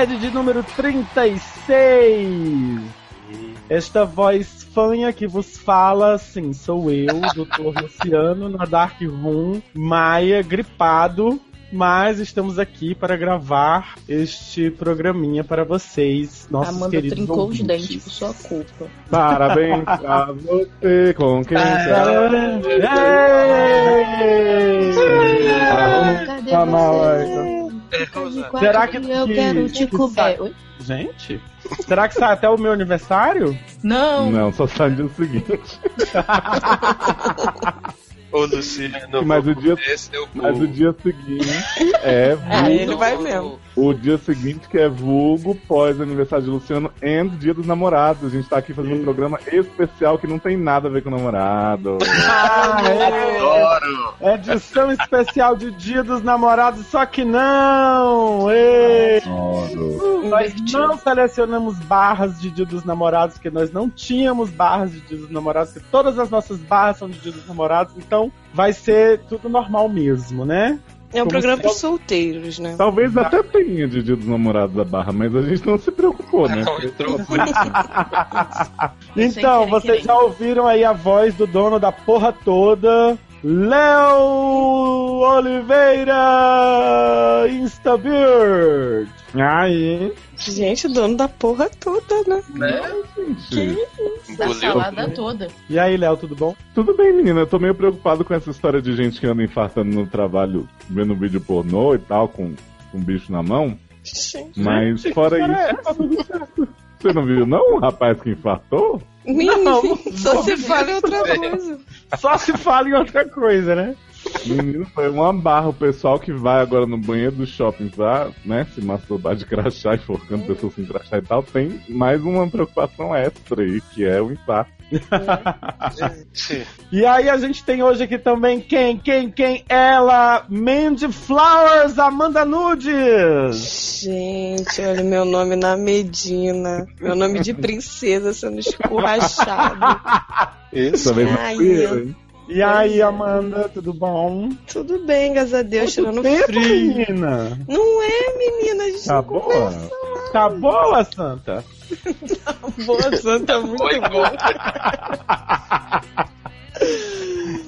sede de número 36. Esta voz fanha que vos fala, sim, sou eu, Dr. Luciano, na Dark Room, Maia, gripado, mas estamos aqui para gravar este programinha para vocês, nossos Amanda queridos trincou ouvintes. os dentes por sua culpa. Parabéns pra você com quem Parabéns. será. Ei! Ah, Será que- eu que- quero te que comer? Oi? Gente, será que sai até o meu aniversário? Não. Não, só sai no dia seguinte. Ô, Luciano, Mas o dia- é Mas o dia seguinte é vulgo, ele vai mesmo. O dia seguinte que é vulgo pós aniversário de Luciano e dia dos namorados. A gente tá aqui fazendo um programa especial que não tem nada a ver com o namorado. Ah, é, Adoro! é edição especial de Dia dos Namorados, só que não! Ei! Adoro. Nós não selecionamos barras de Dia dos Namorados, porque nós não tínhamos barras de Dia dos Namorados, porque todas as nossas barras são de Dia dos Namorados, então vai ser tudo normal mesmo, né? É um programa para solteiros, né? Talvez até tenha de dia dos namorados da barra, mas a gente não se preocupou, né? Então, vocês já ouviram aí a voz do dono da porra toda, Léo Oliveira Instabird. Aí, Gente, dono da porra toda, né? Gente, Da Engoliu. salada toda. e aí, Léo, tudo bom? Tudo bem, menina. Eu tô meio preocupado com essa história de gente que anda infartando no trabalho, vendo vídeo pornô e tal, com com um bicho na mão. Gente. Mas fora isso, tá tudo certo. Você não viu, não? O rapaz que infartou? Menino, só se fala em outra coisa. Só se fala em outra coisa, né? Menino, foi uma barra. O pessoal que vai agora no banheiro do shopping pra, né, se masturbar de crachá, enforcando pessoas sem crachá e tal, tem mais uma preocupação extra aí, que é o infarto. Gente, E aí a gente tem hoje aqui também quem, quem, quem? Ela, Mandy Flowers, Amanda Nudes. Gente, olha meu nome na Medina. Meu nome de princesa sendo escorrachado. isso. Ai, eu- hein? E aí, Amanda, tudo bom? Tudo bem, graças a Deus, tirando Quanto tempo, frio. menina? Não é, menina, a gente Tá não boa? Tá boa, Santa? boa, santa, muito boa.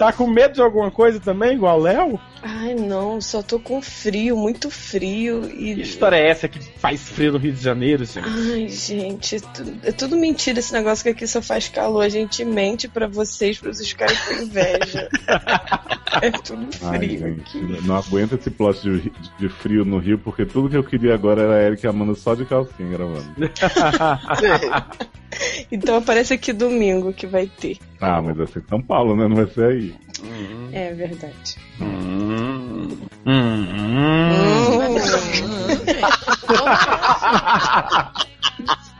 Tá com medo de alguma coisa também, igual o Léo? Ai, não, só tô com frio, muito frio e... Que história é essa que faz frio no Rio de Janeiro, gente? Ai, gente, é tudo, é mentira esse negócio que aqui só faz calor. A gente mente pra vocês, pra vocês ficarem com inveja. é tudo Ai, frio gente, aqui. não aguento esse plot de, de frio no Rio, porque tudo que eu queria agora era a Erika e a Amanda só de calcinha gravando. Então aparece aqui domingo que vai ter. Ah, mas vai ser em São Paulo, né? Não vai ser aí. É verdade. Hum. Hum. Hum.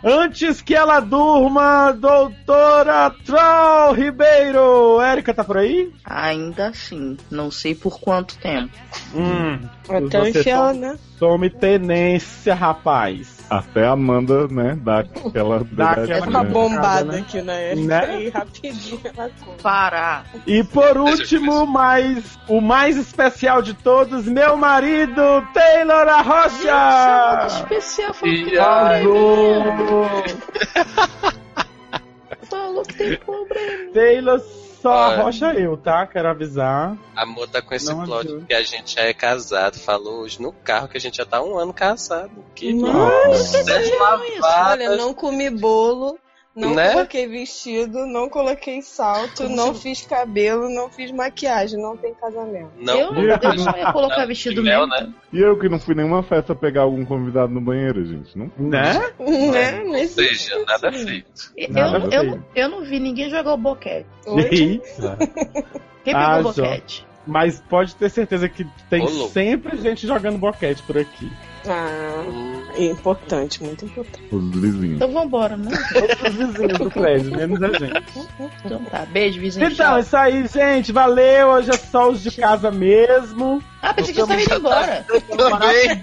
Antes que ela durma, doutora Troll Ribeiro. Érica tá por aí? Ainda assim, não sei por quanto tempo. Hum. Até o Você né? Tome tenência, rapaz. Até a Amanda, né, dá aquela. Dá aquela uma né? bombada Né? aqui na Erika Né? e rapidinho ela. E por último, mas o mais especial de todos, meu marido, Taylor Arrocha! Especial falou que tem aí? problema. Falou que tem problema. Taylor só Olha. arrocha eu, tá? Quero avisar. Amor tá com esse Não plot que a gente já é casado. Falou hoje no carro que a gente já tá um ano casado. Que Nossa, Dez Olha, não comi bolo, não Né? coloquei vestido, não coloquei salto, não fiz cabelo, não fiz maquiagem, não tem casamento. Não, eu, eu não ia colocar vestido mesmo. né? E eu que não fui nenhuma festa pegar algum convidado no banheiro, gente. Não fui. Né? Né? Ou seja, nada feito. Eu, Nada eu, feio. não- eu não vi ninguém jogar o boquete. Oi? Eita. Quem Ah, pegou o Jó. boquete? Mas pode ter certeza que tem sempre gente jogando boquete por aqui. Ah, é importante, muito importante. Os vizinhos. Então vambora, né? Os vizinhos do prédio, menos a gente. Então tá, beijo, vizinho. Então, tchau. é isso aí, gente. Valeu. Hoje é só os de casa mesmo. Ah, pensei que você tava indo embora. Também.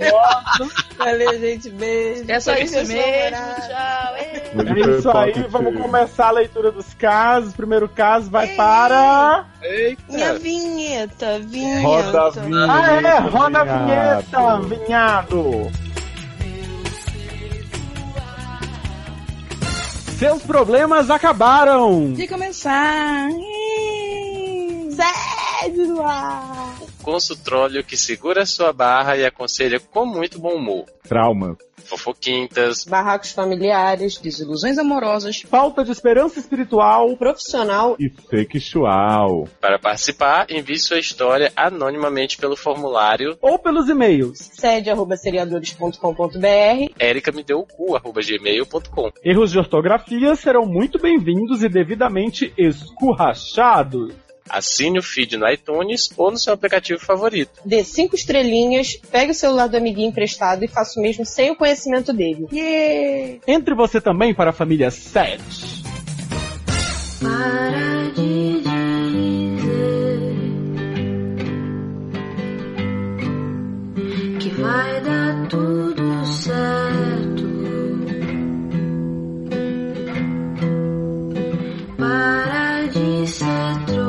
Valeu, gente. Beijo. É só isso mesmo. Tchau. Ei. É isso aí, vamos começar a leitura dos casos. Primeiro caso vai para. Minha Eita. vinheta, vinheta. Roda a vinheta. Ah, é! Roda a vinhado. vinheta, vinhado! Seus problemas acabaram! De começar. Sede no ar. Consultróleo que segura sua barra e aconselha com muito bom humor. Traumas. Fofoquintas, Barracos familiares, Desilusões amorosas. Falta de esperança espiritual. profissional. E sexual. Para participar, envie sua história anonimamente pelo formulário Ou pelos e-mails. Sede arroba seriadores.com.br. ericamedeucu.gmail.com Erros de ortografia serão muito bem-vindos e devidamente escurrachados. Assine o feed no iTunes ou no seu aplicativo favorito. Dê cinco estrelinhas, pegue o celular do amiguinho emprestado e faça o mesmo sem o conhecimento dele. Yeah! Entre você também para a família 7. Para de dizer que vai dar tudo certo. Para de ser trouxa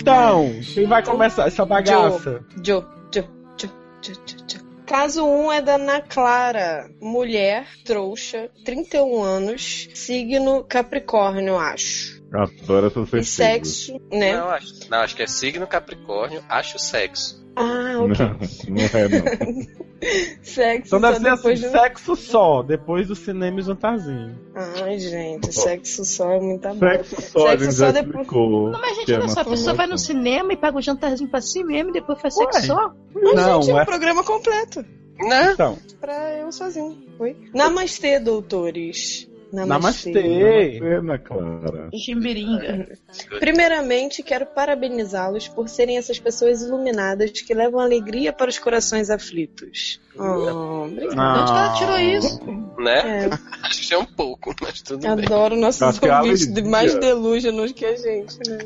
Então, quem vai começar essa bagaça? Jo, jo, jo, jo, jo, jo. Caso 1 um é da Ana Clara, mulher, trouxa, 31 anos, signo Capricórnio, acho. Adoro essa E sexo, né? Não, acho, não, acho que é signo Capricórnio, acho sexo. Ah, Não, ok. não é não. Sexo Então só deve ser assim, depois do... sexo só, depois do cinema e jantarzinho. Ai, gente, sexo só é muita boa. Sexo só, a Sexo gente só já depois- explicou. Não, mas gente, que é olha só, a pessoa vai no cinema e paga o jantarzinho pra si mesmo e depois faz Ué. sexo só. Mas, Não, gente, é um é- programa completo. Né? Então, Pra eu sozinho. Oi? Namastê, doutores. Namastê. Pena, Clara. Chimbiringa. Primeiramente, quero parabenizá-los por serem essas pessoas iluminadas que levam alegria para os corações aflitos. Oh, obrigada. De onde ela tirou isso? Né? É, Acho que é um pouco, mas tudo bem. adoro nossos é ouvintes de mais delúgenos que a gente, né?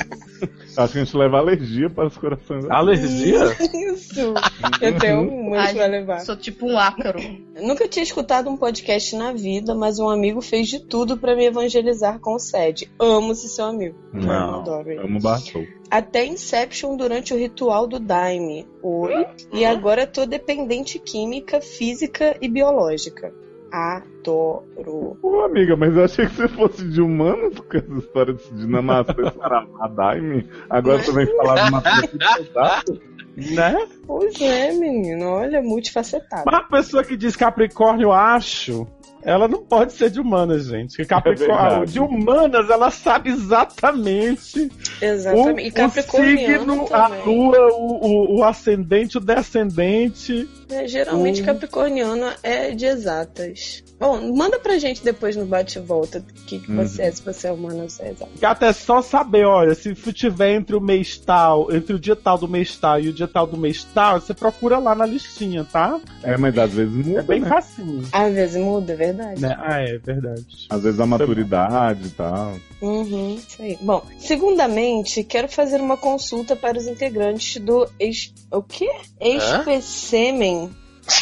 Acho que a gente leva alergia para os corações. Alergia? Isso. Eu tenho um, a gente vai levar. Sou tipo um ácaro. Eu Nunca tinha escutado um podcast na vida, mas um amigo fez de tudo pra me evangelizar com o SED. Amo esse seu amigo. Não, adoro ele. Amo Bartol. Até Inception durante o ritual do Daime. Oi. E agora tô dependente química, física e biológica. Adoro. Pô, amiga, mas eu achei que você fosse de humanos com essa história de de namastê para a Daime. Agora você vem falar de matéria pesada. Né? Pois é, menino. Olha, multifacetado. Mas a pessoa que diz Capricórnio, acho, ela não pode ser de humanas, gente. Porque Capricórnio, verdade. de humanas, ela sabe exatamente Exatamente. o, e o signo, a também. lua, o, o, o ascendente, o descendente. É, geralmente Hum. Capricorniano é de exatas. Bom, manda pra gente depois no bate e volta o que, que Uhum. você é, se você é humano ou se é exato. Que até só saber, olha, se tiver entre o mês tal, entre o dia tal do mês tal e o dia tal do mês tal, você procura lá na listinha, tá? É, mas às vezes muda, É bem né? facinho. Às vezes muda, é verdade. Né? Ah, é verdade. Às vezes a maturidade e tal. Uhum, isso aí. Bom, segundamente, quero fazer uma consulta para os integrantes do ex... o quê? Especêmen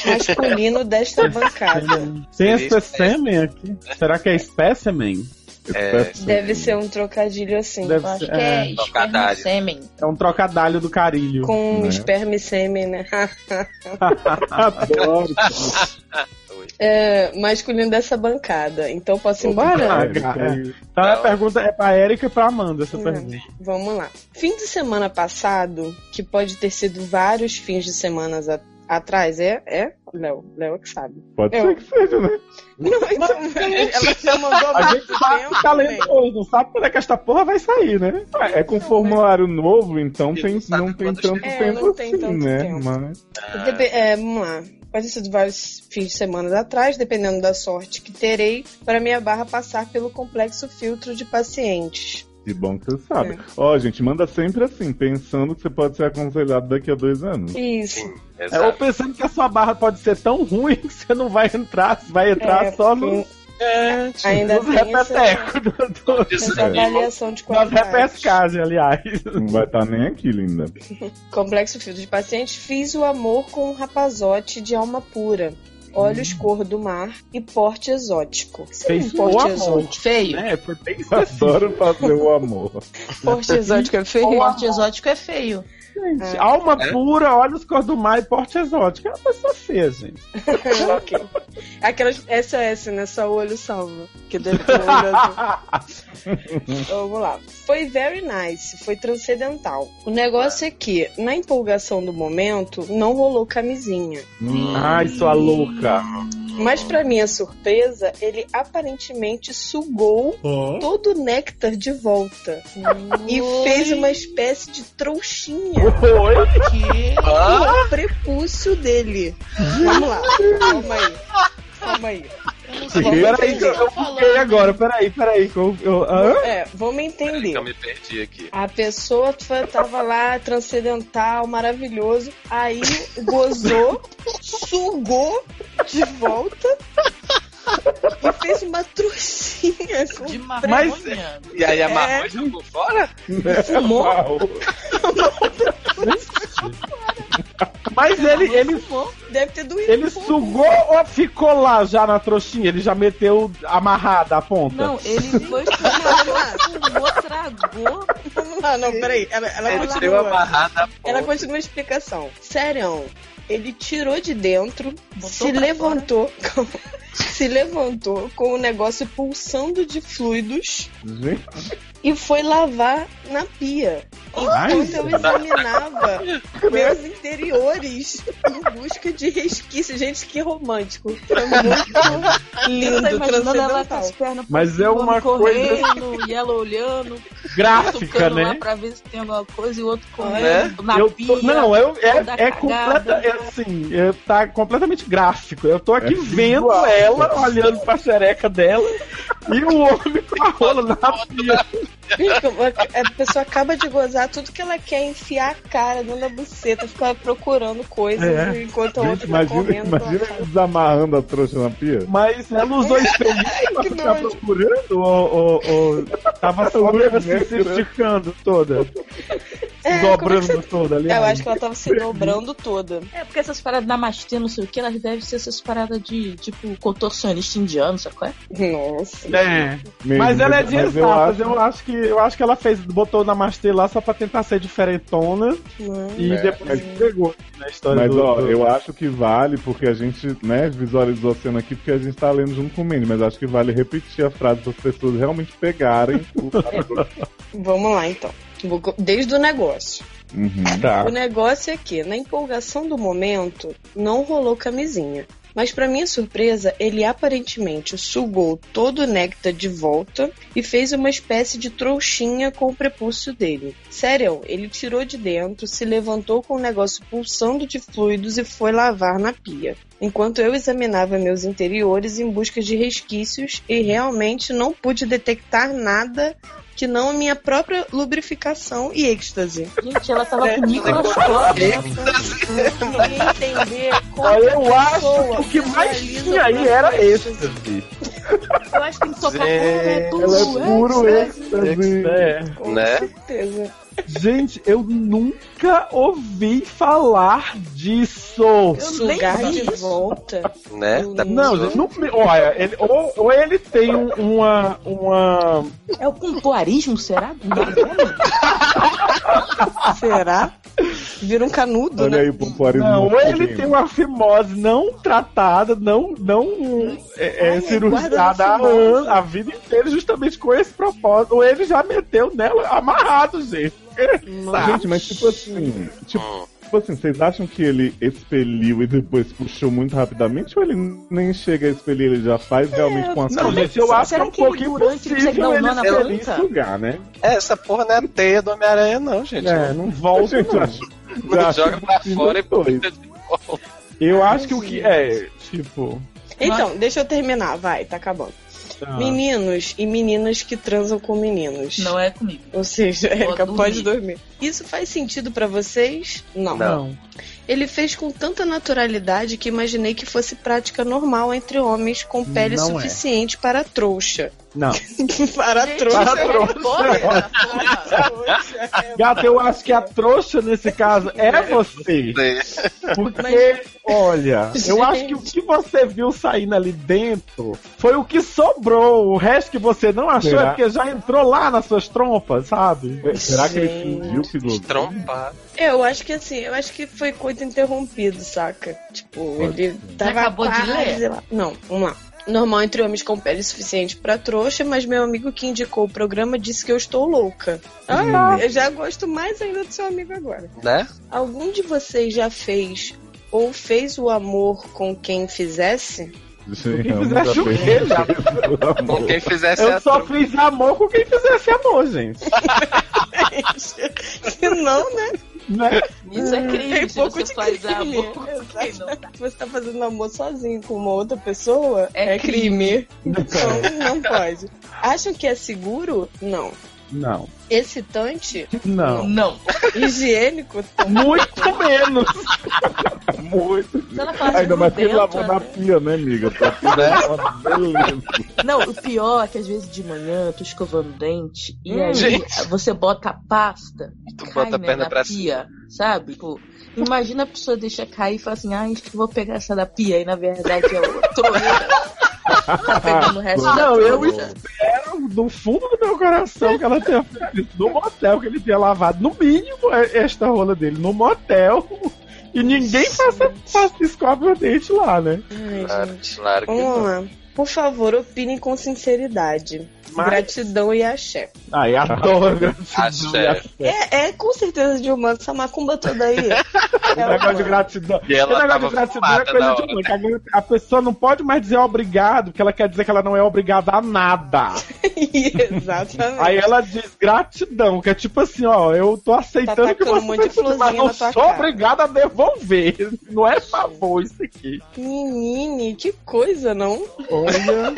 masculino desta bancada. Tem espécimen aqui? Será que é espécimen? É, Deve ser um trocadilho assim. Deve Eu acho ser, que é, é, esperma trocadilho. sêmen. é um trocadalho do carilho. Com Né? esperma e sêmen, né? Adoro. É, masculino dessa bancada. Então posso ir embora? Érica. cara, é. Então a pergunta é pra Erika e pra Amanda essa Não. pergunta. Vamos lá. Fim de semana passado, que pode ter sido vários fins de semanas a- atrás, é? É? Léo, Léo é que sabe. Pode Eu- ser que seja, né? Não, então, ela já mandou A gente sabe tempo. tá lendo hoje, não sabe quando é que esta porra vai sair, né? É com formulário novo, então tem, não não tem tanto É, tempo não tem assim, tanto né? tempo. Mas é, vamos lá. Pode ter sido vários fins de semana atrás, dependendo da sorte que terei, para minha barra passar pelo complexo filtro de pacientes. Que bom que você sabe. É. Ó, gente, manda sempre assim, pensando que você pode ser aconselhado daqui a dois anos. Isso. É, ou pensando que a sua barra pode ser tão ruim que você não vai entrar, vai entrar É, só no, É, ainda nos repetecos do, do, É. avaliação de qualidade. repescagens, aliás. Não vai estar nem aqui, linda. Complexo filtro de paciente. Fiz o amor com um rapazote de alma pura. Olhos cor do mar e porte exótico. Fez um porte o amor. exótico? Feio. É, foi bem específico. Adoro fazer o amor. Porte exótico é feio? Porte exótico é feio. Gente, alma É? pura, olhos cor do mar e porte exótico. É uma pessoa feia, gente. ok. Aquelas SOS, né? Só o olho salva. Que deve ter olho. Então, Vamos lá. Foi very nice, foi transcendental. O negócio é que, na empolgação do momento, não rolou camisinha. Ai, sua louca. Mas, pra minha surpresa, ele aparentemente sugou todo o néctar de volta. E fez uma espécie de trouxinha Oi? Que... no prepúcio dele. Vamos lá. Calma aí. Calma aí. Peraí, eu, eu buguei agora. Peraí, peraí. Eu, eu? É, vamos entender. eu me perdi aqui. A pessoa tava lá, transcendental, maravilhoso. Aí gozou, sugou de volta e fez uma trouxinha com De Mas- maconha. E aí É. amarrou e jogou fora? fumou. Mas ele, ele, Deve ter doído. ele um pouco. sugou ou ficou lá já na trouxinha? Ele já meteu amarrada a ponta? Não, ele foi fumou, tragou. Vamos lá, não, peraí. Ela, ela Ele deu continua. amarrada a Ela ponta. continua a explicação. Sério, ele tirou de dentro, Botou se levantou. se levantou com o negócio pulsando de fluidos e foi lavar na pia. Enquanto eu examinava meus interiores em busca de resquícios. Gente, que romântico. Foi muito Eu tô lindo, imaginando ela com as transcendental. pernas Mas é uma correndo, e ela olhando, Gráfica, tocando lá né? pra ver se tem alguma coisa e o outro É? correndo na Eu pia. tô- não, eu, é, é completa, é assim, é, tá completamente gráfico. Eu tô aqui É vendo visual. ela, olhando pra xereca dela, e o homem com a rola na pia. A pessoa acaba de gozar tudo que ela quer é enfiar a cara dentro da buceta, ficar procurando coisas É. enquanto a gente outra tá imagina, correndo. imagina ele desamarrando a trouxa na pia. Mas ela usou espelhinho pra ficar nojo. procurando ou, ou, ou tava só se esticando toda, É, é dobrando você- toda ali. Eu acho que ela tava se dobrando toda. É, porque essas paradas namastê, não sei o que, elas devem ser essas paradas de, tipo, contorcionista indiano, sabe qual é? Nossa. É. Mesmo, Mas ela é de mas eu acho- eu acho que eu acho que ela fez, botou na Namastê lá só pra tentar ser diferentona e É, depois mas- pegou na história Mas do, ó, do- eu acho que vale, porque a gente, né, visualizou a cena aqui porque a gente tá lendo junto com o Mandy, mas acho que vale repetir a frase para as pessoas realmente pegarem o. Vamos lá então. Desde o negócio. Uhum. Tá. O negócio é que, na empolgação do momento, não rolou camisinha. Mas, pra minha surpresa, ele aparentemente sugou todo o néctar de volta e fez uma espécie de trouxinha com o prepúcio dele. Sério, ele tirou de dentro, se levantou com o negócio pulsando de fluidos e foi lavar na pia. Enquanto eu examinava meus interiores em busca de resquícios e realmente não pude detectar nada que não a minha própria lubrificação e êxtase. Gente, ela tava É, com microscópio. Eu queria entender como eu acho que o que mais tinha aí era êxtase. Eu acho que tem que Gente, tudo, Ela é puro êxtase. êxtase. É. Com Né? certeza. Gente, eu nunca ouvi falar disso. Eu nem Sugar de isso. volta. Né? Da Não, gente, não, olha, ele, ou, ou ele tem um- uma, uma. É o pompoarismo, será? Será? Vira um canudo, Olha né? aí o pompoarismo. Não, ou ele tem uma fimose não tratada, não, não é, é, Ai, cirurgiada há, anos, a vida inteira, justamente com esse propósito. Ou ele já meteu nela amarrado, gente. Gente, mas tipo assim. Tipo, tipo assim, vocês acham que ele expeliu e depois puxou muito rapidamente? Ou ele nem chega a expelir, ele já faz realmente com a Não, gente, eu acho que é um pouco impossível um ele expelir isso. sugar, né? É, essa porra não é teia do Homem-Aranha, não, gente. É, não volta. Gente, não. acho- Não joga pra fora e puxa de volta. Eu acho que o que é, tipo. Então, deixa eu terminar, vai, tá acabando. Ah. Meninos e meninas que transam com meninos. Não é comigo. Ou seja, é Vou capaz de dormir. dormir. Isso faz sentido pra vocês? Não. Não. Ele fez com tanta naturalidade que imaginei que fosse prática normal entre homens com pele Não é. suficiente para trouxa. Não. para Gente, trouxa. é porra, porra. Gata, eu acho que a trouxa nesse caso é você. Porque, olha, eu acho que o que você viu saindo ali dentro foi o que sobrou. O resto que você não achou Será? é porque já entrou lá nas suas trompas, sabe? Será que ele Gente. fingiu que gostou? Trompar. É, eu acho que assim, eu acho que foi coito interrompido, saca? Tipo, ele tava acabou de quase ler? lá. Não, vamos lá. Normal entre homens com pele suficiente pra trouxa, mas meu amigo que indicou o programa disse que eu estou louca. Ah, eu já gosto mais ainda do seu amigo agora. Né? Algum de vocês já fez ou fez o amor com quem fizesse? Sim, Quem eu fizesse o quê, já? Com quem fizesse Eu só fiz amor com quem fizesse amor, gente. Se não, né? Né? Isso é crime. Tem pouco você de faz crime. amor. Se você tá fazendo amor sozinho com uma outra pessoa, É é, crime. Então não pode. Acham que é seguro? Não. Não. Excitante? Não. Não. Higiênico? Muito menos. Muito. Ainda mais que lavou na né? pia, né, amiga? Pra tudo Né? é. Não, o pior é que às vezes de manhã eu tô escovando o dente e Hum. aí Gente. você bota a pasta e Tu cai bota a né, perna na pra pia, sabe? Pô, imagina a pessoa deixa cair e fala assim, ah, acho que vou pegar essa da pia e na verdade é o tá pegando o resto Não, eu espero do fundo do meu coração que ela tenha feito isso no motel, que ele tenha lavado, no mínimo, é- esta rola dele no motel. E ninguém faça, faça escove o dente lá, né? Ai, Claro, gente. claro que Vamos não. lá. Por favor, opinem com sinceridade. Mas- Gratidão e axé. Ai, adoro gratidão. Axé. e axé. É, é com certeza de humano, essa macumba toda aí. É negócio de gratidão. E ela Esse negócio de gratidão é coisa de humano. A a pessoa não pode mais dizer obrigado, porque ela quer dizer que ela não é obrigada a nada. Exatamente. Aí ela diz gratidão, que é tipo assim, ó, eu tô aceitando Tá que você um monte de fez isso, mas não sou cara. obrigada a devolver. Não é favor isso aqui. Menine, que coisa, não? Olha.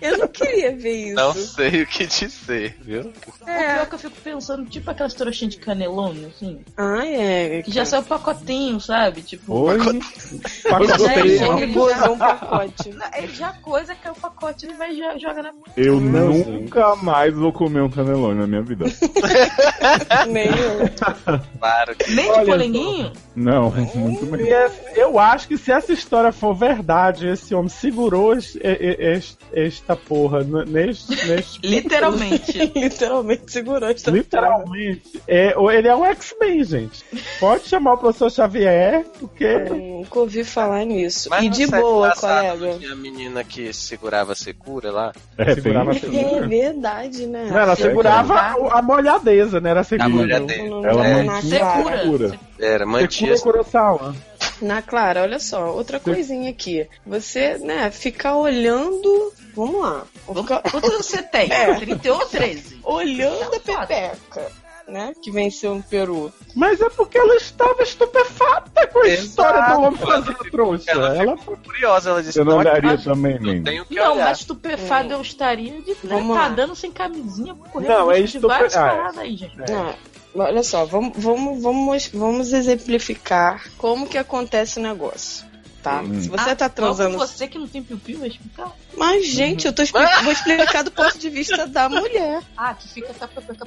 Eu não queria ver isso. Não sei o que dizer, viu? O pior é que eu fico pensando, tipo aquelas trouxinhas de canelone, assim, Ai, é. que já saiu pacotinho, sabe? Tipo, Oi. Gente, Pacoteio. Ele um pacote. é já coisa que é o pacote ele vai já joga na Eu Não, nunca mais vou comer um canelone na minha vida. Nem eu. Claro que Nem de polenguinho? Não, muito E menos. é- Eu acho que se essa história for verdade, esse homem segurou es- e- e- es- esta porra n- neste. neste Literalmente. Literalmente segurou essa literalmente. É, ele é um X-Men, gente. Pode chamar o professor Xavier, porque. porra. Nunca ouvi falar nisso. Mas e de boa, colega. Tinha a menina que segurava a secura lá. É, Segurava tem... a É verdade, né? Não, ela Secura. segurava a, a molhadeza, né? Era A segura. molhadeza. Ela É. mantinha Clara. Secura. Cura. Era, mantinha. Secura Kurosawa. Na Clara, olha só, outra coisinha aqui. Você, né, ficar olhando. Vamos lá. Ficar Quantos você tem? É. 31 ou 13? olhando a Tá foda. pepeca, né? Que venceu no Peru. Mas é porque ela estava estupefata com a Exato. história do homem fazendo trouxa. ela Ela ficou curiosa, ela disse, Eu não "Não, olharia também, Não tenho o que Não, olhar. mas estupefado eu estaria de Vamos tá lá. dando sem camisinha correndo Não, é risco de várias estupe- ah, é. aí, gente. Ah, olha só, vamos, vamos, vamos, vamos exemplificar como que acontece o negócio. Tá? Hum. Se você Ah, tá transando. você que não tem piu-piu vai explicar? Mas, gente, eu tô expli- vou explicar do ponto de vista da mulher. Ah, que fica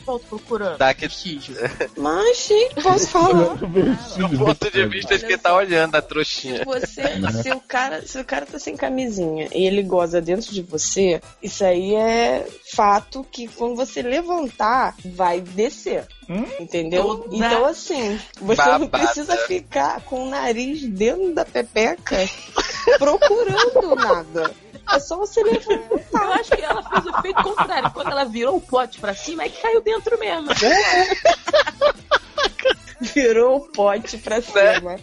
outro procurando. Dá que- vestígio. Mas, gente, posso falar? Do ponto de vista de quem tá olhando a trouxinha. Se você, se o cara, se o cara tá sem camisinha e ele goza dentro de você, isso aí é fato que quando você levantar, vai descer. Entendeu? Toda Então, assim, você não babada. precisa ficar com o nariz dentro da pepeca procurando nada. É só você levantar. Eu acho que ela fez o efeito contrário. Quando ela virou o pote pra cima, é que caiu dentro mesmo. Virou o pote pra cima.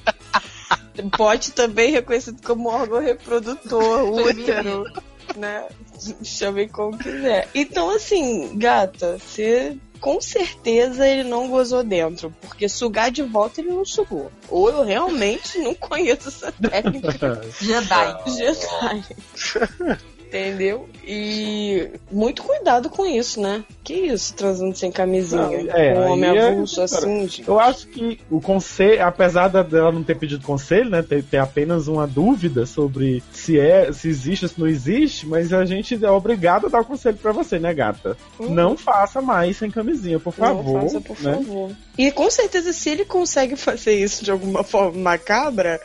Pote também reconhecido como órgão reprodutor, útero, né? Chame como quiser. Então, assim, gata, você com certeza ele não gozou dentro, porque sugar de volta ele não sugou. Ou eu realmente não conheço essa técnica Jedi. Jedi. Entendeu? E muito cuidado com isso, né? Que isso, transando sem camisinha. Não, é, com um homem é- avulso assim, gente. Eu acho que o conselho, apesar dela não ter pedido conselho, né, ter, ter apenas uma dúvida sobre se é, se existe ou se não existe, mas a gente é obrigado a dar o conselho pra você, né, gata? Uhum. Não faça mais sem camisinha, por favor. Não faça, por né? favor. E com certeza, se ele consegue fazer isso de alguma forma macabra,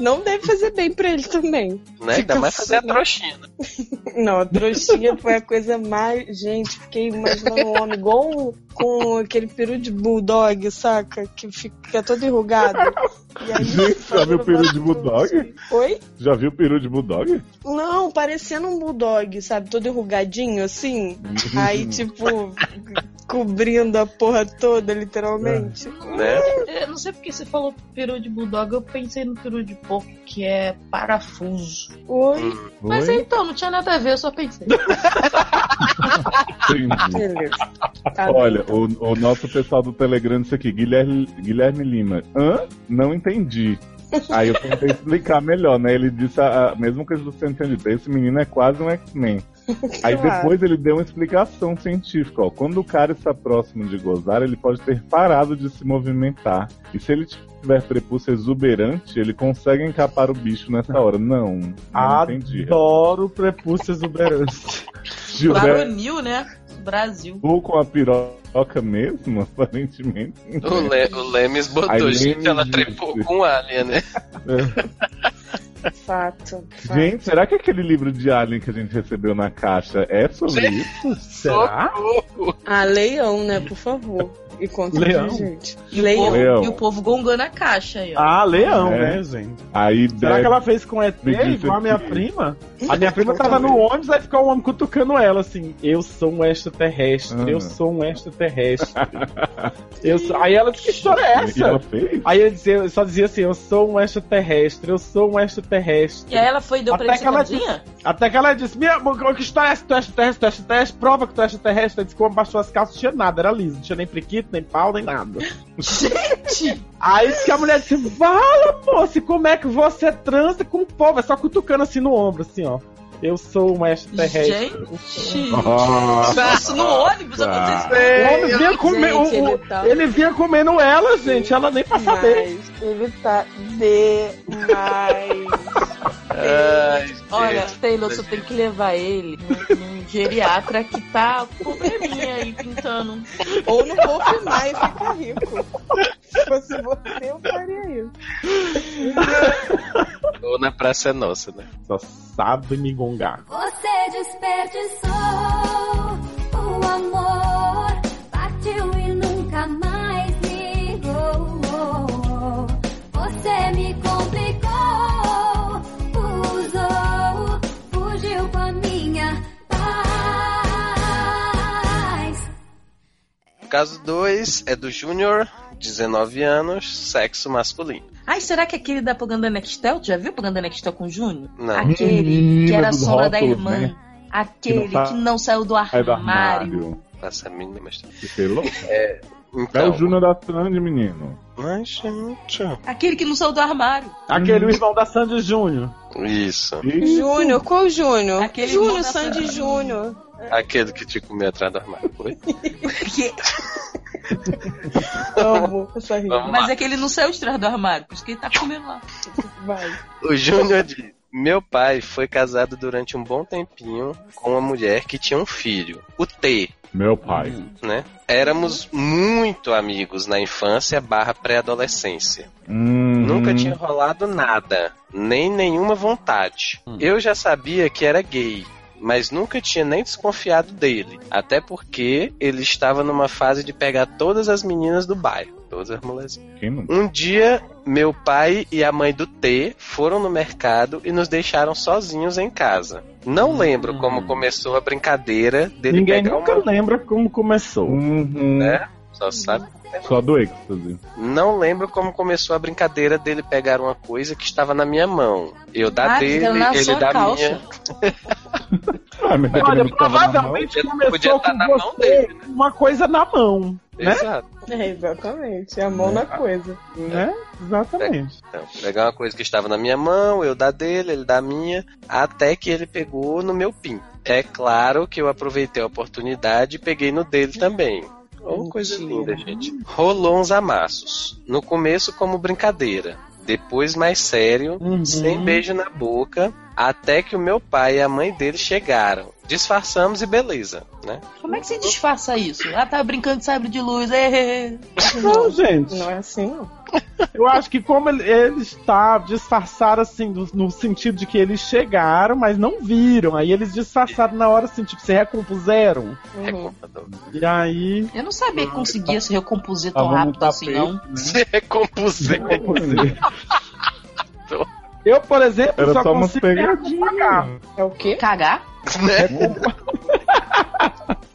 não deve fazer bem pra ele também. Né? Ainda mais fazer a trouxinha. Não, a trouxinha foi a coisa mais. Gente, fiquei imaginando um homem igual um- com aquele peru de bulldog, saca? Que fica todo enrugado. E aí, Gente, já viu o peru de bulldog? Oi? Já viu o peru de bulldog? Não, parecendo um bulldog, sabe? Todo enrugadinho assim. Aí, tipo, cobrindo a porra toda, literalmente. Né? Eu não sei porque você falou peru de bulldog, eu pensei no peru de porco, que é parafuso. Oi? Mas Oi? então, não tinha nada a ver, eu só pensei. Tá Olha, bem, o, o nosso pessoal do Telegram disse aqui, Guilherme, Guilherme Lima. Hã? Não entendi. Aí eu tentei explicar melhor, né? Ele disse a, a mesma coisa que você entendeu. Esse menino é quase um X-Men. Aí Claro. depois ele deu uma explicação científica, ó. Quando o cara está próximo de gozar, ele pode ter parado de se movimentar. E se ele tiver prepúcio exuberante, ele consegue encapar o bicho nessa hora. Não, não entendi. Adoro prepúcio exuberante. Gilberto Baronil, né? Brasil. ou com a piroca mesmo, aparentemente. O, Le- o Lemes botou, Aí gente, Lemes ela disse. trepou com o Alien, né? Fato. fato. Gente, será que aquele livro de Alien que a gente recebeu na caixa é sobre isso? Será? Ah, leão, né? Por favor. E conta Leão? pra gente. E o, Leão. povo, Leão. e o povo gongando a caixa aí, ó. Ah, leão, É. né, gente? Aí Será deve- que ela fez com ET igual a minha que- prima? A minha prima tava no ônibus, aí ficou um homem cutucando ela assim: Eu sou um extraterrestre, Ah. eu sou um extraterrestre. eu sou... Aí ela disse: Que história é ela essa? fez? Aí eu, dizia, eu só dizia assim: Eu sou um extraterrestre, eu sou um extraterrestre. E aí ela foi e deu pra Até ele que ela camisinha? Até que ela disse: Minha, que história é essa? Tu é extraterrestre, tu é extraterrestre, prova que tu é extraterrestre. Ela disse: Como baixou as calças, não tinha nada, era liso, não tinha nem priquito, nem pau, nem nada. Gente! Aí que a mulher disse: Vala, moça, como é que você transa com o povo? É só cutucando assim no ombro, assim, ó. Eu sou um extraterrestre. Gente! Isso no ônibus aconteceu. O homem vinha comer, Gente, o- o- ele tá- ele vinha comendo ela, gente, ela nem pra saber. Ele tá demais. Ai, Olha. Taylor, você tem que levar ele num, geriatra que tá com probleminha aí pintando. Ou não vou filmar e ficar rico. Se fosse você, eu faria isso. Ou na Praça é Nossa, né? Só sabe me gongar. Você desperdiçou o amor, partiu e nunca mais ligou. Você me complicou, usou, fugiu com a minha paz. Caso 2 é do Júnior, 19 anos, sexo masculino. Ai, será que aquele da Propaganda Nextel? Tu já viu Propaganda Nextel com o Júnior? Não. Aquele Menina que era a sombra da rótulos, irmã. né? Aquele Que não que não saiu do do armário. armário. Passa a mínima história. Que pelo- É Então, o Júnior da Sandy, menino. Ai, gente. Aquele que não saiu do armário. Aquele irmão da Sandy Júnior. Isso. Isso. Júnior, qual Júnior? Aquele Júnior, da Sandy Sandy. Júnior. Aquele que te comeu atrás do armário. Foi? Que- Amo essa rima. Vamos Mas lá. é que ele não saiu de trás do armário, por isso que ele tá comendo lá. Vai. O Júnior diz: Meu pai foi casado durante um bom tempinho com uma mulher que tinha um filho, o T, Meu pai. né? Éramos muito amigos na infância barra pré-adolescência. Hum, Nunca tinha rolado nada, nem nenhuma vontade. Eu já sabia que era gay, mas nunca tinha nem desconfiado dele. Até porque ele estava numa fase de pegar todas as meninas do bairro, todas as molezinhas. Um dia, meu pai e a mãe do T foram no mercado e nos deixaram sozinhos em casa. Não lembro como começou a brincadeira dele Ninguém pegar nunca uma... lembra como começou. Uhum. Né? Só sabe. Só do êxtase. Não lembro como começou a brincadeira dele pegar uma coisa que estava na minha mão. Eu da Ah, dele, ele da calça. minha. Ah, mas Olha, provavelmente Podia- começou com na mão você dele, né? uma coisa na mão. Né? Exato. É, exatamente. É a mão na coisa. Né? Exatamente. Então, pegar uma coisa que estava na minha mão, eu da dele, ele da minha, até que ele pegou no meu pin. É claro que eu aproveitei a oportunidade e peguei no dele também. Oh, coisa linda, gente. Rolou uns amassos. No começo, como brincadeira. Depois, mais sério, Uhum. sem beijo na boca, até que o meu pai e a mãe dele chegaram. Disfarçamos e beleza, né? Como é que se disfarça isso? Ah, tá brincando de sabre de luz. É. Não, gente. Não é assim, não. Eu acho que como ele- eles tá disfarçaram assim, do- no sentido de que eles chegaram, mas não viram. Aí eles disfarçaram na hora assim, tipo, se recompuseram. Uhum. E aí. Eu não sabia que conseguia se recompor tão no rápido assim, tapete, não. né? Se recompuser. Eu, por exemplo, Era só só consigo pegadinhas. É o quê? Cagar? Né?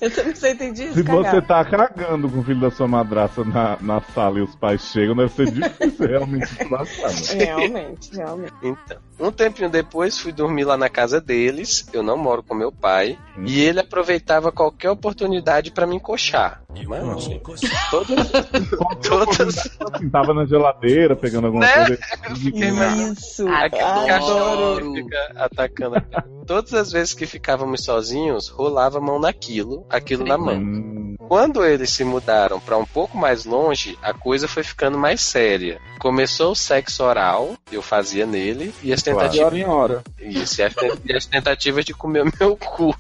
Eu também só entendi isso, Se cagar. você tá cagando com o filho da sua madraça na, na sala e os pais chegam, deve ser difícil realmente esculachar, né? Realmente, realmente. Então, um tempinho depois fui dormir lá na casa deles. Eu não moro com meu pai. Hum. E ele aproveitava qualquer oportunidade pra me encoxar. Mano, gente, todas, todas, Assim, tava na geladeira pegando alguma Né? coisa. fiquei imaginando Isso. aquele Adoro. cachorro que fica atacando. Todas as vezes que ficávamos sozinhos, rolava a mão naquilo, aquilo na mão. Hum, Quando eles se mudaram pra um pouco mais longe, a coisa foi ficando mais séria. Começou o sexo oral, eu fazia nele, e as De tentativas hora em hora. Isso, e as, e as tentativas de comer o meu cu.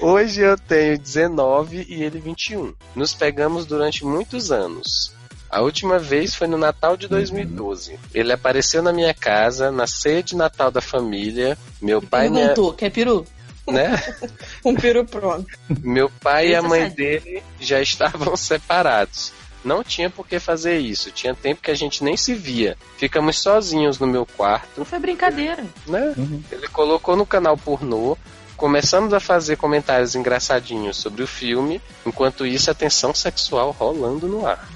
Hoje eu tenho 19 e ele 21. Nos pegamos durante muitos anos. A última vez foi no Natal de 2012. Ele apareceu na minha casa, na ceia de Natal da família. Meu pai, e minha, Perguntou, quer peru? né? Um peru pronto. Meu pai e a é mãe dele já estavam separados. Não tinha por que fazer isso. Tinha tempo que a gente nem se via. Ficamos sozinhos no meu quarto, Não foi brincadeira. né? Uhum. Ele colocou no canal pornô. Começamos a fazer comentários engraçadinhos sobre o filme, enquanto isso a tensão sexual rolando no ar.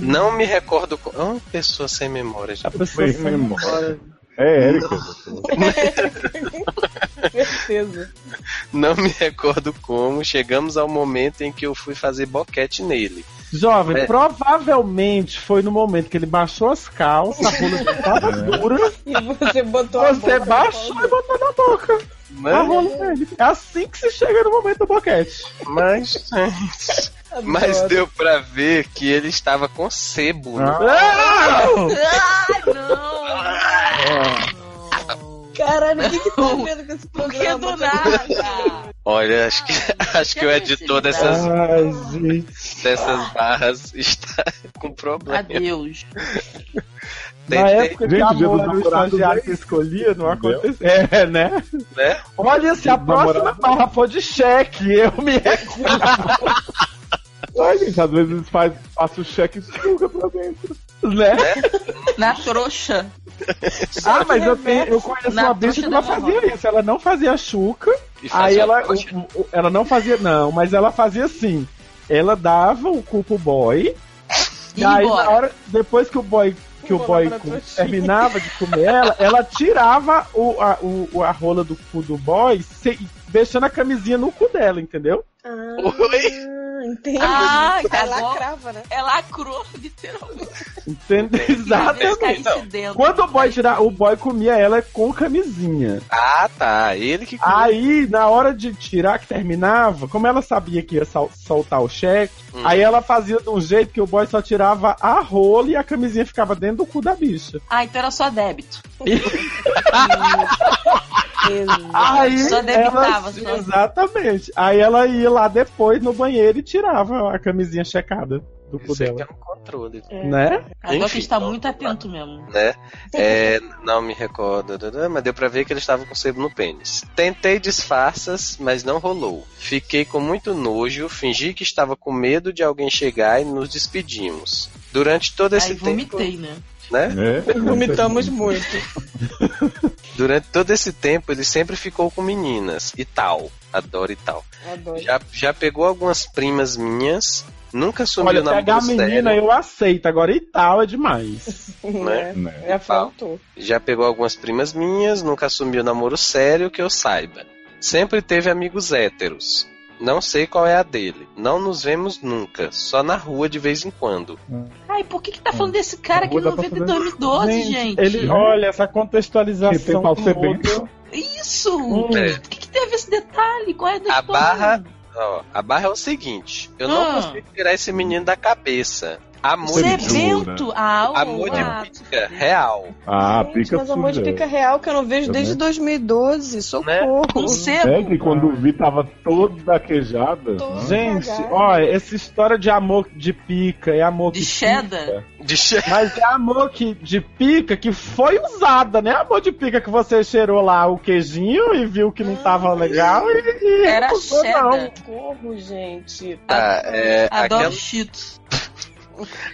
Não me recordo. co- Ah, pessoa sem memória. A gente. pessoa Sem sem memória. É, Érica. Certeza. Não me recordo como. Chegamos ao momento em que eu fui fazer boquete nele. Jovem, É. provavelmente foi no momento que ele baixou as calças, a dele tava dura, E você botou a você boca baixou e botou na boca a Mas. É assim que se chega no momento do boquete. mas, mas deu pra ver que ele estava com sebo. né? Não! Ai, não! Caralho, o que que tá vendo com esse Por que programa? do nada? Olha, acho que, acho que o editor dessas, Ai, dessas barras está com problema. Adeus. Tem- Na tem- época que Gente, amor o estagiário é que escolhia, não aconteceu. É, né? né? Olha, se a próxima barra for de cheque, eu me recuso. Ai, gente, às vezes faz, passa o cheque e suga pra dentro. né? Na trouxa. Ah, mas eu, tenho, eu conheço Na uma bicha que ela fazia isso. Ela não fazia chuca, aí ela, o- o- ela não fazia, não, mas ela fazia assim. Ela dava o cu pro boy, E aí na hora, depois que o boy que o boy terminava de comer ela, ela tirava o, a, o, a rola do cu do boy, se, deixando a camisinha no cu dela, entendeu? Ah, Oi? Entendi. Ah, tá lá bom. crava, né? É lacrou, literalmente. Entendeu? Talvez Exatamente. dentro. Quando o boy tirar, o boy comia ela com camisinha. Ah, tá. Ele que. Aí, na hora de tirar, que terminava, como ela sabia que ia sol- soltar o cheque, Hum. aí ela fazia de um jeito que o boy só tirava a rola e a camisinha ficava dentro do cu da bicha. Ah, então era só débito. Aí, Só debitava, ela, só. Exatamente. Aí ela ia lá depois no banheiro e tirava a camisinha checada do cu dela. é um controle, Né? A Doc Enfim, está não, muito atento mesmo. né? É, não me recordo, mas deu pra ver que ele estava com sebo no pênis. Tentei disfarças, mas não rolou. Fiquei com muito nojo, fingi que estava com medo de alguém chegar e nos despedimos. Durante todo esse Aí tempo. vomitei, né? Né? É. Vomitamos muito. Durante todo esse tempo ele sempre ficou com meninas e tal. Adoro e tal. Adoro. Já, já pegou algumas primas minhas, nunca assumiu Olha, na pegar a menina eu aceito, agora e tal é demais. né? Né? Já faltou. Já pegou algumas primas minhas, nunca assumiu namoro sério que eu saiba. Sempre teve amigos héteros. Não sei qual é a dele. Não nos vemos nunca, só na rua de vez em quando. Ai, por que que tá falando desse cara dá pra 90 fazer- 2012, gente? Ele, olha, essa Que tem contextualização bem. toda. Isso! Hum. O que, que teve esse detalhe? Qual é a A barra, ó, a barra é o seguinte: eu não Ah. consigo tirar esse menino da cabeça. Amor Você é de Jura? vento? Ah, o- Amor de ah, pica, real. Ah, Gente, pica mas amor de pica real que eu não vejo Também. desde 2012. Socorro. com sebo. É que quando vi tava toda queijada. Tô- né? Gente, Cagada. olha, essa história de amor de pica é amor De que cheddar? pica. De che... Mas é amor que, de pica que foi usada, né? Amor de pica que você cheirou lá o queijinho e viu que não tava legal e, e Era recusou, cheddar. não. Socorro, gente. Tá, é, Adoro aquela, cheetos.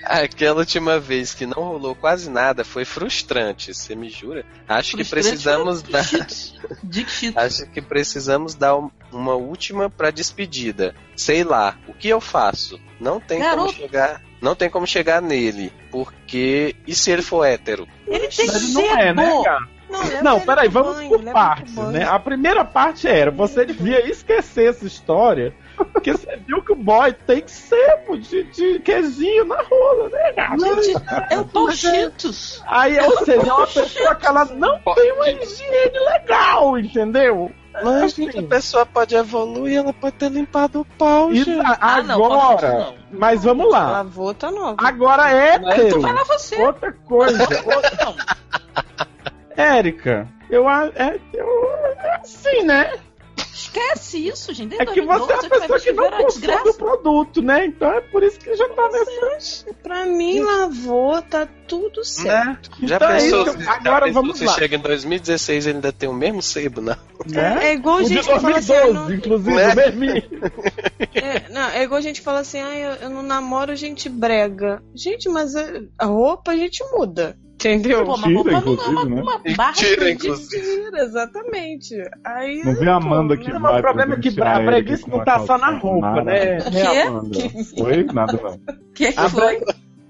Aquela última vez que não rolou quase nada foi frustrante, você me jura? Acho que Frustrante precisamos foi dar. Dick Cheetos. Acho que precisamos dar um- uma última pra despedida. Sei lá, o que eu faço? Não tem como Garoto. chegar. Não tem como chegar nele. Porque. E se ele for hétero? Ele tem Mas que não ser é, né, bom. cara? Não, leva Não, peraí, pro vamos banho, por partes, né? A primeira parte era, você devia esquecer essa história, porque você viu que o boy tem que ser pô, de, de queijinho na rola, né, gato? Gente, é o pau Cheetos. Aí, ou seja, é uma pessoa que ela não tem uma higiene legal, entendeu? Mas Assim, a pessoa pode evoluir, ela pode ter limpado o pau, e gente. a- Ah, não, agora, Cheetos não. mas vamos lá. Lavou, tá nova. Agora é hétero. Outra coisa. Não, Érica, eu, é, eu. É assim, né? Esquece isso, gente. É que você é uma pessoa que não consome o produto, né? Então é por isso que já tá nessa. Pra mim, lavou, tá tudo certo. Né? Já Então é pensou, já Agora pensou vamos se lá. chega em 2016 e ele ainda tem o mesmo sebo, não? Né? É igual O de gente que fala assim, ah, 2012, não, inclusive, Né? o mesminho. é, não, é igual gente que fala assim, ah, eu, eu não namoro gente brega. Gente, mas a, a roupa a gente muda. Entendeu? Pô, é uma, inclusive, né? uma barra tira, de- inclusive. Tira, exatamente. Aí, Não vê a Amanda que Não, vai o problema é que a breguice não tá só na roupa, nada. né, né? Amanda? Oi? Nada não. que que A foi?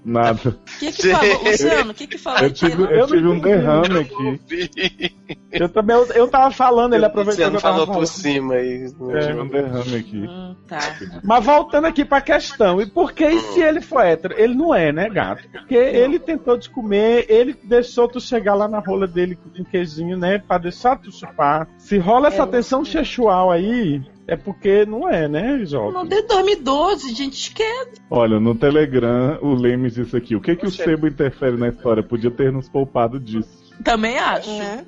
Nada. O que que falou? Luciano, o que que falou? Eu tive, eu tive um derrame aqui. Eu também, eu, eu tava falando, ele aproveitou que Luciano eu tava falou por falando. cima aí. Eu tive um derrame aqui. Hum, tá. Mas voltando aqui pra questão, e por que e se ele for hétero? Ele não é, né, gato? Porque ele tentou te comer, ele deixou tu chegar lá na rola dele com um queijinho, né? Pra deixar tu chupar. Se rola essa É, tensão sexual aí, é porque não é, né, Não, jovem? desde 2012, gente, esquece. Olha, no Telegram, o Lemes disse aqui: o que, que o sebo interfere na história? Podia ter nos poupado disso. Também acho. né?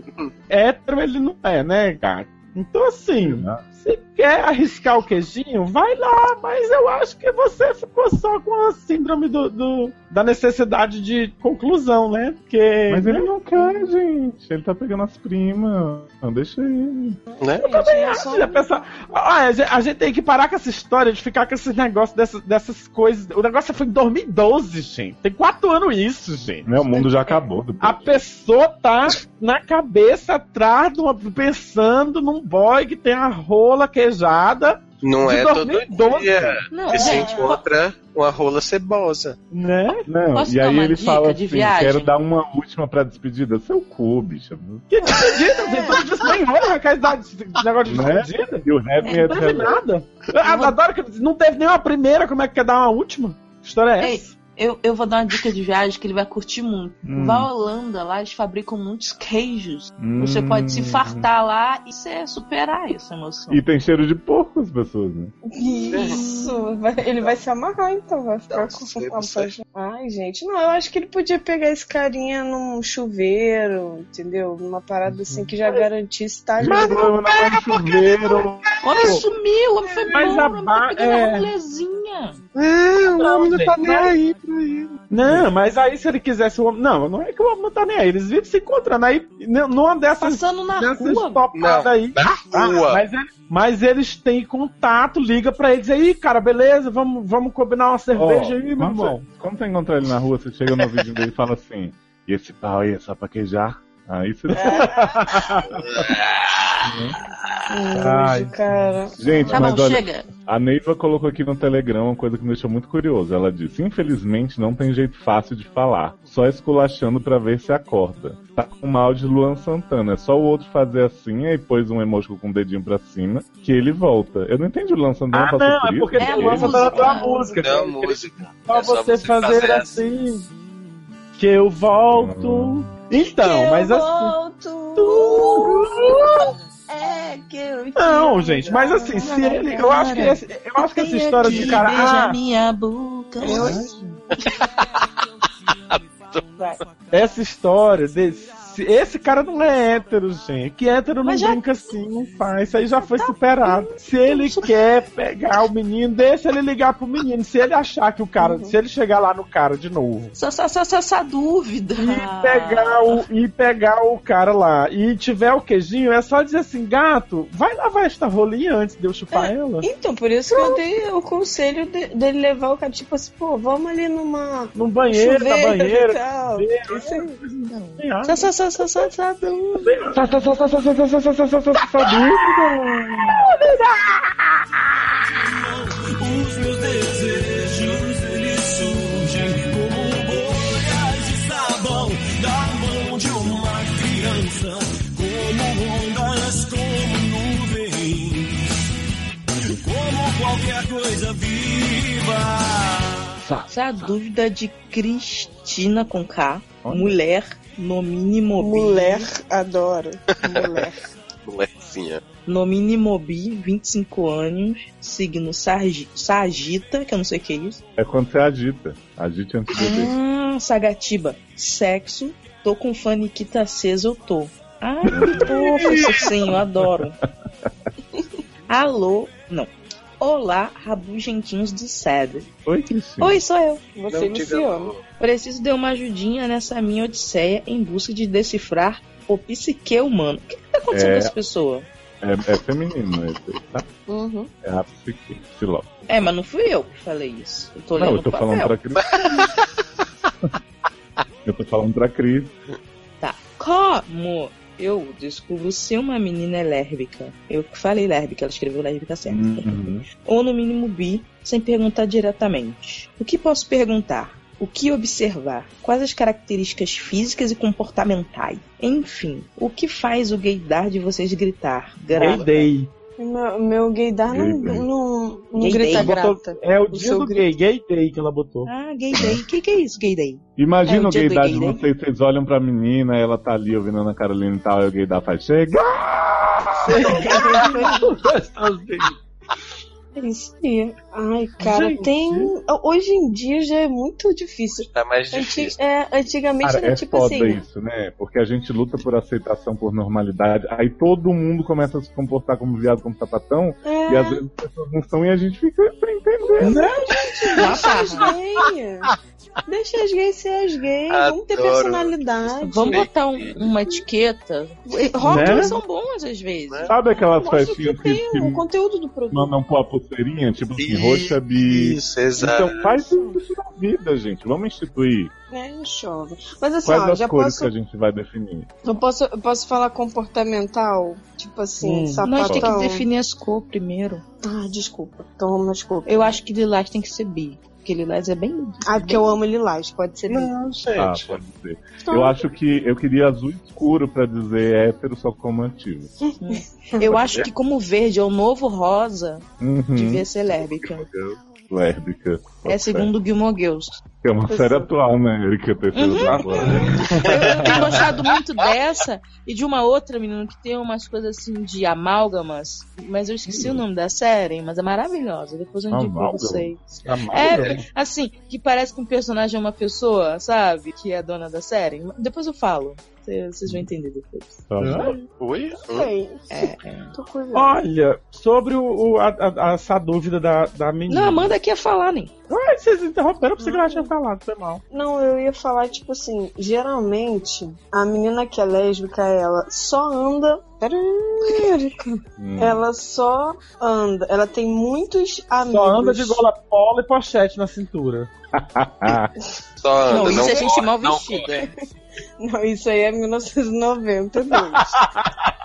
Hétero ele não é, né, gato? Então assim, Né? se quer arriscar o queijinho, vai lá, mas eu acho que você ficou só com a síndrome do, do- da necessidade de conclusão, né? Porque. Mas ele não quer, gente. Ele tá pegando as primas. Não, deixa ele. Né? Gente, é só- Olha, pessoal, olha, a gente- a gente tem que parar com essa história de ficar com esses negócios dessas, dessas coisas. O negócio foi em 2012, gente. Tem quatro anos isso, gente. Né? O mundo já acabou. depois. A pessoa tá na cabeça atrás de uma, pensando num boy que tem a rola queijada, Não De é todo 2012. dia Não, que se gente, encontra uma rola cebosa. né? Não, Posso e aí uma ele fala assim: viagem? quero dar uma última pra despedida. Seu cu, bicha. Que despedida, gente. Tudo isso nem olha com esse negócio de Né? despedida. E o Não é teve nada. Eu adoro que não teve nenhuma primeira, como é que quer dar uma última? Que história é Ei, essa? Eu, eu vou dar uma dica de viagem que ele vai curtir muito. Hum. Vá à Holanda, lá eles fabricam muitos queijos. Hum. Você pode se fartar lá e você superar essa emoção. E tem cheiro de porco as pessoas, né? Isso, vai- ele vai se amarrar então, vai ficar Não, com sei, sei. Ai, gente, não, eu acho que ele podia pegar esse carinha num chuveiro, entendeu? Numa parada assim que já garantisse tá ali. Mas não, não é chuveiro. O homem sumiu, o homem foi Mas embora, a o homem ba- tá pegando é. a rolezinha. É, o homem não tá nem não. aí Não, mas aí se ele quisesse o homem. Não, não é que o homem não tá nem aí. Eles vivem se encontrando aí. Numa dessas. Passando na Dessas rua. Não, aí. na Ah, rua. mas, ele- mas eles têm contato, liga pra eles aí, cara, beleza, vamos, vamos combinar uma cerveja Ó, aí, meu irmão. você, quando você encontrar ele na rua, você chega no vídeo dele e fala assim: E esse pau aí é só pra queijar? Aí você. Ai. Nojo, cara. Gente, Tá mas bom, olha, chega. a Neiva colocou aqui no Telegram uma coisa que me deixou muito curioso. Ela disse: Infelizmente não tem jeito fácil de falar, só esculachando pra ver se acorda. Tá com mal de Luan Santana, é só o outro fazer assim, aí pôs um emoji com o dedinho pra cima, que ele volta. Eu não entendi o Luan Santana Ah, passou não, por é porque É o Luan Santana música. tem uma música. Não, que- música. Só É só você você fazer, fazer assim. Que eu volto. Então, mas assim. É que eu Não, gente, mas assim, se ele. Eu acho que, esse- eu acho que essa história de cara. Beija Ah, minha boca. Vai. essa história desse. Esse cara não é hétero, gente. Que hétero não já- brinca assim, não faz. Isso aí já foi superado. Se ele quer pegar o menino, deixa ele ligar pro menino. Se ele achar que o cara. Se ele chegar lá no cara de novo. Só, só, só, só essa dúvida. E pegar, o, e pegar o cara lá e tiver o queijinho, é só dizer assim, gato, vai lavar esta rolinha antes de eu chupar ela. Então, por isso que eu dei o conselho de- dele levar o cara, tipo assim, pô, vamos ali numa. No banheiro, na chuveiro banheira. e tal. chuveiro, tem água. Só, só, só, Sassaduro. Os desejos, eles surgem como bolhas de sabão da mão de uma criança, como ondas, como nuvens, como qualquer coisa viva. Essa é a dúvida de Cristina com K, mulher no mínimo. Mulher, adoro. Mulher. Molequinha. No mínimo bi, 25 anos. Signo Sargi- Sagita, que eu não sei o que é isso. É quando você agita. Agite antes de beber. Ah, Sagatiba. Sexo. Tô com faniquita acesa, eu tô. Ai, que fofo ursinho, eu adoro. Alô. Não. Olá, rabugentinhos do SED. Oi, Cristina. Oi, sou eu. Você não. Preciso de uma ajudinha nessa minha odisseia em busca de decifrar o psique humano. O que, que tá acontecendo É. com essa pessoa? É, é feminino esse, tá? Uhum. É a psique. Filó. É, mas não fui eu que falei isso. Eu tô Não, eu tô falando pra Cris. eu tô falando pra Cris. Tá. Como eu descubro se uma menina é lérbica? Eu que falei lérbica, ela escreveu lérbica certa. Uhum. Ou no mínimo bi, sem perguntar diretamente. O que posso perguntar? O que observar? Quais as características físicas e comportamentais? Enfim, o que faz o gaydar de vocês gritar? Gay Grata. Meu, meu gaydar não, Gay não, não Gay grita grata. É o O dia do gay, gay day que ela botou. Ah, gay day. O que, que é isso, gay day? Imagina É o o gaydar de gay, né? vocês, vocês olham pra menina, ela tá ali ouvindo a Ana Carolina e tal, e o gaydar faz, chega! É isso aí. Ai, cara, Gente. tem. Hoje em dia já é muito difícil. Tá mais difícil. é, antigamente Cara, era é tipo foda assim. isso, né? Porque a gente luta por aceitação, por normalidade, aí todo mundo começa a se comportar como viado, como sapatão, É, e às vezes as pessoas não estão e a gente fica sem entender. deixa as gays. Deixa as gays ser as gays. Vamos ter Adoro. personalidade. Vamos botar um- uma etiqueta. Rótulos Né? são bons às vezes. Sabe aquelas Mostra o que festinhas que, tem, que o conteúdo do produto. mandam pôr a pulseirinha, tipo assim, roxa, bi. Isso, exato. Então faz isso na vida, gente. Vamos instituir. É, chove. Mas assim, Quais ó, as já cores posso, que a gente vai definir? eu posso. Eu posso falar comportamental? Tipo assim, Hum. sapatão. Nós temos que definir as cores primeiro. Ah, desculpa. Então, desculpa. Eu acho que lilás tem que ser bi. Porque lilás é bem. Ah, porque eu amo lilás, pode ser. Não, Ah, gente. pode ser. Então, Eu acho que eu queria azul escuro pra dizer hétero só como antigo. Eu acho que como verde é o novo rosa, Uhum. devia ser lérbica. Lérbica. É segundo Gilmore Girls. Que é uma série atual, né, Erika? Terceira Uhum. temporada. Eu tenho gostado muito dessa e de uma outra menina que tem umas coisas assim de amálgamas, mas eu esqueci o nome da série, mas é maravilhosa. Depois eu indico pra vocês. É, assim, que parece que um personagem é uma pessoa, sabe? Que é a dona da série. Depois eu falo. Cê- Vocês vão entender depois. Tá. Oi? sei. É, é. Olha, sobre o, o- a- a- essa dúvida da, da menina. Não, manda aqui a falar, nem. Ai, vocês interromperam, pensei que ela tinha falado, foi mal. Não, eu ia falar, tipo assim, geralmente, a menina que é lésbica, ela só anda. Hum. Ela só anda. Ela tem muitos amigos. Só anda de gola polo e pochete na cintura. Só anda, Não, isso não é gente corre, mal vestida. Não, isso aí é 1992.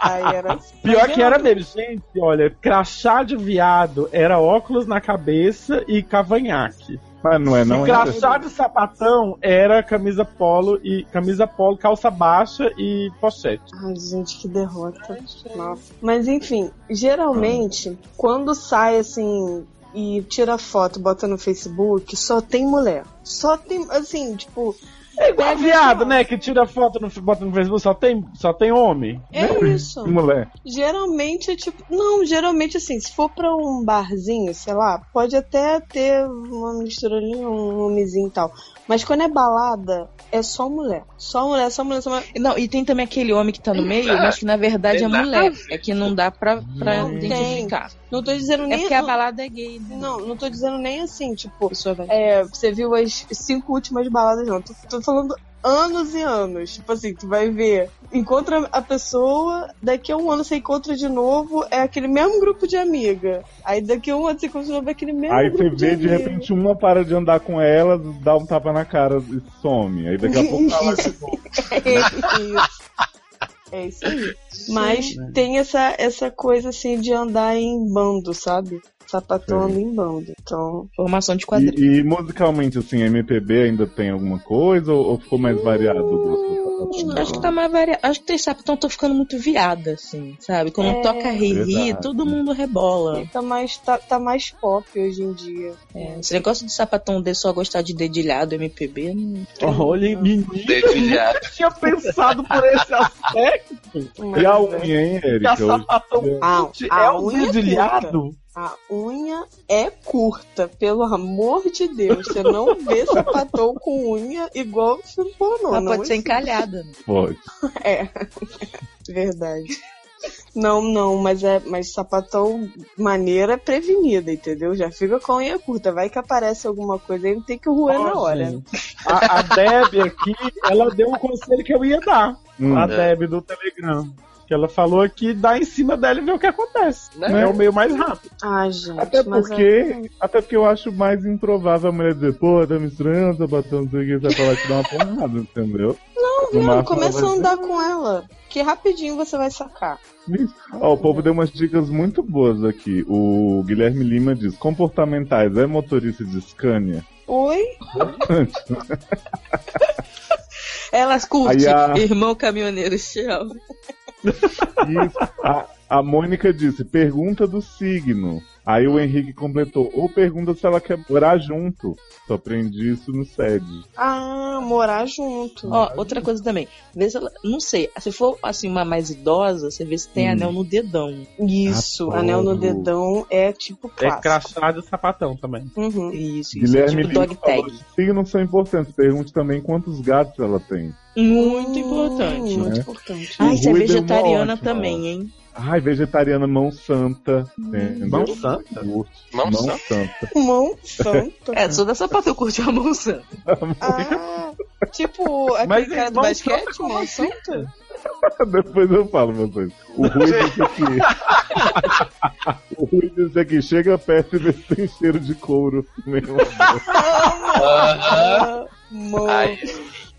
aí era. Pior que era mesmo, gente, olha, crachá de viado era óculos na cabeça e cavanhaque. Mas não é, não é. crachá de sapatão era camisa polo e camisa polo, calça baixa e pochete. Ai, gente, que derrota. Nossa. Mas enfim, geralmente, quando sai assim e tira foto, bota no Facebook, só tem mulher. Só tem, assim, tipo. É igual viado, só. né? Que tira foto no, bota no Facebook, só tem, só tem homem. É isso. Mulher. Geralmente, tipo, não, geralmente assim, se for pra um barzinho, sei lá, pode até ter uma mistura ali, um homenzinho e tal. Mas quando é balada, é só mulher. Só mulher, só mulher, só mulher. Não, e tem também aquele homem que tá no meio, mas que na verdade é Tem mulher. a. É que não dá pra, pra Não identificar. Não tô dizendo É nem. porque a não, balada é gay. né? não, não tô dizendo nem assim, tipo, A é, você viu as cinco últimas baladas, não. Tô, tô falando anos e anos. Tipo assim, tu vai ver, encontra a pessoa, daqui a um ano você encontra de novo, é aquele mesmo grupo de amiga. Aí daqui a um ano você encontra de novo, é aquele mesmo Aí você grupo vê, de amiga. repente, uma para de andar com ela, dá um tapa na cara e some. Aí daqui a pouco tá lá de novo. É isso. É isso aí. Mas tem essa, essa coisa assim de andar em bando, sabe? Sapatão anda em bando. Então. Formação de quadrilha. E, e musicalmente, assim, MPB ainda tem alguma coisa ou, ou ficou mais variado o gosto? Acho que tá mais variado. Acho que tem sapatão tô ficando muito viada, assim, sabe? Quando É, toca Riri, todo mundo rebola. Tá mais, tá, tá mais pop hoje em dia. É, esse negócio de sapatão de só gostar de dedilhado MPB, não... Olha, menino, Dedilhado. eu tinha pensado por esse aspecto. E a Mas, é. unha, hein, a Erika? Hoje- sapatão A, é a o unha é dedilhado. A unha é curta, pelo amor de Deus. Você não vê sapatão com unha igual filme pornô. Ela não pode ser encalhada. né? Pode. É, verdade. Não, não, mas é, mas sapatão maneira é prevenida, entendeu? Já fica com a unha curta. Vai que aparece alguma coisa aí, tem que roer na Ó, hora. A, a Deb aqui, ela deu um conselho que eu ia dar. Hum. A Deb do Telegram. Que ela falou que dá em cima dela e vê o que acontece. Né? É o meio mais rápido. Ai, gente. Até mas porque, é- até porque eu acho mais improvável a mulher dizer, pô, tá me estranhando, tá batendo, não sei o que, você vai falar que dá uma porrada, entendeu? No Não, máximo, começa a andar com ela. Que rapidinho você vai sacar. Ó, o povo deu umas dicas muito boas aqui. O Guilherme Lima diz, comportamentais, é motorista de Scania? Oi? Elas curtem, a- irmão caminhoneiro, tchau. Isso. A, a Mônica disse, pergunta do signo. Aí o Henrique completou, ou pergunta se ela quer morar junto. Só aprendi isso no SED. Ah, morar junto. Ó, outra coisa também. Vê se ela. Não sei, se for assim, uma mais idosa, você vê se tem Hum. anel no dedão. Isso, Adoro. anel no dedão é tipo É clássico. crachá de sapatão também. Uhum. Isso, isso. Guilherme tipo Lima dog tag. signos são importantes. Pergunte também quantos gatos ela tem. Muito importante. Muito né? importante. Ai, você é vegetariana também, hein? Ai, vegetariana, mão santa. entendeu? Mão santa? Mão Mão santa? santa. Mão santa. É, sou dessa parte eu curti a mão santa. Ah, tipo aquele Mas cara do mão basquete, santa, mão assim? santa? Depois eu falo pra vocês. O Rui disse aqui. o Rui disse aqui, chega perto e vê se tem cheiro de couro. Meu Deus. Ah. Ai,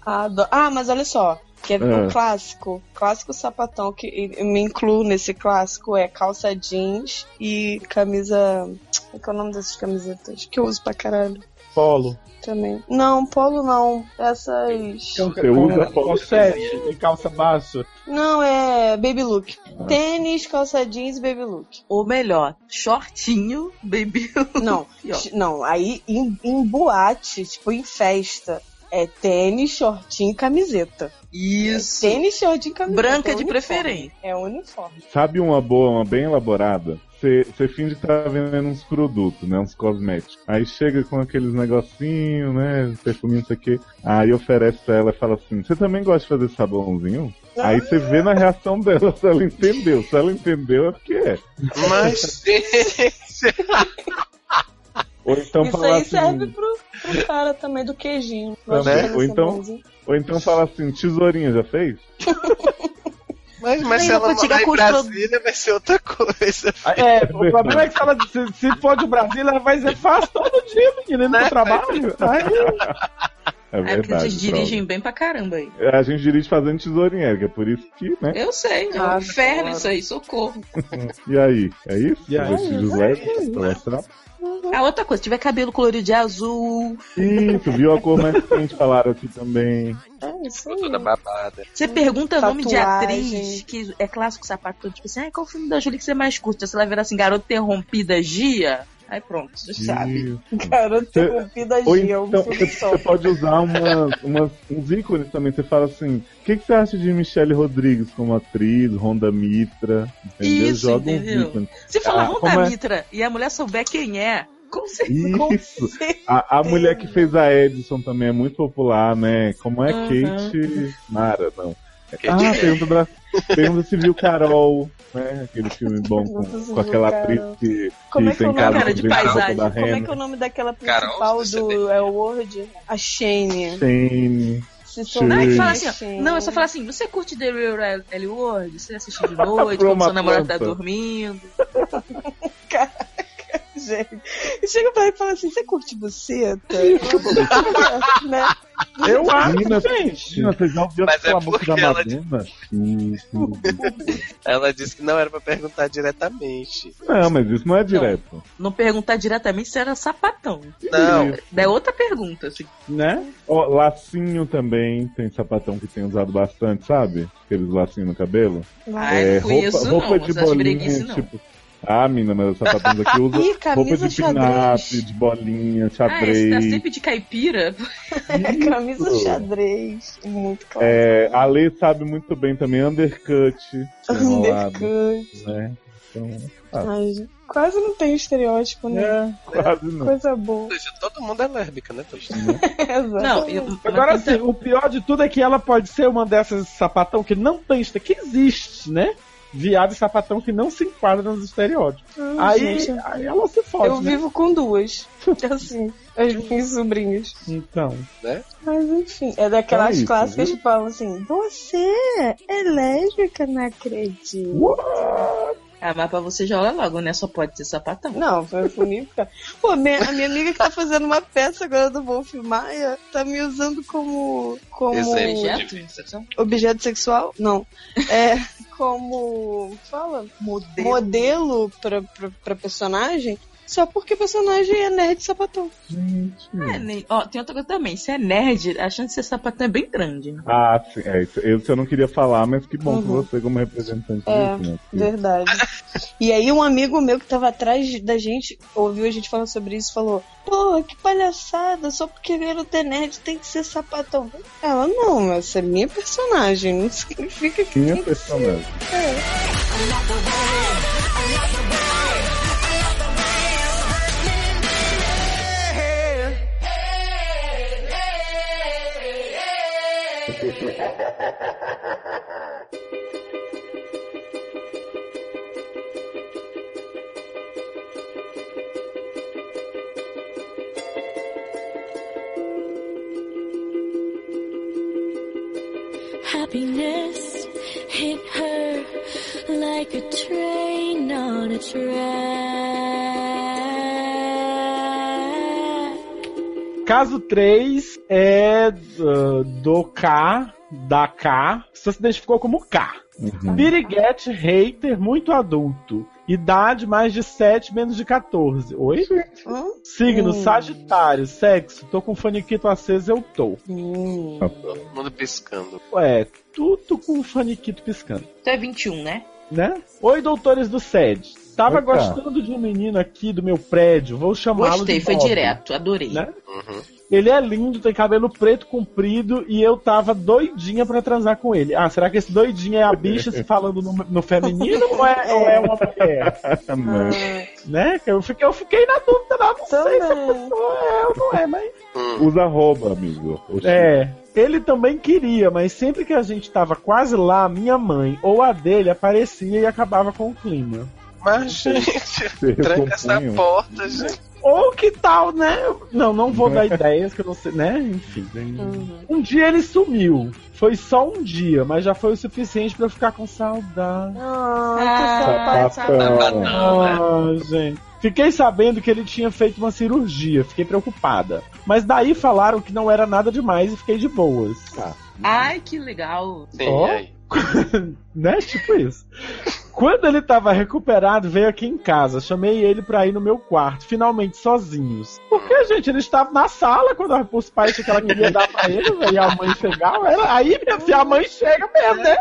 Ado- Ah, mas olha só. Que é Ah. o clássico, clássico sapatão que eu me incluo nesse clássico é calça jeans e camisa. Qual que é o nome dessas camisetas? Que eu uso pra caralho Polo. também. Não, polo não. Essas. Você usa com, polo. pochete e calça baixa. Não, é baby look. Tênis, calça jeans e baby look. Ou melhor, shortinho, baby. Não, E, ó. não, aí em, em boate, tipo em festa, é tênis, shortinho e camiseta. Isso. É tênis, shortinho e camiseta. Branca é de uniforme. preferência. É uniforme. Sabe uma boa, uma bem elaborada? Você finge que tá vendendo uns produtos, né? Uns cosméticos. Aí chega com aqueles negocinhos, né? Perfuminho, não sei o quê. Aí oferece pra ela e fala assim: Você também gosta de fazer sabãozinho? Aí você vê na reação dela se ela entendeu. Se ela entendeu, é porque é. mas. Ou então Isso falar aí serve assim. pro, pro cara também do queijinho. De fazer Ou então-. Ou então fala assim: Tesourinha, já fez? Mas, mas se ela morar em Brasília, vai ser outra coisa. É, o problema é que se, ela, se, se for de Brasília, ela vai dizer, faz todo dia, menina, indo Né? pro trabalho. Aí, É É porque verdade. vocês dirigem bem pra caramba aí. A gente dirige fazendo tesourinha, que é por isso que, né? Eu sei, é um Ah, inferno isso aí, socorro. E aí? É isso? E aí? Leves pra Ah, outra coisa, se tiver cabelo colorido de azul, Isso, viu a cor mais quente, falaram aqui também. É isso aí. toda babada. você pergunta nome de atriz, que é clássico sapato, tipo assim, ah, qual o filme da Julie que você mais curte? Você vai ver assim, Garota Interrompida Gia, aí pronto, você sabe. Garoto é um então, você, pode usar umas, umas, uns ícones também. Você fala assim: o que, que você acha de Michelle Rodrigues como atriz, Honda Mitra? Entendeu? Isso, Joga entendeu? ícones. Se falar Ah, Ronda é? Mitra e a mulher souber quem é, você... como Isso. A, a mulher que fez a Edison também é muito popular, né? Como é Uhum. Kate Mara, não. Ah, pergunta, pra, pergunta se viu Carol, né? Aquele filme bom com, com aquela atriz Carol. que, Como que é que é tem o nome? cara Cara de paisagem. da Como é que é o nome daquela Carol, principal você do É Word? A Shane. Shane. Não, é fala assim, ó, não, é só falar assim, você curte The Real Ellie Você assiste de noite, quando seu namorado tá dormindo. Gente, chega pra mim e fala assim: você curte buceta? né? Eu acho, gente. Menina, vocês já ouviram Mas é música da porque ela- sim. Ela disse que não era pra perguntar diretamente. Não, mas isso não é direto. Não perguntar diretamente se era sapatão. Não, É outra pergunta, assim. Né? Ó, lacinho também, tem sapatão que tem usado bastante, sabe? Aqueles lacinhos no cabelo. Ah, é, não roupa, roupa não, de bolinha, não. tipo. Ah, mina, mas os sapatões aqui usam Ih, roupa de pinap, xadrez. de bolinha, Ah, tá xadrez. sempre de caipira? É camisa xadrez. Muito claro. É, a Lê sabe muito bem também undercut. enrolado, Undercut. né? Então, Ai, quase não tem estereótipo, né? É. quase não. Coisa boa. ou seja, todo mundo é lésbica, né? Tosh? Exato. Não, eu, Agora assim, o pior de tudo é que ela pode ser uma dessas sapatão que não tem, que existe, né? Viado e sapatão que não se enquadra nos estereótipos. Ai, Aí, gente, aí ela se fode, eu né? vivo com duas. Assim, as minhas sobrinhas. Então. Mas enfim, é daquelas É isso, clássicas viu? que falam assim: Você é lésbica, não acredito. Ah, mas pra você joga logo, né? Só pode ser sapatão. Não, foi cara. Pô, minha- a minha amiga que tá fazendo uma peça agora do Wolf Maia tá me usando como. como Exemplo. Objeto? objeto sexual? Não. É como. Fala? Modelo. Modelo pra personagem. Só porque o personagem é nerd sapatão. Gente. É, nem- ó, tem outra coisa também. Se é nerd, a chance de ser sapatão é bem grande. né? Ah, sim, é isso. Eu, eu não queria falar, mas que bom que Uhum. você, como representante É, disso, né? Verdade. E aí um amigo meu que tava atrás da gente, ouviu a gente falando sobre isso, falou, pô, que palhaçada, só porque garoto é nerd tem que ser sapatão. Ela, não, essa é minha personagem, não significa que Minha tem que ser. personagem. Happiness hit her like a train on a track. Caso 3 é uh, do K, da K. Você se identificou como K. Uhum. Piriguete hater muito adulto. Idade mais de 7, menos de 14. Oi? Signo Hum. Sagitário. Sexo. Tô com faniquito aceso, eu tô. Hum. Todo mundo piscando. Ué, tudo com faniquito piscando. Tu é 21, né? Né? Oi, doutores do SED. Tava Opa. gostando de um menino aqui do meu prédio. Vou chamá-lo Gostei, de foi direto, adorei. Né? Uhum. Ele é lindo, tem cabelo preto comprido e eu tava doidinha pra transar com ele. Ah, será que esse doidinho é a bicha se falando no, no feminino ou é, ou é uma mulher? Mas Né? Que Eu fiquei, eu fiquei na dúvida lá, não sei se a pessoa é ou não é, mas. Hum. Usa arroba, amigo. Oxi. É. Ele também queria, mas sempre que a gente tava quase lá, minha mãe ou a dele aparecia e acabava com o clima. Mas, gente, tranca essa porta, gente. Ou que tal, né? Não, não vou dar ideias que eu não sei, né? Enfim. Um dia ele sumiu. Foi só um dia, mas já foi o suficiente pra eu ficar com saudade. Ah, Ah, que. Não, né? Ah, gente. Fiquei sabendo que ele tinha feito uma cirurgia, fiquei preocupada. Mas daí falaram que não era nada demais e fiquei de boas. Ai, que legal. Sim, Ó. né? Tipo isso. Quando ele tava recuperado, veio aqui em casa. Chamei ele pra ir no meu quarto, finalmente sozinhos. Porque, gente, ele estava na sala quando os pais tinham que ela queria dar pra ele, e a mãe chegava. Era, aí, minha filha, a mãe chega mesmo, né?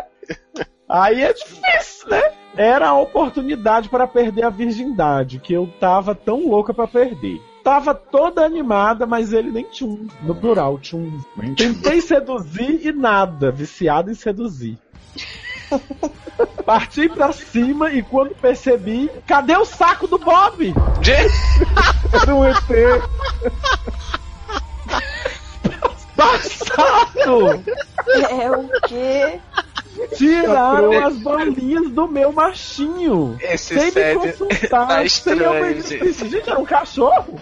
Aí é difícil, né? Era a oportunidade para perder a virgindade, que eu tava tão louca pra perder. Tava toda animada, mas ele nem tchum. No plural, tchum. Tentei seduzir e nada, viciado em seduzir. Parti pra cima e quando percebi, cadê o saco do Bob? Era um ET. Passado! É o quê? Tiraram as bolinhas do meu machinho. esse Sem me sério consultar, tá sem eu gente. era um cachorro?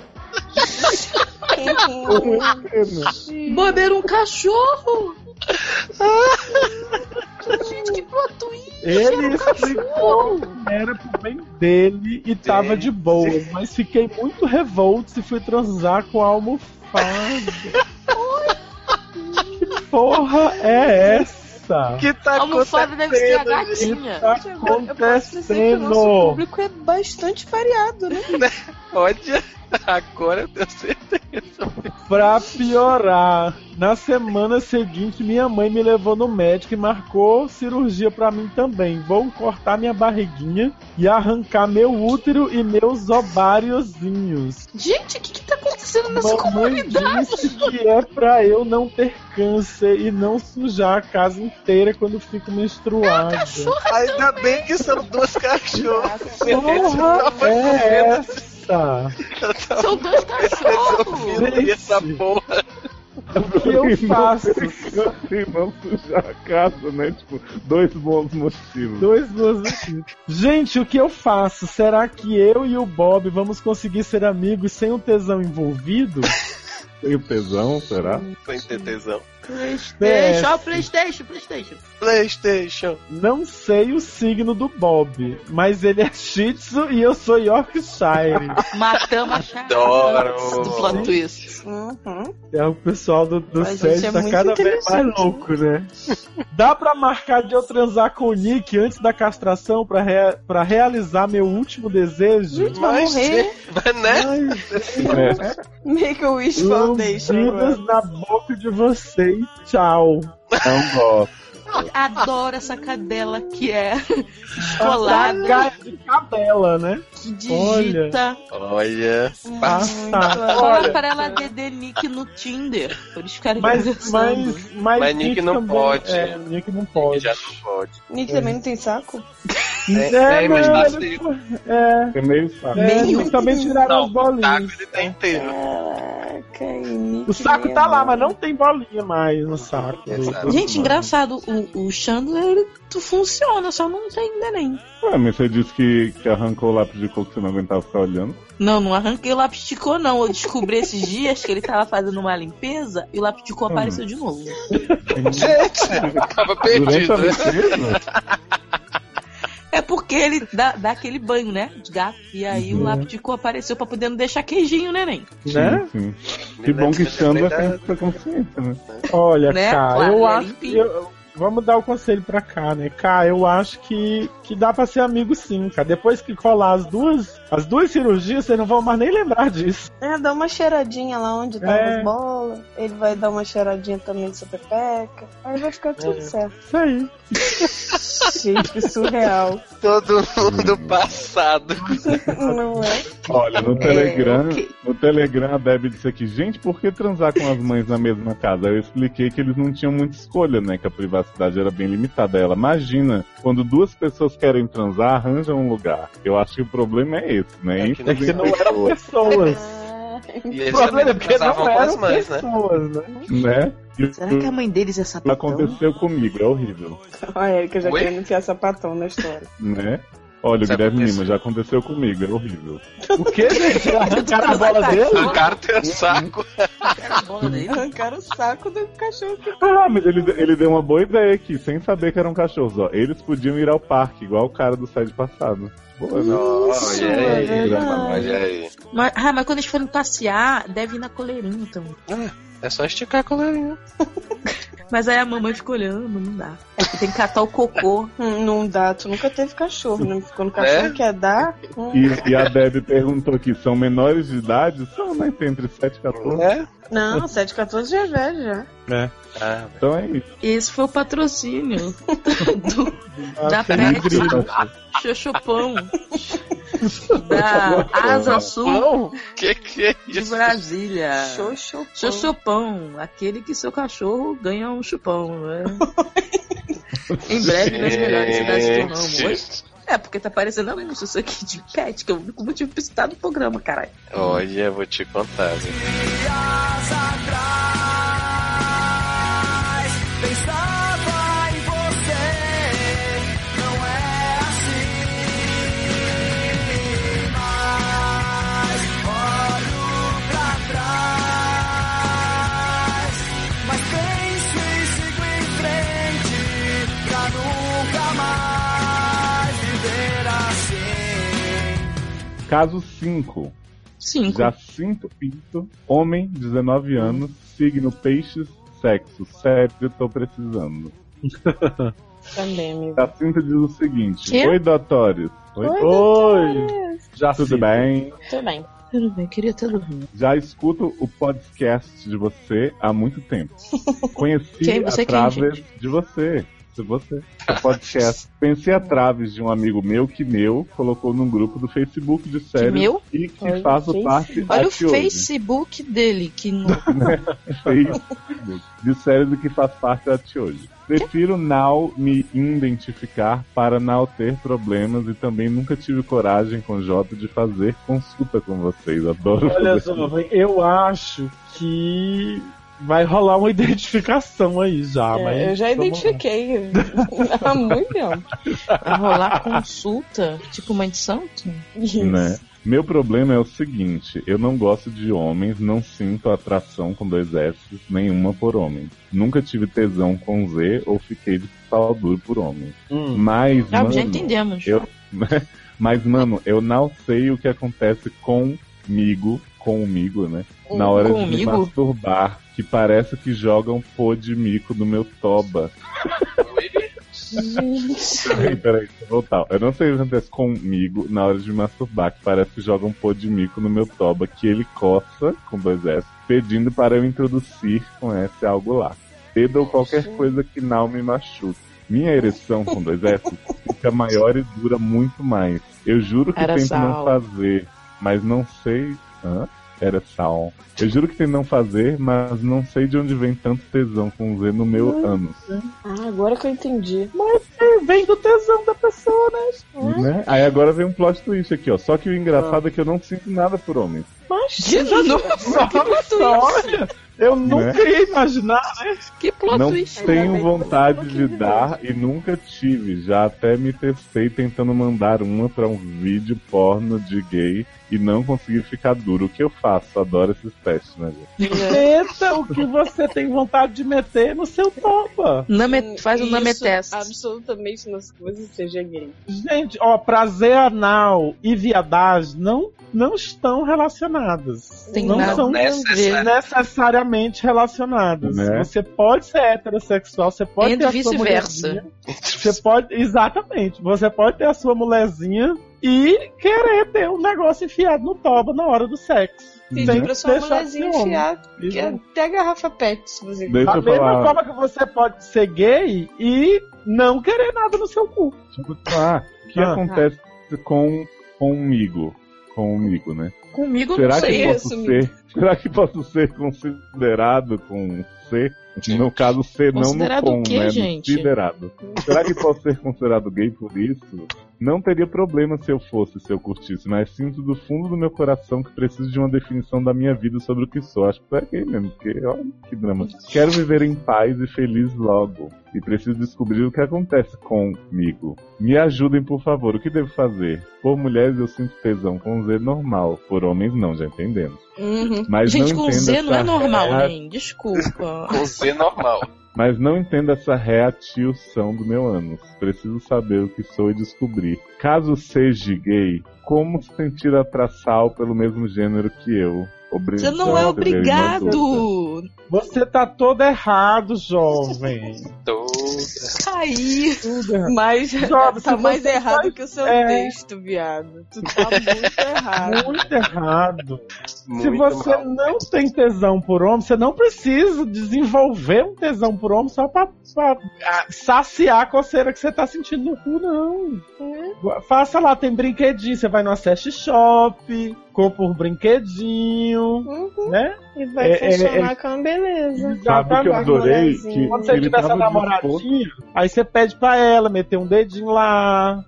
Um né? Era um cachorro! Gente, que plot twist! Ele explicou que era pro bem dele e tava de boa, mas fiquei muito revolto e fui transar com a almofada. que porra é essa? que tá A almofada deve ser a acontecendo, gatinha. Tá Eu posso dizer que o nosso acontecendo? público é bastante variado, né? Olha, agora eu tenho certeza. Pra piorar, na semana seguinte minha mãe me levou no médico e marcou cirurgia pra mim também. Vou cortar minha barriguinha e arrancar meu útero e meus ováriozinhos. Gente, o que, que tá acontecendo nessa Mamãe comunidade? disse que é pra eu não ter câncer e não sujar a casa inteira quando fico menstruada. Ainda bem que são duas cachorras. Porra é essa? São dois cachorros! Gente. essa porra. O que eu faço? Não sujar a casa, né? Tipo, dois bons motivos. Dois bons motivos. Gente, o que eu faço? Será que eu e o Bob vamos conseguir ser amigos sem o tesão envolvido? Tem o tesão, será? Sem ter tesão. Playstation, ó, Playstation, Playstation. Playstation. Não sei o signo do Bob, mas ele é Shih Tzu e eu sou Yorkshire. Matamos a charada Adoro. do plot twist. Uhum. É o pessoal do, do gente set é tá cada vez mais louco, né? Dá pra marcar de eu transar com o Nick antes da castração pra, rea- pra realizar meu último desejo? Vai morrer. Vai, né? Ai, É, Make a Wish Foundation. na boca de vocês. Tchau. não gosto. Adoro essa cadela que é escolada, gaia de cadela, né? que digita. Olha. Passada. Fala Olha, para ela DD Nick no Tinder. Pra eles ficarem mas, conversando. mas, mas, Mas Nick não também- pode. É, Nick não pode. Já não pode. Nick também não tem saco? É, É, é, mas não, ele- é, É meio saco. é, Meio- Nick também tiraram Não, as o taco bolinhas. ele tá inteiro. Caraca, Nick O saco tá é lá, mas não tem bolinha mais no saco. Gente, engraçado, o, o Chandler ele, tu funciona, só não tem ainda nem. Ué, mas você disse que, que arrancou o lápis de cor que você não aguentava ficar olhando. Não, não arranquei o lápis de cor, não. Eu descobri esses dias que ele tava fazendo uma limpeza e o lápis de cor apareceu de novo. Gente, tava perdido, né? É porque ele dá, dá aquele banho, né? De gato. E aí o lápis de cor apareceu pra poder não deixar queijinho, né, nem? Né? Sim, sim. Que bom que Chandler tem essa consciência, né? Olha, Né? cá, Claro, eu ele é acho vamos dar o conselho pra cá, né? Cá, eu acho que, que dá pra ser amigo sim, cara. Depois que colar as duas, as duas cirurgias, vocês não vão mais nem lembrar disso. É, dá uma cheiradinha lá onde tá É. as bolas. Ele vai dar uma cheiradinha também de sua pepeca. Aí vai ficar tudo certo. Isso aí. Gente, que surreal. Todo mundo passado. Não é? Olha, no Telegram, ok. no Telegram a Debbie disse aqui, gente, por que transar com as mães na mesma casa? Eu expliquei que eles não tinham muita escolha, né? Que a privacidade era bem limitada. Ela, imagina, quando duas pessoas querem transar, arranjam um lugar. Eu acho que o problema é esse, né? É Isso que É que não eram pessoas, pessoas. E O problema é porque não eram mães, né? pessoas, né? né? Será que a mãe deles é sapatão? aconteceu comigo, é horrível, A Erika já Oi? querendo enfiar sapatão na história. né? Olha, o Isso Guilherme aconteceu. Lima, já aconteceu comigo, é horrível. O que, gente? Arrancaram a bola dele? Arrancaram teu saco. Era bola dele. Arrancaram o saco do cachorro que Ah, mas ele, ele deu uma boa ideia aqui, sem saber que eram cachorros, ó. Eles podiam ir ao parque, igual o cara do site passado. Boa, né? Olha é aí, olha aí. Mas, ah, mas quando eles forem passear, deve ir na coleirinha também. É só esticar a coleirinha. Mas aí a mamãe fica olhando, não dá. Tem que catar o cocô. Hum, Não dá, tu nunca teve cachorro, né? Quando o cachorro É? quer dar. hum. E, e a Deb perguntou aqui, são menores de idade? São, né? Tem entre 7 e 14. É? Não, 7, 14 já é velho já. Ah, Então é isso. Esse foi o patrocínio do, da Pet, incrível. Xoxopão, da Asa Sul? Que que é de? Brasília. Xoxo. Xoxopão, aquele que seu cachorro ganha um chupão, né? em breve nas melhores cidades do ramo. É, porque tá parecendo anúncio isso aqui de pet, que é o único motivo pra citar do programa, caralho. Olha, vou te contar, viu? dias atrás Caso 5. Cinco. Jacinto Pinto, homem, 19 anos, signo peixes, sexo, sério, tô precisando. Também, amigo. Jacinto diz o seguinte: Quê? Oi, Dotórios. Oi, Oi! Já tudo bem? Tudo bem. Tudo bem, queria ter dormido. Já escuto o podcast de você há muito tempo. Conheci Quem? Você quem, através gente? de você. De você. O podcast. Conheci através de um amigo meu que meu colocou num grupo do Facebook de séries meu? e que Olha faço Facebook. parte Olha o até hoje. Facebook dele, que não. Facebook de séries e que faz parte até hoje. Prefiro não me identificar para não ter problemas e também nunca tive coragem com o Jota de fazer consulta com vocês. Adoro Olha só, eu acho que vai rolar uma identificação aí já, É, mas. eu já identifiquei há muito tempo. Vai rolar consulta, tipo mãe de santo? Isso. né? Meu problema é o seguinte, eu não gosto de homens, não sinto atração com dois S nenhuma por homem. Nunca tive tesão com Z ou fiquei de pau duro por homem. Hum. Mas, Ah, mano, já entendemos. eu- mas, mano, eu não sei o que acontece comigo, comigo, né? Na hora de me Comigo? masturbar, que parece que jogam pô de mico no meu toba. Peraí, peraí, deixa eu voltar. Eu não sei o que acontece comigo na hora de me masturbar, que parece que jogam pô de mico no meu toba, que ele coça, com dois S, pedindo para eu introduzir com S algo lá. Dedo ou qualquer coisa que não me machuque. Minha ereção com dois S fica maior e dura muito mais. Eu juro que Era tento sal. não fazer, mas não sei. Hã? Era sal. Eu juro que tento não fazer, mas não sei de onde vem tanto tesão com Z no meu ânus. Ah, agora que eu entendi. Vem do tesão da pessoa, né? Né? Aí agora vem um plot twist aqui, ó. Só que o engraçado é que eu não sinto nada por homens. Mas De novo? Olha, eu nunca ia imaginar, né? Que plot não twist. tenho bem, vontade de dar e nunca tive. Já até me testei tentando mandar uma pra um vídeo porno de gay e não consegui ficar duro. O que eu faço? Adoro esses testes, né, gente? Meta o que você tem vontade de meter no seu toba. Name- faz um Isso name test. Absolutamente que você seja gay. Gente, ó, prazer anal e viadagem não, não estão relacionadas. Tem não nada são necessariamente relacionadas. Né? Você pode ser heterossexual, você pode E ter a sua vice-versa. mulherzinha. Você pode, exatamente. Você pode ter a sua mulherzinha e querer ter um negócio enfiado no toba na hora do sexo. Pedir Sem pra sua deixar mulherzinha enfiar Isso. que é até a garrafa pet, se você Deixa Da mesma falar. forma que você pode ser gay e não querer nada no seu cu. Deixa eu falar. O que Ah. acontece com comigo? Comigo, né? Comigo Será não que sei. posso assumir. ser? Será que posso ser considerado com C? No caso C, não no Considerado com, o quê, né? gente? Considerado. Será que posso ser considerado gay por isso? Não teria problema se eu fosse, se eu curtisse, mas sinto do fundo do meu coração que preciso de uma definição da minha vida sobre o que sou. Acho que é gay mesmo, porque olha que drama. Quero viver em paz e feliz logo. E preciso descobrir o que acontece comigo. Me ajudem, por favor. O que devo fazer? Por mulheres eu sinto tesão com Z normal. Por homens não, já entendemos. Uhum. Mas Gente, não com Z não é normal, rea- nem. Desculpa. Com Z normal. Mas não entendo essa reatilção do meu ânus. Preciso saber o que sou e descobrir. Caso seja gay, como sentir atração pelo mesmo gênero que eu? Você não é obrigado. Você tá todo errado, jovem. Toda. Aí. Tudo errado. Mas Jovem, tá se mais errado faz- que o seu é. texto, viado. Tu tá muito errado. Muito errado. Se Muito você mal. não tem tesão por homem, você não precisa desenvolver um tesão por homem só pra, pra, saciar a coceira que você tá sentindo no cu, não. Faça lá, tem brinquedinho. Você vai no Acesse Shop, compra um brinquedinho, Uhum. né? E vai É, funcionar é, com uma beleza. Sabe o que eu adorei? Que Quando você ele tiver essa namoradinha, aí você pede pra ela meter um dedinho lá,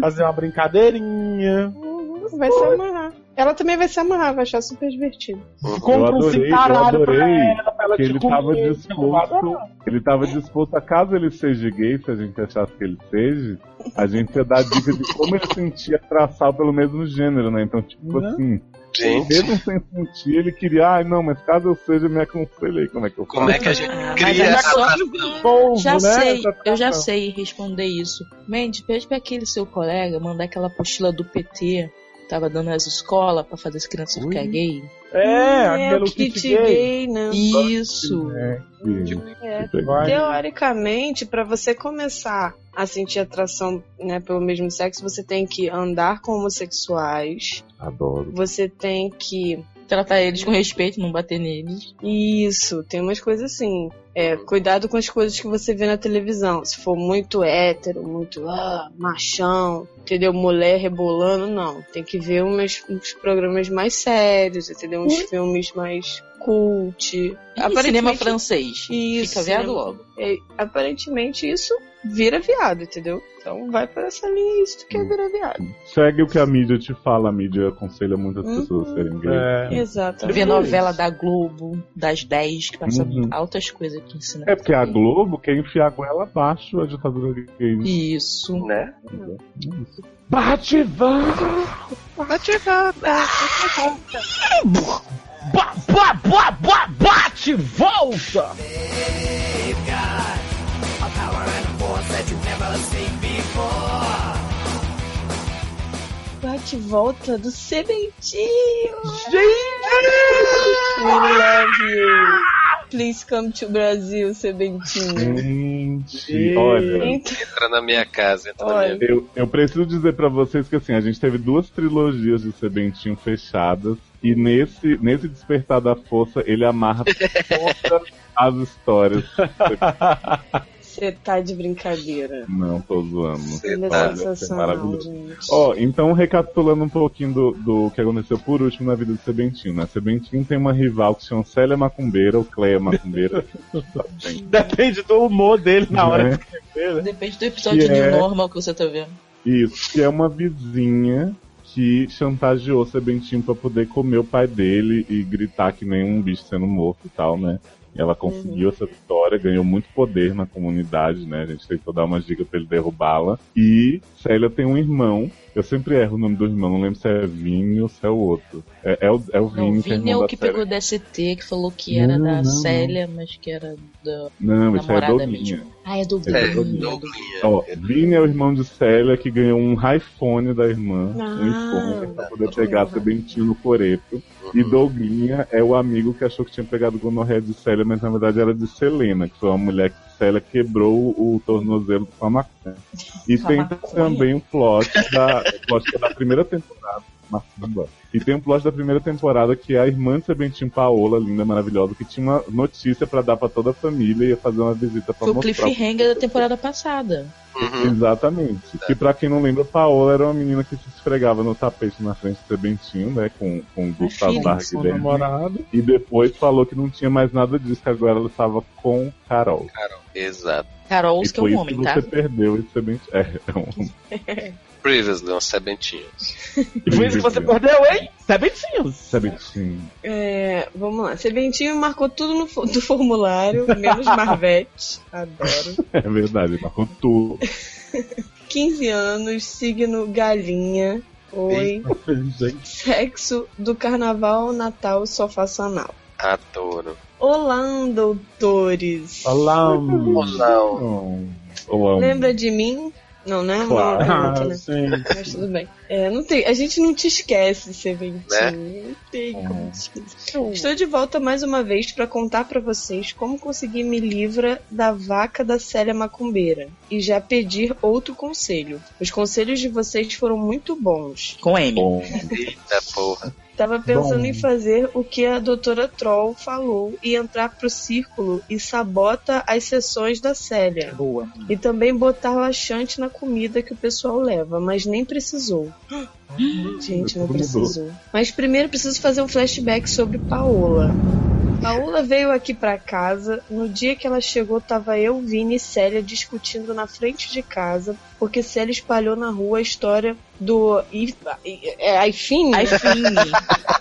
fazer uma brincadeirinha. Uhum, Vai se amarrar. Ela também vai se amarrar, vai achar super divertido. Compra um adorei, eu cintaralho pra adorei ela, pra ela que te ele tava disposto. Ele tava disposto a caso ele seja gay, se a gente achasse que ele seja, a gente ia dar dica de como ele sentia atração pelo mesmo gênero, né? Então, tipo Né? assim, Gente, mesmo sem sentir, ele queria, ai não, mas caso eu seja, me aconselhe aí como é que eu faço. como é que a gente Ah, cria olha essa? Povo, Já né? sei, Essa eu já sei responder isso. Mendes, pede pra aquele seu colega mandar aquela apostila do PT tava dando nas escolas pra fazer as crianças Ui. ficar gay. É, o aquele kit kit gay, gay. né? Isso. É, que- É. Teoricamente, pra você começar a sentir atração né, pelo mesmo sexo, você tem que andar com homossexuais, Adoro. você tem que. Tratar eles com respeito, não bater neles. Isso, tem umas coisas assim. É, cuidado com as coisas que você vê na televisão. Se for muito hétero, muito ah, machão, entendeu? Mulher rebolando, não. Tem que ver umas, uns programas mais sérios, entendeu? Uns filmes mais cult. E cinema francês. Isso, Fica viado cinema- logo. É, aparentemente isso vira viado, entendeu? Então vai por essa linha aí se tu quer virar viado. Segue o que a mídia te fala, a mídia aconselha muitas Uhum. pessoas a serem gays. É. Exatamente. Ver novela da Globo, das 10, que passa Uhum. altas coisas que ensina. É porque a Globo quer enfiar a goela abaixo a ditadura gay. Isso. Né? Isso. Bate, vai! Bate e volta. Ba, ba, ba, ba, bate, volta! Bate e volta do Sebentinho. Gente! We love you. Please come to Brasil, Sebentinho. Gente, olha. Então, Entra na minha casa, entra na Olha. minha Eu, eu preciso dizer pra vocês que assim, a gente teve duas trilogias de Sebentinho fechadas. E nesse, nesse Despertar da Força, ele amarra todas as histórias. você tá de brincadeira. Não, tô zoando. Ele é tá, sensacional, maravilhoso. gente. Ó, então recapitulando um pouquinho do, do que aconteceu por último na vida do Sebentinho, né? Sebentinho tem uma rival que se chama Célia Macumbeira, ou Cleia Macumbeira. Depende do humor dele na hora né? de escrever, né? Depende do episódio Que de é- Normal que você tá vendo. Isso, que é uma vizinha que chantageou Sebentinho pra poder comer o pai dele e gritar que nem um bicho sendo morto e tal, né? Ela conseguiu essa vitória, ganhou muito poder na comunidade, né? A gente tentou dar umas dicas pra ele derrubá-la. E Célia tem um irmão. Eu sempre erro o nome do irmão, não lembro se é Vini ou se é o outro. É, é o, é o Não, Vini, o que é Vini é o que Célia. pegou DST, que falou que era Não, da não, Célia, mas que era da Não, isso é Doguinha. mesmo. Ah, é do É, É, Bruno. Douglinha. Ó, Vini é o irmão de Célia que ganhou um iPhone da irmã, um Ah, iPhone pra poder pegar Sebentinho no coreto. E Douglinha é o amigo que achou que tinha pegado gonorreia de Célia, mas na verdade era de Selena, que foi uma mulher que Célia quebrou o tornozelo com a maconha. E tem também um plot da, o plot da primeira temporada. Macumba. E tem um plot da primeira temporada que é a irmã de Sebentinho Paola, linda, maravilhosa, que tinha uma notícia pra dar pra toda a família e ia fazer uma visita pra Foi o mostrar. cliffhanger da temporada passada. Uhum. Exatamente. Que pra quem não lembra, Paola era uma menina que se esfregava no tapete na frente do Sebentinho, né? Com, com o Gustavo dentro. namorado. E depois falou que não tinha mais nada disso, que agora ela estava com Carol. Carol, exato. Carol, que é um isso homem, que tá? você perdeu esse Sebentinho. É, é um Previously, uns sebentinhos. E foi isso que você perdeu, hein? Sebentinhos. Sebentinho. É, vamos lá. Sebentinho marcou tudo no do formulário, menos Marvete. Adoro. É verdade, marcou tudo. 15 anos, signo galinha. Oi. Gente, Sexo do carnaval, Natal, sofá anal. Adoro. Olá, doutores. olá. Não. Não. Eu amo. Lembra de mim? Não, né? Não, Claro. Ah, muito, né? sim. Mas tudo bem. É, não tem, a gente não te esquece, Seventinho. Né? Não tem como te esquecer. Estou de volta mais uma vez para contar para vocês como conseguir me livrar da vaca da Célia Macumbeira e já pedir outro conselho. Os conselhos de vocês foram muito bons. Com M. Bom, Eita porra. Tava pensando Bom. em fazer o que a doutora Troll falou e entrar pro círculo e sabota as sessões da Célia. Boa. E também botar laxante na comida que o pessoal leva, mas nem precisou. Gente, não precisou. Mas primeiro preciso fazer um flashback sobre Paola. Paola veio aqui pra casa. No dia que ela chegou, tava eu, Vini e Célia discutindo na frente de casa, porque Célia espalhou na rua a história do. I- É Aifine? iFine.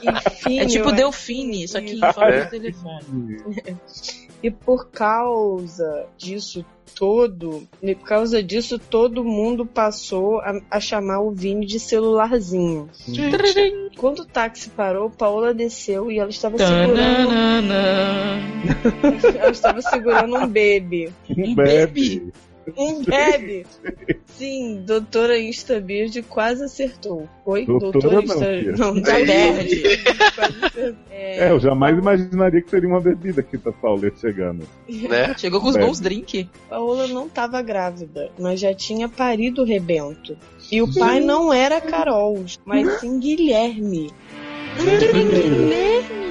Ifine, É tipo Delfine, só que em É. forma de telefone. E por causa disso todo, e por causa disso, todo mundo passou a, a chamar o Vini de celularzinho. Quando o táxi parou, Paola desceu e ela estava segurando. Ela estava segurando um bebê. um Um bebe. Bebê! Sim, doutora Instabird quase acertou. Oi? Doutora não, Insta... filha. Não, Da Bird. acertou. É, É, eu jamais imaginaria que seria uma bebida que tá Paula chegando. Né? Chegou com os Bebe. bons drink. Paola não estava grávida, mas já tinha parido o rebento. E o pai não era Carol, mas sim Guilherme.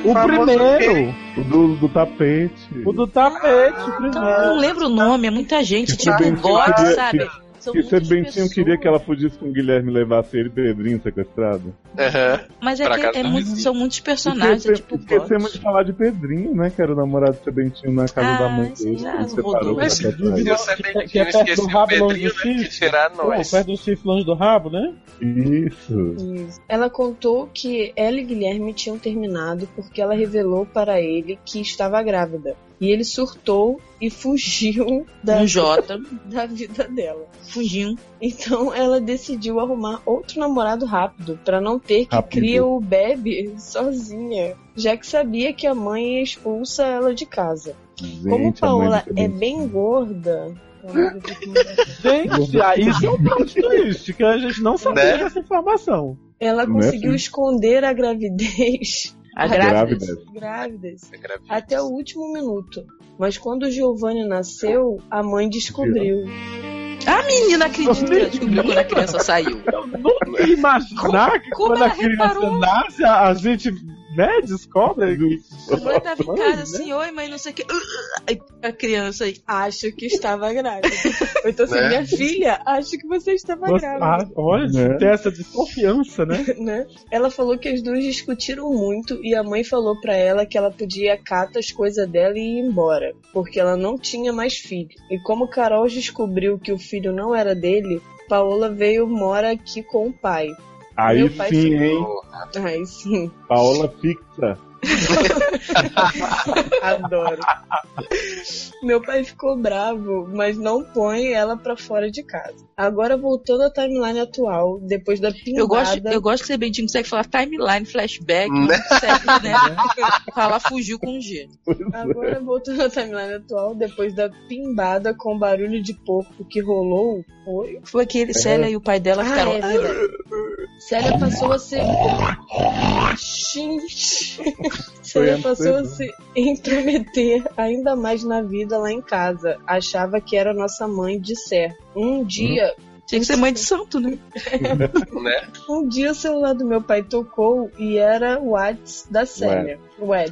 O primeiro. O do, do tapete. O do tapete, o Então, eu não primeiro. lembro o nome, é muita gente. Que Tipo Sebentinho God, sabe? São Que muitas Sebentinho pessoas. queria que ela fugisse com o Guilherme e levasse ele e Pedrinho sequestrado. Aham. Mas é Pra que é muito- são muitos personagens, é Esquece- tipo esquecemos de falar de Pedrinho, né? Que era o namorado de Sebentinho na casa Ah, da mãe dele. já que separou Mas se você Que é bem perto do o rabo, longe Pedrinho, do que chifre. tirar Pô, nós. perto do chifre longe do rabo, né? Isso. Isso. Ela contou que ela e Guilherme tinham terminado porque ela revelou para ele que estava grávida. E ele surtou e fugiu da, Um J, da vida dela. fugindo. Então ela decidiu arrumar outro namorado rápido para não ter que Rápido. criar o bebê sozinha, já que sabia que a mãe expulsa ela de casa. Gente, Como Paola é bem gorda. Gente, ah, isso é um plot twist, que a gente não sabia Né? dessa informação. Ela Né, conseguiu filho? esconder a gravidez A Grávida. grávida. grávidas É gravidez. até o último minuto. Mas quando o Giovanni nasceu, a mãe descobriu. A menina acredita que ela descobriu quando a criança saiu. Eu nunca ia imaginar que como quando a criança reparou? nasce, a gente né, descobre. A mãe tava em casa né? assim, oi mãe, não sei o que. Aí a criança aí. Acho que estava grávida. Ou então assim, Né? minha filha, acho que você estava Você- grávida. ah, olha, Né? tem essa desconfiança, né? né? Ela falou que as duas discutiram muito e a mãe falou pra ela que ela podia catar as coisas dela e ir embora, porque ela não tinha mais filho. E como Carol descobriu que o filho não era dele, Paola veio mora aqui com o pai. Aí sim, hein? Ai, sim, Paola fixa. adoro. Meu pai ficou bravo, mas não põe ela pra fora de casa. Agora voltando à timeline atual, depois da pimbada... Eu gosto, eu gosto que você bem consegue falar timeline, flashback, Né? não consegue, né? Falar fugiu com G. Agora voltando à timeline atual, depois da pimbada com barulho de porco que rolou, foi. Foi aquele Célia e o pai dela Ah, ficaram. é. Célia passou a ser. Gente. Célia passou a se intrometer ainda mais na vida lá em casa. Achava que era nossa mãe de certo. Um dia. Tinha que ser mãe de santo, né? né? Um dia o celular do meu pai tocou e era o Whats da Célia. Ué.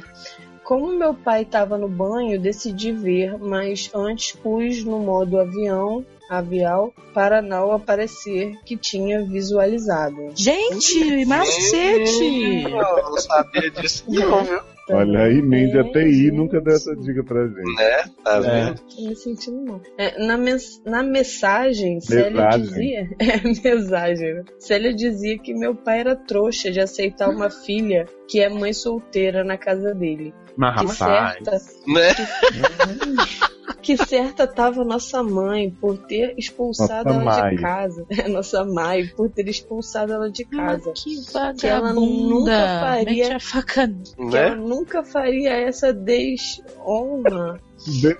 Como meu pai estava no banho, decidi ver, mas antes pus no modo avião, avial, para não aparecer que tinha visualizado. Gente, macete! Eu não sabia disso não, viu? Olha aí, Mandy, a Também, TI gente. nunca deu essa dica pra gente. Né? Tá É. vendo? Tô me sentindo mal. É, na, mens- na mensagem, Célia dizia. É, mensagem, né? Célia dizia que meu pai era trouxa de aceitar uma filha que é mãe solteira na casa dele. Mas Que rapaz. certa, Né? que certa tava nossa mãe por ter expulsado Nossa ela mãe. de casa. É, nossa mãe, por ter expulsado ela de casa. que Que ela nunca vagabunda! faria- Mete a faca. Que ela Né? nunca faria essa desonra.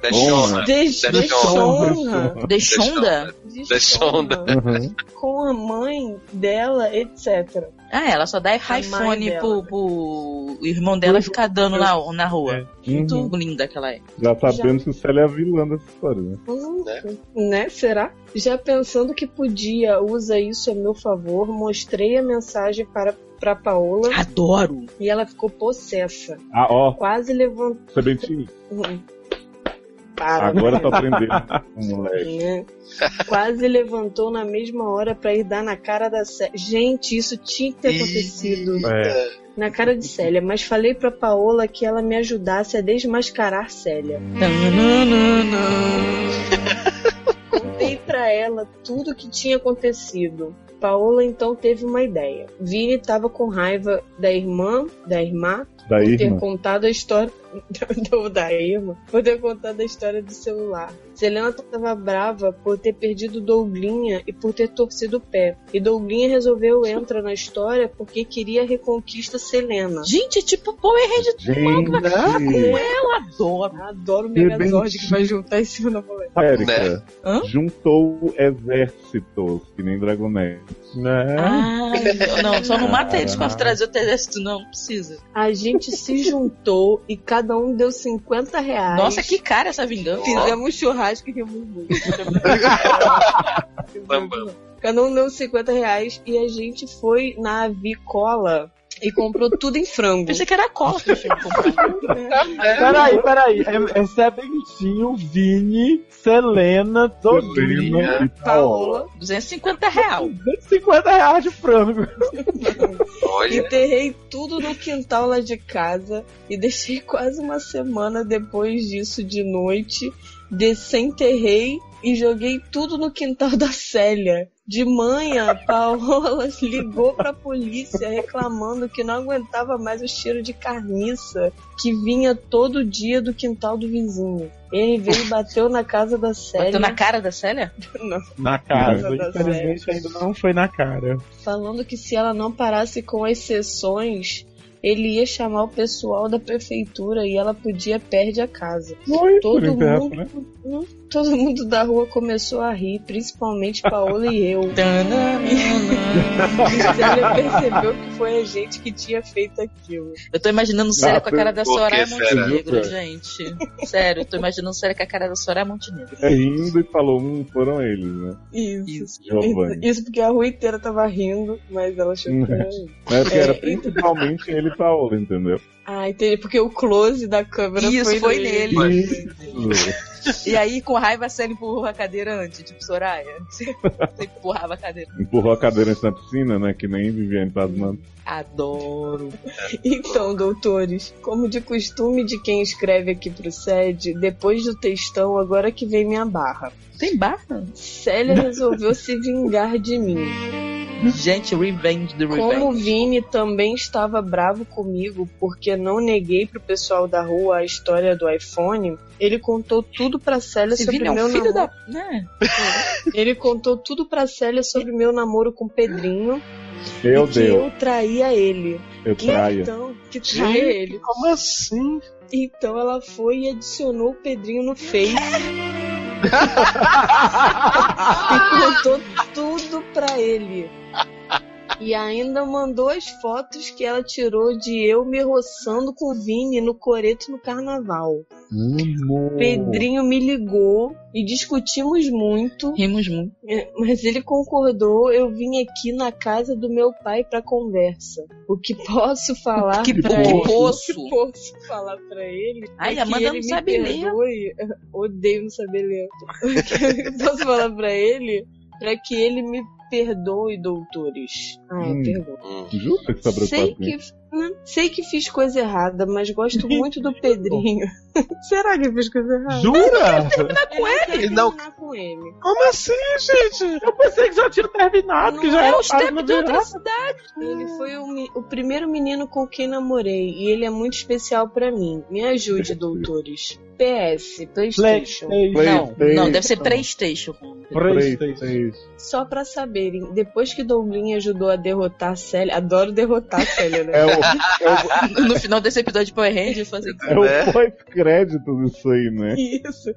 Deixona. Des Deixonra. desonra. Deixonda? Deixonda. Uhum. Com a mãe dela, etc. Ah, ela só dá iPhone dela. pro, pro irmão dela ficar dando na, na rua. Muito Uhum. linda que ela é. Já sabemos que o Célia é a vilã dessa história, né? Hum, Né? né? Será? Já pensando que podia, usa isso a meu favor, mostrei a mensagem para pra Paola Adoro! e ela ficou possessa. Ah, ó, Quase levantou. Sebentinho. Para, Agora tá aprendendo, moleque. né? Quase levantou na mesma hora pra ir dar na cara da Célia. Gente, isso tinha que ter acontecido É. na cara de Célia, mas falei pra Paola que ela me ajudasse a desmascarar Célia. Contei pra ela tudo o que tinha acontecido. Paola então teve uma ideia. Vini tava com raiva da irmã, da irmã, Da por ter irmã. contado a história do, da irmã, por ter contado a história do celular. Selena estava brava por ter perdido Douglinha e por ter torcido o pé. E Douglinha resolveu entrar na história porque queria a reconquista Selena. Gente, é tipo Power Rangers. Gente, Eu adoro. Adoro o Megazord que vai juntar em cima da mulher. Érica, Hã? juntou exércitos, que nem Dragonete. Né? Ai, não, só não mata eles pra trazer o exército, não, não precisa. A gente se juntou e cada um deu 50 reais. Nossa, que cara essa vingança. Fizemos churrasco e rimos muito. Samba. Cada um deu 50 reais e a gente foi na Avicola e comprou tudo em frango. Pensei que era cola que eu tinha comprado. Peraí, peraí. É, é Sebentinho, Vini, Selena. Selena e Paola. Paola. 250 real. 50 reais de frango. Olha. Enterrei tudo no quintal lá de casa e deixei quase uma semana depois disso de noite. Desenterrei e joguei tudo no quintal da Célia. De manhã, a Paola ligou pra polícia reclamando que não aguentava mais o cheiro de carniça que vinha todo dia do quintal do vizinho. Ele veio e bateu na casa da Célia. Bateu na cara da Célia? Não. Na da Infelizmente ainda não foi na cara. falando que se ela não parasse com as sessões, ele ia chamar o pessoal da prefeitura e ela podia perder a casa. Foi, Todo mundo, né? Todo mundo da rua começou a rir, principalmente Paola e eu. E Célia percebeu que foi a gente que tinha feito aquilo. Eu tô imaginando Célia com a cara da Soraya será? Montenegro, gente. Sério, eu tô imaginando Célia com a cara da Soraya Montenegro. É rindo e falou, hum, foram eles, né? Isso. Isso. Isso porque a rua inteira tava rindo, mas ela achou que era eu. Mas É, era principalmente ele e Paola, entendeu? Ah, entendi. Porque o close da câmera Isso, foi, foi nele. Isso. E aí, com raiva, a Célia empurrou a cadeira antes, tipo Soraya. Você empurrava a cadeira. Empurrou a cadeirante na piscina, né? Que nem Viviane Pasmando. Adoro. Então, doutores, como de costume de quem escreve aqui pro SED, depois do textão, agora que vem minha barra. Tem barra? Célia resolveu se vingar de mim. Gente, Revenge do Como o Revenge. Vini também estava bravo comigo porque não neguei pro pessoal da rua a história do iPhone, ele contou tudo pra Célia Esse sobre Vini é meu um filho namoro. da. Né? Ele contou tudo pra Célia sobre meu namoro com o Pedrinho Eu e que eu traía ele. eu traia. Então, que traia ele. Como assim? Então ela foi e adicionou o Pedrinho no Face. e contou tudo pra ele. E ainda mandou as fotos que ela tirou de eu me roçando com o Vini no coreto no carnaval. Pedrinho me ligou e discutimos muito, Rimos muito. é, mas ele concordou. Eu vim aqui na casa do meu pai pra conversa. O que posso falar Que pra ele? poço. O que posso falar pra ele? Ai, é a Amanda não sabe ler. perdoe. Odeio não saber ler. O que eu posso falar pra ele? Pra que ele me perdoe, doutores. Ah, Hum. perdão. Hum. Jura que tá Sei que, né, sei que fiz coisa errada, mas gosto muito do Pedrinho. Será que eu fiz coisa errada? Jura? com ele? Não. terminar com ele. Como assim, gente? Eu pensei que já tinha terminado, que Não já é era o step de outra cidade. Ele foi o, mi- o primeiro menino com quem namorei e ele é muito especial pra mim. Me ajude, doutores. PS, PlayStation. Não, não, deve ser Playstation. PlayStation. Só pra saberem, depois que Douglinha ajudou a derrotar a Célia, adoro derrotar a Célia, né? É o, é No final desse episódio de Power Ranger, eu falei assim, o, é O pós-crédito disso aí, né? Isso.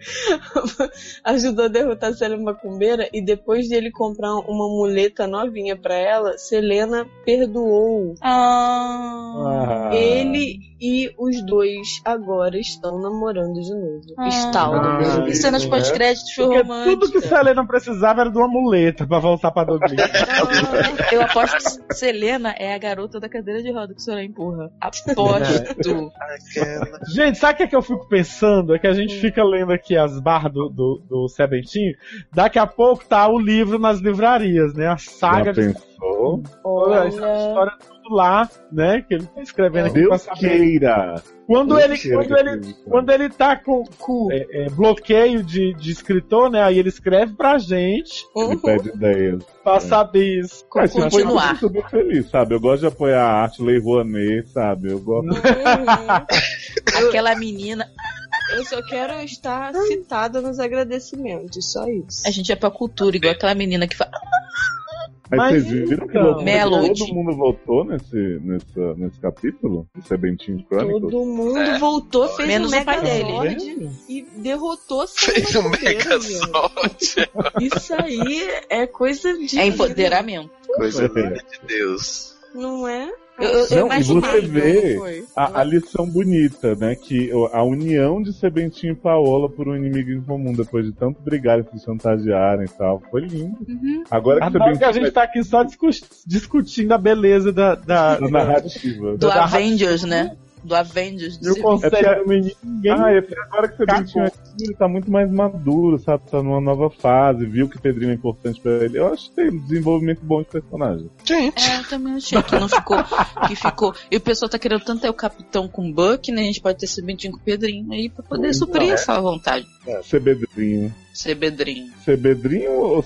Ajudou a derrotar a Célia Macumbeira e depois de ele comprar uma muleta novinha pra ela, Selena perdoou. ah, Ah. Ele e os dois agora estão namorando de novo. Ah. Estão Ah, e cenas né? pós-créditos foi romântica. tudo que Selena precisava era de uma muleta pra voltar pra Douglas. Ah, Eu aposto que Selena é a garota da cadeira de roda que o senhor empurra. Aposto. Aquela. Gente, sabe o que, é que eu fico pensando? É que a gente fica lendo aqui as barras do, do, do Sebentinho. Daqui a pouco tá o livro nas livrarias, né? A saga Já de pensou? olha. história tudo lá, né? Que ele tá escrevendo aqui pra Deus saber. queira! Quando Deus ele, queira quando que ele, quando ele tá com, com é, é, bloqueio de, de escritor, né? Aí ele escreve pra gente Ele pede ideias. pra saber isso. Mas isso, Continuar. eu fico feliz, sabe? Eu gosto de apoiar a arte, Lei Rouanet, sabe? Eu gosto. Uhum. Aquela menina. Eu só quero estar citada nos agradecimentos, só isso. A gente é pra cultura, igual aquela menina que fala. Mas, Mas vocês viram que então, Melody. todo mundo votou nesse, nessa, nesse capítulo? Isso é Bentinho Chronicles? Todo mundo É. voltou, fez Menos o pai Megazord e derrotou Fez um Megazord. gente. Isso aí é coisa de. É empoderamento. Coisa linda de Deus. Não é? Eu, eu, Não, e você vê não foi? a, a lição bonita, né? Que a união de Sebentinho e Paola por um inimigo em comum, depois de tanto brigarem, se chantagearem e tal. Foi lindo. Uhum. Agora que que a gente tá aqui só discu- discutindo a beleza da, da, é narrativa. Do Da- Avengers, né? Do Avengers. E o de- conselho É do menino, ninguém. Ah, é agora que Sebentinho é aqui, ele tá muito mais maduro, sabe? Tá numa nova fase, viu que Pedrinho é importante pra ele. Eu acho que tem um desenvolvimento bom de personagem. Gente, É, eu também achei que não ficou. Que ficou. E o pessoal tá querendo tanto ter o capitão com o Buck, né? A gente pode ter esse Bentinho com o Pedrinho aí pra poder suprir é. essa vontade. Sebedrinho. Ser Bedrinho. Sebedrinho ou? O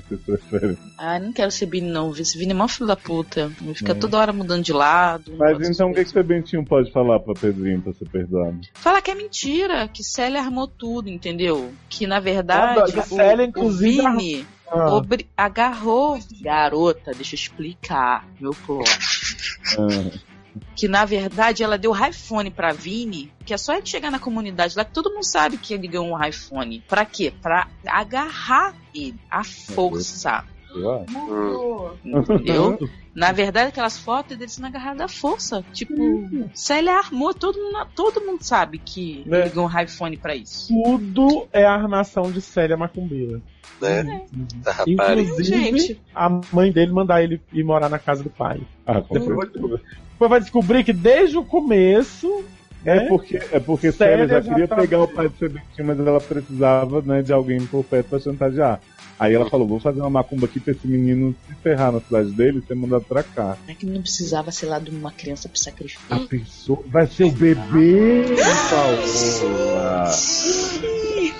que vocês preferem? Ah, não quero ser Bini, não. Esse Vini é mó filho da puta. Ele fica É. toda hora mudando de lado. Mas então o que, que coisas. Sebentinho pode falar pra Pedrinho pra ser perdoado? Fala que é mentira, que Célia armou tudo, entendeu? Que na verdade. Ah, a Célia, o, inclusive, o Vini Ah, obri- agarrou. Garota, deixa eu explicar meu plot. Ah, que na verdade ela deu iPhone pra Vini, que é só ele chegar na comunidade lá que todo mundo sabe que ele ganhou um iPhone. Pra quê? Pra agarrar ele, a força. eu? Na verdade, aquelas fotos dele sendo agarrado à força. Tipo, Célia armou, todo mundo, todo mundo sabe que Né? ele ganhou um iPhone pra isso. tudo é a armação de Célia Macumbeira. né? Da rapariga. Inclusive, Gente. a mãe dele mandar ele ir morar na casa do pai. Ah, Depois. Depois vai descobrir que desde o começo. É né, porque, é porque Célia já queria pegar o pai de Sebentinho, mas ela precisava né, de alguém por perto pra chantagear. Aí ela falou, vou fazer uma macumba aqui pra esse menino se ferrar na cidade dele e ser mandado pra cá. É que não precisava, sei lá, de uma criança pra sacrificar. A pessoa vai ser o bebê de Paola.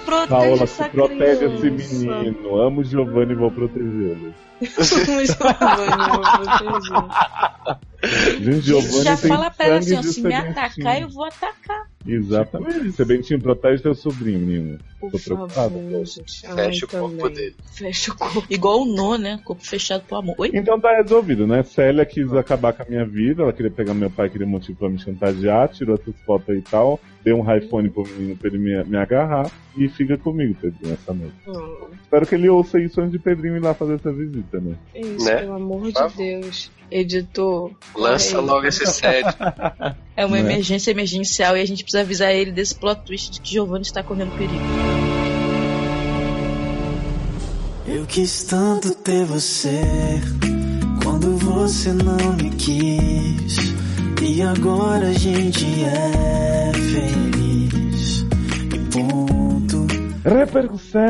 Protege Paola, protege esse menino. Amo Giovanni e vou protegê-lo. Gente, Giovanni Já tem fala pra ela assim, ó, se me atacar, eu vou atacar. Exatamente. Sebentinho, protege teu sobrinho, menino. Por Tô preocupado. favor, gente. Ai, Fecha o corpo também. dele. Fecha o corpo. Igual o No, né? Corpo fechado pro amor. Oi? Então tá resolvido, né? Célia quis acabar com a minha vida, ela queria pegar meu pai, queria motivo pra me chantagear, tirou essas fotos aí e tal. Dei um iPhone pro menino pra ele me, me agarrar e fica comigo, Pedrinho, essa noite. Hum, Espero que ele ouça isso antes de Pedrinho ir lá fazer essa visita, né? é isso, Né? pelo amor Por de favor. Deus. Editor. Lança aí. logo esse set. É uma Né? emergência emergencial e a gente precisa avisar ele desse plot twist de que Giovanni está correndo perigo. Eu quis tanto ter você quando você não me quis. E agora a gente é feliz. E ponto. Repercussão!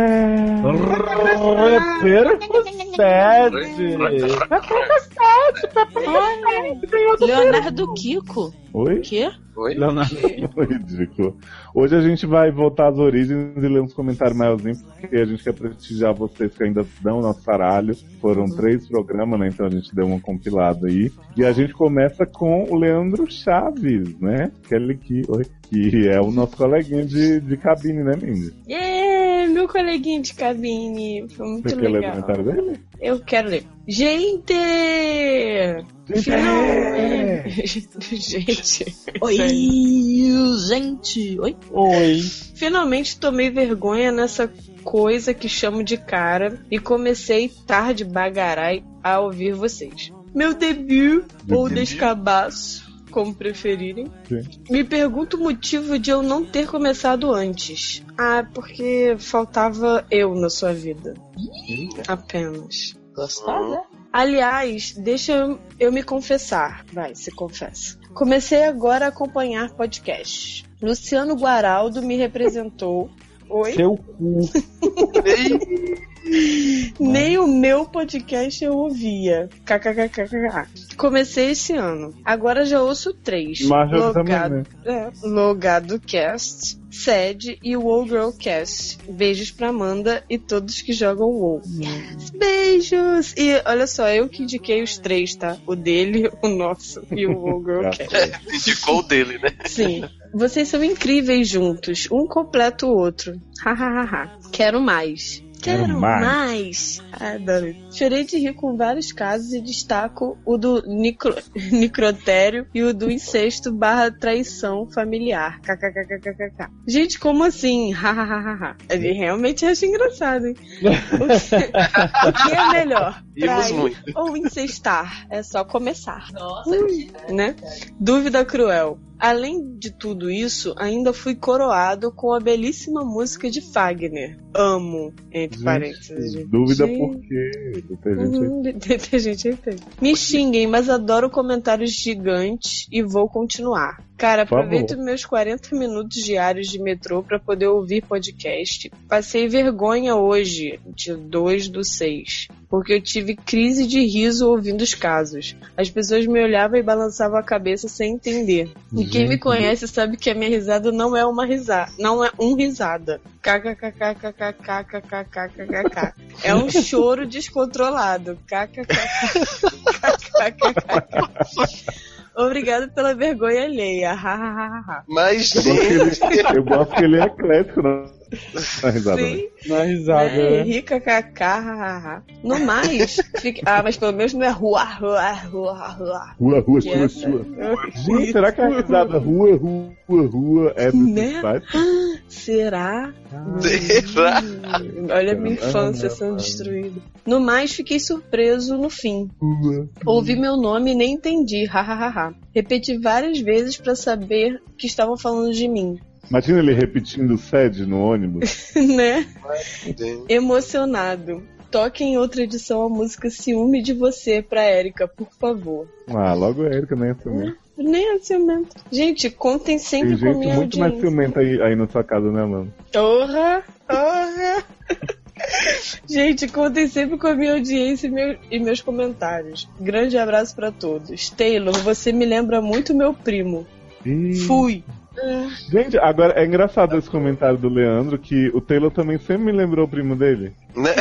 Leonardo Kiko. Oi? O quê? Oi? Leonardo. Ridículo. Hoje a gente vai voltar às origens e ler uns comentários maiorzinhos, porque a gente quer prestigiar vocês que ainda dão nosso caralho. Foram três programas, né? Então a gente deu uma compilada aí. E a gente começa com o Leandro Chaves, né? Aquele que, oi, que é o nosso coleguinha de, de cabine, né, Mindy? Yeah, meu coleguinha de cabine. Foi muito Você quer ler o legal. comentário dele? Eu quero ler. Gente! Gente. Oi, gente. Oi. Oi. Finalmente tomei vergonha nessa coisa que chamo de cara e comecei tarde bagarai a ouvir vocês. Meu debut ou Debut. descabaço, como preferirem. Sim. Me pergunto o motivo de eu não ter começado antes. Ah, porque faltava eu na sua vida. Apenas. Gostosa? Aliás, deixa eu, eu me confessar. Vai, se confessa. Comecei agora a acompanhar podcast. Luciano Guaraldo me representou. Oi? Seu cu. Nem o meu podcast eu ouvia. KKKKK. Comecei esse ano. Agora já ouço três. Também, Logado, né? é, Logado Cast, Sed e o WoW Girl Cast. Beijos pra Amanda e todos que jogam WoW. Beijos! E olha só, eu que indiquei os três, tá? O dele, o nosso e o WoW Girl Cast. Indicou o dele, né? Sim. Vocês são incríveis juntos. Um completa o outro. Hahaha. Quero mais. Quero Quero mais. mais. Adoro. Chorei de rir com vários casos e destaco o do nicro... necrotério e o do incesto barra traição familiar. KKKKKK. Gente, como assim? Hahaha. Ele realmente acha engraçado, hein? O que, o que é melhor? Muito. ou incestar? É só começar Nossa, né? Dúvida cruel. Além de tudo isso, ainda fui coroado com a belíssima música de Fagner. Amo, entre parênteses. gente. Dúvida Gente. por quê? Detergente Uhum, detergente entende. Me xinguem, mas adoro comentários gigantes e vou continuar. Cara, aproveito meus 40 minutos diários de metrô pra poder ouvir podcast. Passei vergonha hoje, dia 2 do 6, porque eu tive crise de riso ouvindo os casos. As pessoas me olhavam e balançavam a cabeça sem entender. E quem me conhece sabe que a minha risada não é uma risada, não é um risada. KKKKKKKKKKKK. É um choro descontrolado. KKKKKKKK. Obrigado pela vergonha alheia. Mas, Eu gosto, que gente, ele, eu gosto que ele é eclético na, na risada. né? Sim, Na risada, né? né? Rica kkk. hahaha. No mais, fica... ah, mas pelo menos não é rua, rua, rua, rua. Rua, rua, Que sua, essa- sua. Gente, será que a risada rua, rua, rua é do Né? Fighter? Será? Será? Hum, Olha a minha infância sendo destruída. No mais, fiquei surpreso no fim. Rua. Ouvi meu nome e nem entendi, hahaha. Repeti várias vezes pra saber que estavam falando de mim, Imagina ele repetindo o SED no ônibus. né? Emocionado. Toque em outra edição a música Ciúme de Você pra Érica, por favor. Ah, logo é ele que nem é ciumento. Nem é ciumento. Gente, contem sempre Tem com a gente minha muito mais audiência. ciumenta aí, aí na sua casa, né, mano? Porra! Porra! Gente, contem sempre com a minha audiência e, meu- e meus comentários. Grande abraço pra todos. Taylor, você me lembra muito meu primo. Ih. Fui. Gente, agora é engraçado esse comentário do Leandro, que o Taylor também sempre me lembrou o primo dele. né?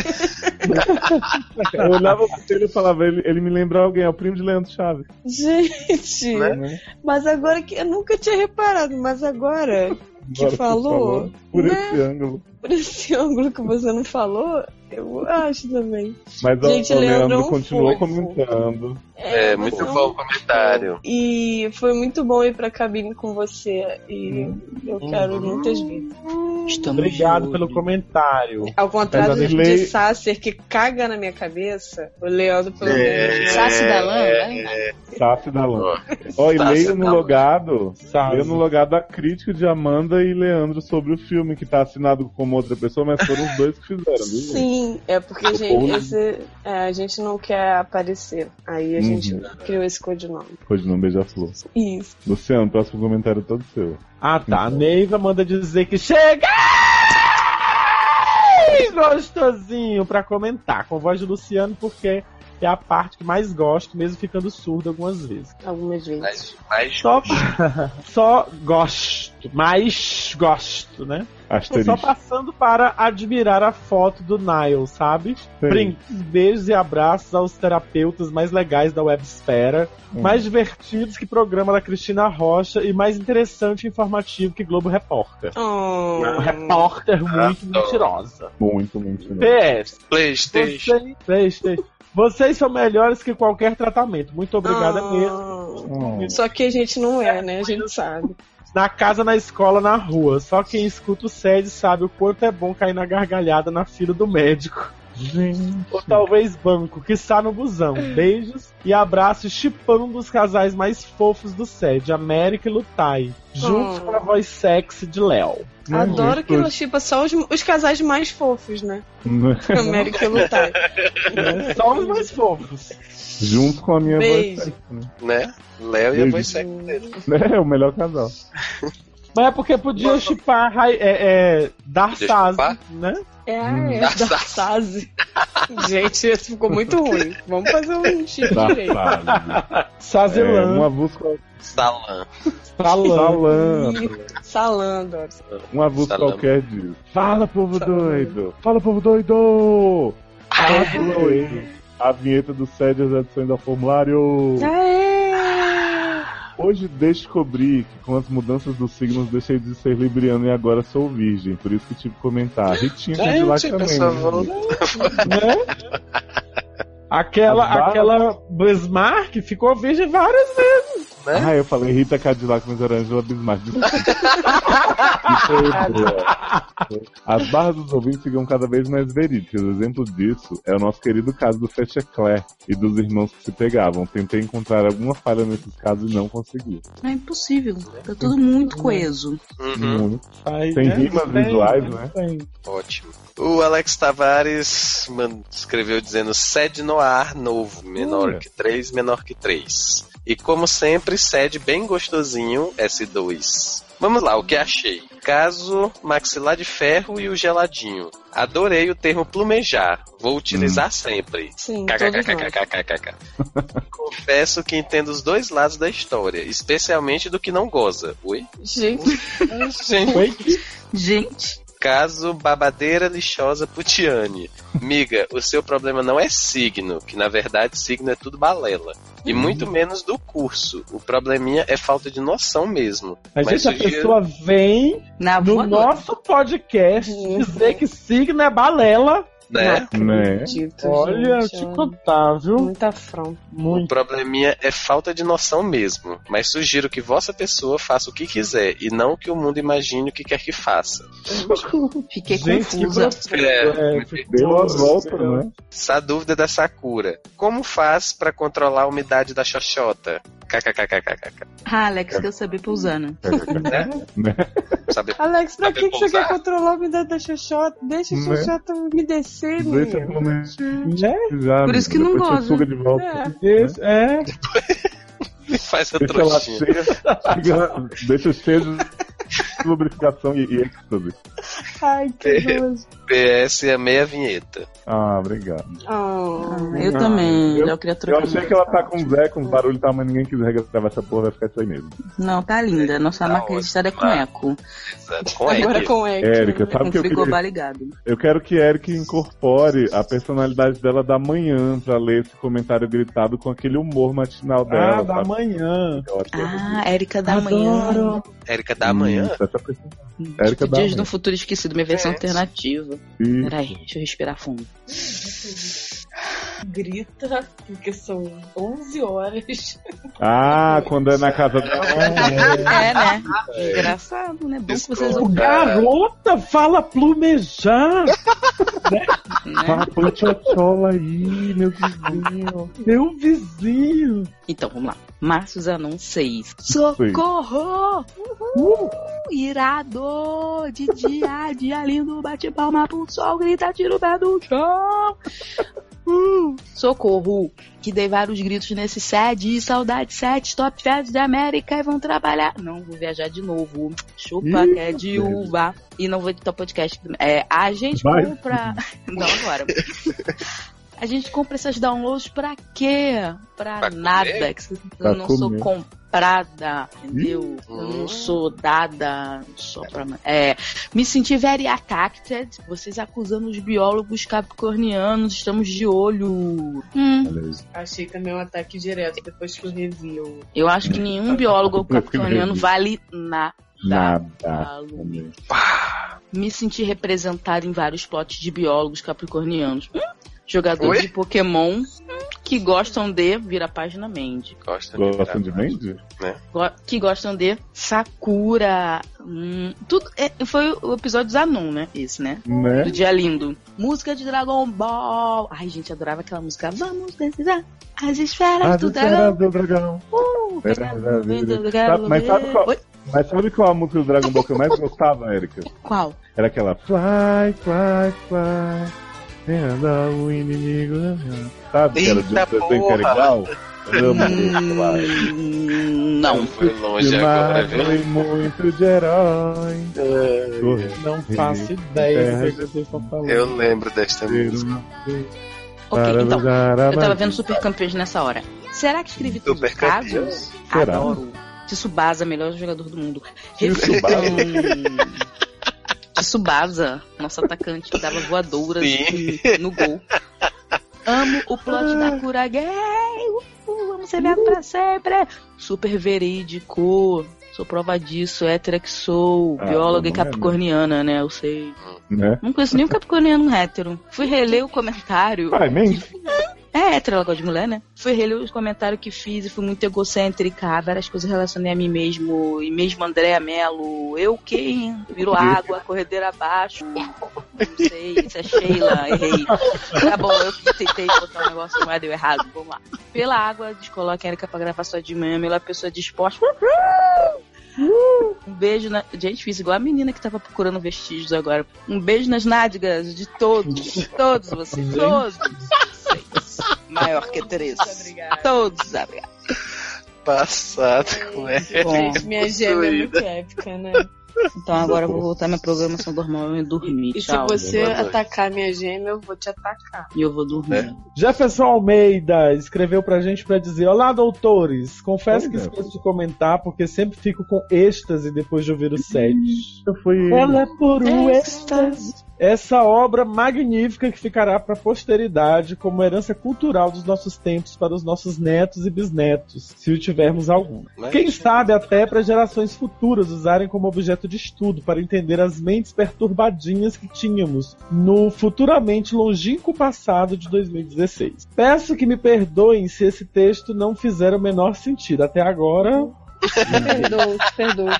Eu olhava pro Taylor e falava, ele, ele me lembra alguém, é o primo de Leandro Chaves. Gente, Né? mas agora que eu nunca tinha reparado, mas agora Agora você falou, Por né? esse ângulo. Por esse ângulo que você não falou, eu acho também. Mas Gente, o Leandro Leandro é um continuou fofo. comentando. É, você muito bom o comentário. E foi muito bom ir pra cabine com você. E eu quero muitas vezes. Estamos Obrigado de pelo comentário. Ao contrário de Lei- Sasser, que caga na minha cabeça, o Leandro, pelo É. menos. Sassi da Lã, né? Sassi da Lã. Ó, e leio no logado. Leio no logado a crítica de Amanda e Leandro sobre o filme, que tá assinado como outra pessoa, mas foram os dois que fizeram, viu? Sim, é porque a gente, esse- é, a gente não quer aparecer. Aí a gente Uhum. criou esse codinome. Não beija-flor. Isso. Luciano, próximo comentário todo seu. Ah tá, a Neiva manda dizer que chega gostosinho pra comentar, com voz de Luciano, porque é a parte que mais gosto, mesmo ficando surdo algumas vezes. Algumas vezes. Mas, mas Só, só gosto, mais gosto, né? Só Asterisco. passando para admirar a foto do Nile, sabe? Brinques, beijos e abraços aos terapeutas mais legais da websfera, Hum. mais divertidos que programa da Cristina Rocha e mais interessante e informativo que Globo Repórter. Oh. Uma repórter muito Adoro. mentirosa. Muito, muito. muito. PS. Playstation. PlayStation. Vocês são melhores que qualquer tratamento. Muito obrigada Ah. mesmo. Oh. Só que a gente não é, né? A gente sabe. Na casa, na escola, na rua. Só quem escuta o SED sabe o quanto é bom cair na gargalhada na fila do médico. Gente. Ou talvez banco, que está no busão. Beijos e abraços chipando um dos casais mais fofos do SED, América e Lutai. Juntos Oh. com a voz sexy de Léo. Adoro que ela chipa só os, os casais mais fofos, né? América e Lutai. Né? Só os mais fofos. Junto com a minha Beijo. voz. sexy, né? né? Léo e a voz sexy dele. É o melhor casal. Mas é porque podia chipar é, é, Darsaz, chipar? né? É, Hum. é da Sase. Gente, esse ficou muito ruim. Vamos fazer um chip Da direito. fase. É, Sazelan, um avulso qual- Salam. Salan. Salan. Salando. Um avulso Salame. qualquer diz. Fala, povo Salame. doido! Fala, povo doido! Fala, povo doido! A vinheta do SED as edições da Formulário. Aê! Hoje descobri que com as mudanças dos signos deixei de ser libriano e agora sou virgem. Por isso que tive que comentar. Ritinha Gente, Cadillac também. pessoa né? Aquela, aquela Bismarck ficou virgem várias vezes. Né? Ah, eu falei Rita Cadillac, mas era Angela Bismarck. Desculpa. Isso é boa. As barras dos ouvintes ficam cada vez mais verídicas. Exemplo disso é o nosso querido caso do Fetchecler e dos irmãos que se pegavam. Tentei encontrar alguma falha nesses casos e não consegui. É impossível. Tá tudo muito coeso. Uhum. Muito. Tem né? rimas Tem, visuais, né? Tem. Ótimo. O Alex Tavares escreveu dizendo sede no ar novo, menor Olha. que 3, menor que 3. E como sempre, sede bem gostosinho, S2. Vamos lá, o que achei. Caso maxilar de ferro e o geladinho. Adorei o termo plumejar. Vou utilizar sempre. Sim. Confesso que entendo os dois lados da história, especialmente do que não goza. Oi? Gente, Gente. Gente, Caso babadeira lixosa putiane. Miga, o seu problema não é signo, que na verdade signo é tudo balela. E muito menos do curso. O probleminha é falta de noção mesmo. a Mas gente, a pessoa vem na no nosso podcast Uhum. dizer que signo é balela. Né? Né? acredito, Olha, gente, te contar, viu? Muita afronta. O Muito. probleminha é falta de noção mesmo. Mas sugiro que vossa pessoa faça o que quiser e não que o mundo imagine o que quer que faça. Fiquei Gente, que confusa. grosseiro. É, É, Deu a volta, né? Essa dúvida da Sakura. Como faz pra controlar a umidade da xoxota? KKKKKK. Ah, Alex, que eu sabia pra usando. né? Sabe? Alex, pra que, você quer controlar a umidade da xoxota? Deixa a Né? xoxota me descer, Deixa pelo menos Né? já. Por isso que não suga de volta. É. Esse- é. Faz a trouxinha. deixa cheia de lubrificação e, e êxtase. Ai, que nojo. PS é meia vinheta. Ah, obrigado. Ah, Eu também, eu- eu queria Eu trocar. achei que ela tá com o Zé, com os barulhos, tá, mas ninguém quiser gravar essa porra, vai ficar isso aí mesmo. Não, tá linda. Nossa Tá marca registrada é com Ah. eco. Exato. Com agora com Eric. Érica, sabe com o que eu queria? ligado. Eu quero que Eric incorpore a personalidade dela da manhã pra ler esse comentário gritado com aquele humor matinal dela. Ah, da sabe? manhã. Eu é Ah, Érica da manhã. Adoro. Érica da manhã? Érica da Dias manhã. do futuro esquecido, minha versão É. alternativa. E- Peraí, deixa eu respirar fundo. Grita, porque são 11 horas. Ah, quando é na casa dela. É, né? Engraçado, né? Bom que vocês O garota fala plumejar. né? Fala panchochola aí, meu vizinho. Meu vizinho. Então, vamos lá. Márcio Zanon 6. Socorro! Uhul! Irado! De dia, dia lindo, bate palma pro sol, grita, tira o pé do chão. Uh! Socorro! Que dei vários gritos nesse sede, saudade sete, top feds da América e vão trabalhar. Não, vou viajar de novo. Chupa que é de uva. E não vou editar podcast. É, a gente Vai. compra. Não agora. A gente compra essas downloads pra quê? Pra, Pra nada. comer? Que eu Pra não sou comer. comprada, entendeu? Eu Hum. não sou dada só pra. É, me senti very attacked. Vocês acusando os biólogos capricornianos, estamos de olho. Hum, aí. Achei também um ataque direto depois que eu revi o. eu acho que nenhum biólogo capricorniano vale nada. Nada. Me senti representado em vários plots de biólogos capricornianos. Hum, jogadores Oi? de Pokémon que gostam de. Vira a página Mandy. Gosta Gostam de Mandy? Go- Que gostam de Sakura. Hum, tudo. é, foi o episódio Zanon, né? Esse, né? Né? Do dia lindo. Música de Dragon Ball. Ai, gente, adorava aquela música. Vamos deslizar as esferas As do esferas dragão. do dragão. Uh, vida. eu quero Sabe- mas sabe qual- Oi? Mas sabe qual a música do Dragon Ball que eu mais gostava, Erika? Qual? Era aquela Fly, fly, fly. Anda o inimigo. Sabe? Que era de um Eita desenho que amo isso, vai. Hum, não. Foi longe agora, viu? Foi muito de herói. Não faço ideia do que vocês estão falando. Eu lembro desta música. Ok, então. Eu tava vendo Super Campeões nessa hora. Será que escrevi tudo Super caso? Campeões? Será? Adoro. Tsubasa, melhor jogador do mundo. Tsubasa. Tsubasa, nosso atacante, que dava voadoras Sim. no gol. Amo o plot da cura gay. Uh, vamos ser viado pra sempre. Super verídico. Sou prova disso, hétera que sou. Ah, bióloga e não é, capricorniana, né? Eu sei. Né? Não conheço nenhum capricorniano hétero. Fui reler o comentário. Ai, Mandy. É hétero, ela gosta de mulher, né? Fui reler os comentários que fiz e fui muito egocêntrica. Várias coisas relacionei a mim mesmo. E mesmo Andréa Mello. Eu quem? Virou água, corredeira abaixo. Não sei, isso é Sheila, errei. Tá bom, eu que tentei botar um negócio, mas deu errado. Vamos lá. Pela água, descoloca a Erika pra gravar só de manhã. Melhor pessoa de esporte. Um beijo na. Gente, fiz igual a menina que tava procurando vestígios agora. Um beijo nas nádegas de todos. De todos vocês. Todos. Maior que Teresa. Obrigada. Todos, obrigada. Passado com ela. Bom, Minha gêmea é muito épica, né? então agora eu vou voltar minha programação normal e dormir. E se Tchau. você Boa noite. atacar minha gêmea, eu vou te atacar. E eu vou dormir. Jefferson Almeida escreveu pra gente pra dizer: Olá, doutores. Confesso que esqueço de comentar porque sempre fico com êxtase depois de ouvir o set. Eu fui. Ela é por um Êxtase. Essa obra magnífica que ficará para a posteridade como herança cultural dos nossos tempos para os nossos netos e bisnetos, se o tivermos algum. Mas- Quem sabe até para gerações futuras usarem como objeto de estudo para entender as mentes perturbadinhas que tínhamos no futuramente longínquo passado de 2016. Peço que me perdoem se esse texto não fizer o menor sentido. Até agora, Perdoa, perdoa.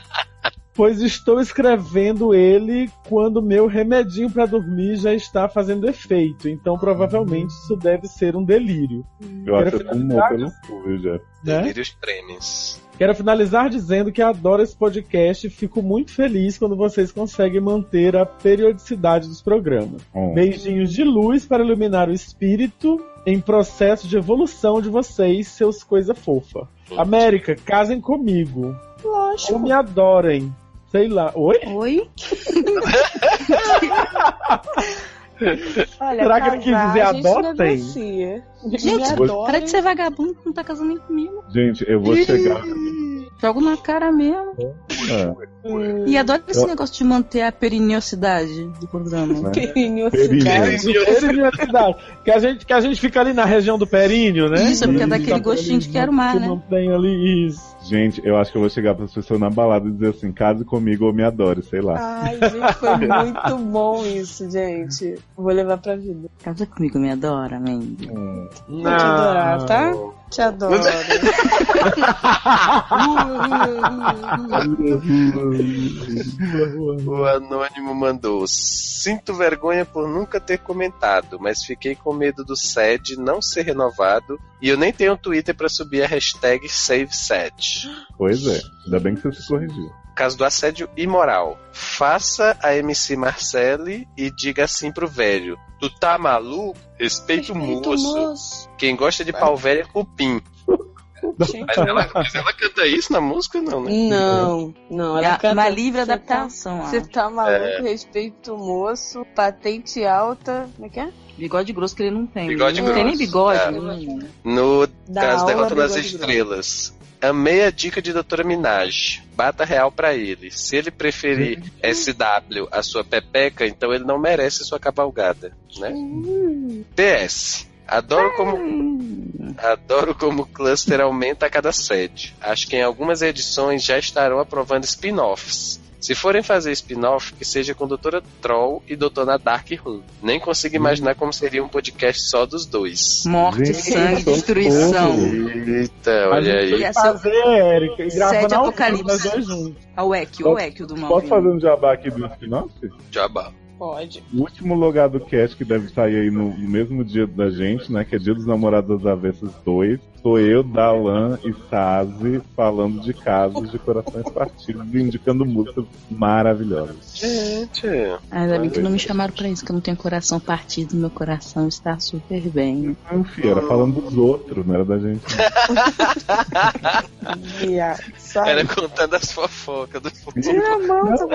Pois estou escrevendo ele quando meu remedinho para dormir já está fazendo efeito. Então provavelmente isso deve ser um delírio. Eu acho que eu fumou pelo cu? Né? Delírios prêmios. Quero finalizar dizendo que adoro esse podcast e fico muito feliz quando vocês conseguem manter a periodicidade dos programas. Bom, Beijinhos de luz para iluminar o espírito em processo de evolução de vocês, seus coisa fofa. América, casem comigo. Ou me adorem. Sei lá. Oi? Oi? Olha, Será que ele quis dizer adotem? Gente, adora. para de ser vagabundo que não tá casando nem comigo. Gente, eu vou chegar. Jogo na cara mesmo. É, E adoro esse Eu- negócio de manter a periniosidade do programa. né? Periniosidade. Periniosidade. Que a, gente, que a gente fica ali na região do períneo, né? Isso, porque E dá aquele tá gostinho de quero mais, que né? mantém ali isso. Gente, eu acho que eu vou chegar para as pessoas na balada e dizer assim: case comigo ou me adore, sei lá. Ai, gente, foi muito bom isso, gente. Vou levar pra vida. Casa comigo, me adora, Mandy. Hum. Vou te adorar, tá? Te adoro. O anônimo mandou: Sinto vergonha por nunca ter comentado, mas fiquei com medo do SED não ser renovado e eu nem tenho Twitter pra subir a hashtag SaveSED. Pois é, ainda bem que você se corrigiu. Caso do assédio imoral. Faça a MC Marcele e diga assim pro velho: Tu tá maluco? Respeita o moço. moço. Quem gosta de pau velho é cupim. Mas ela, mas ela canta isso na música, não, né? Não, não. Ela É canta, uma livre "Você tá- adaptação. Você tá maluco, É. respeito o moço, patente alta. Como é que é? Bigode grosso que ele não tem. Bigode não tem nem grosso, bigode. é. No Da caso aula Derrota nas Bigode Grosso. Estrelas. Amei a dica de Doutora Minaj. Bata real pra ele. Se ele preferir SW a sua pepeca, então ele não merece sua cavalgada, né? PS. Adoro como adoro como o cluster aumenta a cada sede. Acho que em algumas edições já estarão aprovando spin-offs. Se forem fazer spin-off, que seja com Doutora Troll e Doutora Dark Room. Nem consigo imaginar como seria um podcast só dos dois. Morte, Gente, sangue, destruição. Eita, olha aí. Ia fazer, Érica, e ao vivo, Apocalipse. nós dois juntos. A Wek, o Wek do mal. Posso fazer um jabá aqui do spin-off? Jabá. Pode. O último lugar do cast que deve sair aí no, no mesmo dia da gente, né? Que é Dia dos Namorados das Avessas 2. Sou eu, Dalan e Sazi falando de casos de corações partidos e indicando músicas maravilhosas. Gente. Ainda bem que não me chamaram pra isso, que eu não tenho coração partido, meu coração está super bem. Não, filho, era falando dos outros, não era da gente. Era contando as fofocas do futuro.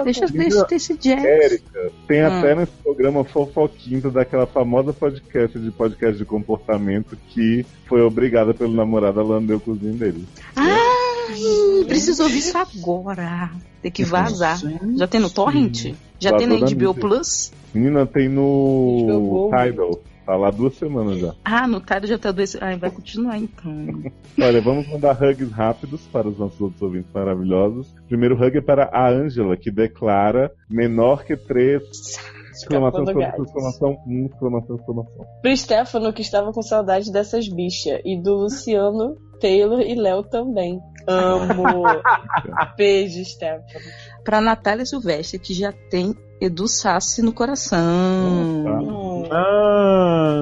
Deixa, deixa esse jazz. Érica, tem Hum. até nesse programa fofoquinta daquela famosa podcast de podcast de comportamento que foi obrigada pelo namorado a lamber o cozinho dele. Ai, preciso ouvir isso agora. Tem que vazar. Já tem no Torrent? Já tem na HBO. Plus? Menina, tem no. Tidal. Tá lá duas semanas já. Ah, no Tidal já tá dois. Ai, vai continuar então. Olha, vamos mandar hugs rápidos para os nossos outros ouvintes maravilhosos. Primeiro hug é para a Ângela, que declara menor que três. Exclamação, exclamação, hum, exclamação, exclamação. Pro Stefano, que estava com saudade dessas bichas. E do Luciano, Taylor e Léo também. Amo. Beijo, Stefano. Pra Natália Silvestre, que já tem Edu Sassi no coração. Tá. Hum. Ah,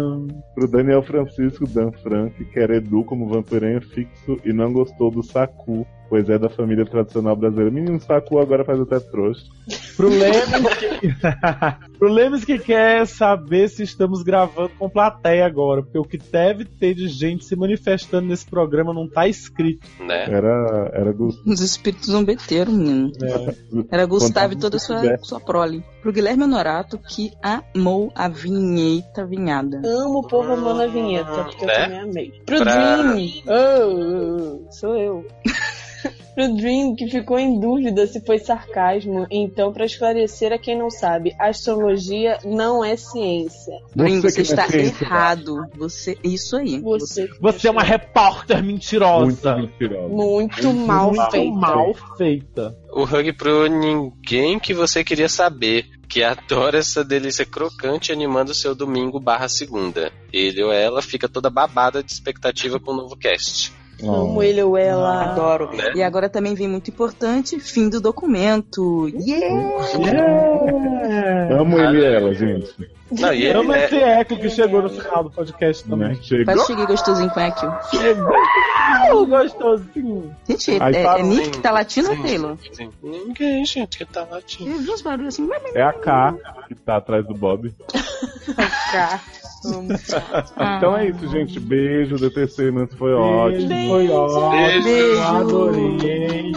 Pro Daniel Francisco Dan Frank, que era Edu como vampirinho fixo e não gostou do Saku, pois é da família tradicional brasileira. Menino, Saku agora faz até trouxa. pro Lemes que... pro Lemes que quer saber se estamos gravando com plateia agora, porque o que deve ter de gente se manifestando nesse programa não tá escrito. Né? Era, era Gus- Os espíritos zombeteiros, menino. né? Era Gustavo e toda a sua, sua prole. Pro Guilherme Honorato, que amou a vinheta vinhada. Amo o povo amando a vinheta, porque Né? eu também amei. Pro Pra- Dream, oh, oh, oh, sou eu. Pro Dream, que ficou em dúvida se foi sarcasmo, então, pra esclarecer a quem não sabe, astrologia não é ciência. Dream, você não é está ciência, errado. Você, isso aí. Você, Você é uma repórter Muito mentirosa. mentirosa. muito mal Muito feita. mal feita. O hug pro ninguém que você queria saber, que adora essa delícia crocante animando seu domingo barra segunda. Ele ou ela fica toda babada de expectativa com o novo cast. Amo ele ou ela. Adoro. Né? E agora também vem muito importante, fim do documento. Yeah! Yeah. Amo ele e ela, gente. Não, e ele, Amo né, esse eco que chegou no final do podcast Né? também. Chegou. Quase cheguei gostosinho com Ekio. Chegou gostosinho. Gente, é, Aí é, fala- Nick que tá latindo ou. Taylor? Sim. Ninguém, gente, que tá latindo. Eu vi uns barulhos assim. É a K que tá atrás do Bob. Cá. Amo. Ah. Então é isso, gente. Beijo, DTC, mas foi ótimo. Beijo, Foi ótimo. Beijo. Adorei.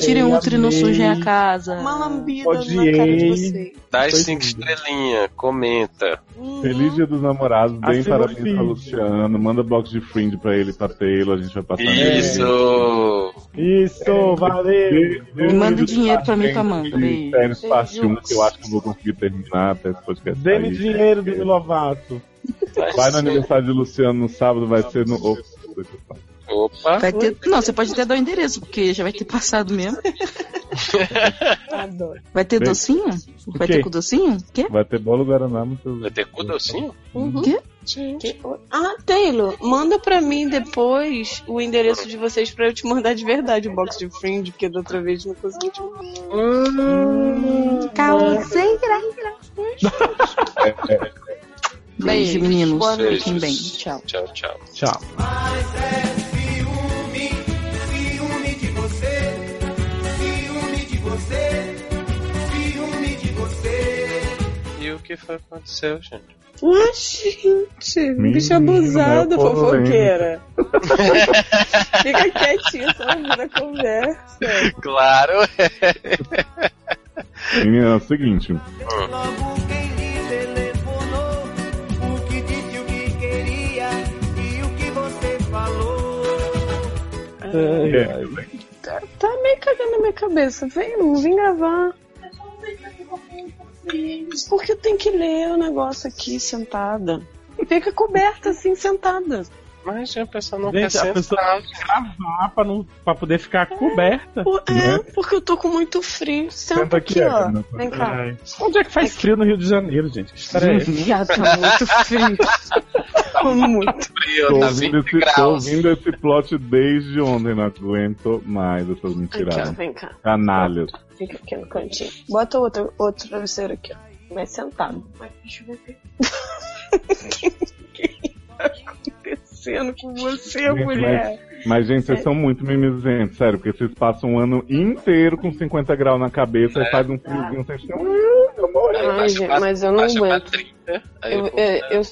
Tirem o útero e não amei. sujem a casa. Uma lambida Odiei. na cara de vocês. Dá cinco estrelinhas, comenta. Feliz dia dos namorados, bem parabéns pra Luciano. Manda box de friend pra ele pra Taylor, a gente vai passar Isso! Isso, valeu! E manda dinheiro pra mim e pra Amanda. Beijo. 1, que eu acho que eu vou conseguir terminar até esse podcast. Dê-me dinheiro, Demi Lovato. Vai no aniversário de Luciano no sábado, vai ser no. Opa! Vai ter... Não, você pode até dar o endereço, porque já vai ter passado mesmo. Adoro. Vai ter Bem, docinho? Vai ter com docinho? Quê? Vai ter bolo Guaraná muito. Vai ter cu docinho? Uhum. Quê? Que- Ah, Taylor, manda pra mim depois o endereço de vocês pra eu te mandar de verdade o box de friend, porque da outra vez não consegui te mandar. Calceira. É, Beijo, meninos. Boa noite. Fiquem bem. Tchau. Tchau, tchau. Tchau. Ciúme de você, ciúme de você, ciúme de você. E o que foi que aconteceu, gente? Ué, gente, Menina, bicho abusado, é fofoqueira. Fica quietinho, só ouvindo a conversa. Claro! Menina, é o seguinte. Logo É, Tá, tá meio cagando na minha cabeça. Vem, não vim gravar. Porque eu tenho que ler o negócio aqui sentada. Fica coberta assim, sentada. Mas a pessoa não Gente, quer a ser pessoa gravar pra, não, pra poder ficar coberta. É, porque eu tô com muito frio. Senta, Senta aqui, aqui, ó. Ana. Vem cá. Ai. Onde é que faz frio no Rio de Janeiro, gente? Que é essa? Já tá muito frio. Tô muito. frio, Tô tá ouvindo, 20 esse, tô graus. ouvindo esse plot desde ontem, não aguento mais essas Aqui, ó, mentiradas. vem cá. Canalhas. Fica aqui no cantinho. Bota outro, outro travesseiro aqui, ó. Mas sentado. Mas deixa eu ver. Tá acontecendo com você, Gente, mulher? Mas, gente, vocês são muito mimizentos, sério, porque vocês passam um ano inteiro com 50 graus na cabeça e faz um friozinho, vocês gente, mas eu não aguento. 30, aí Eu, é, eu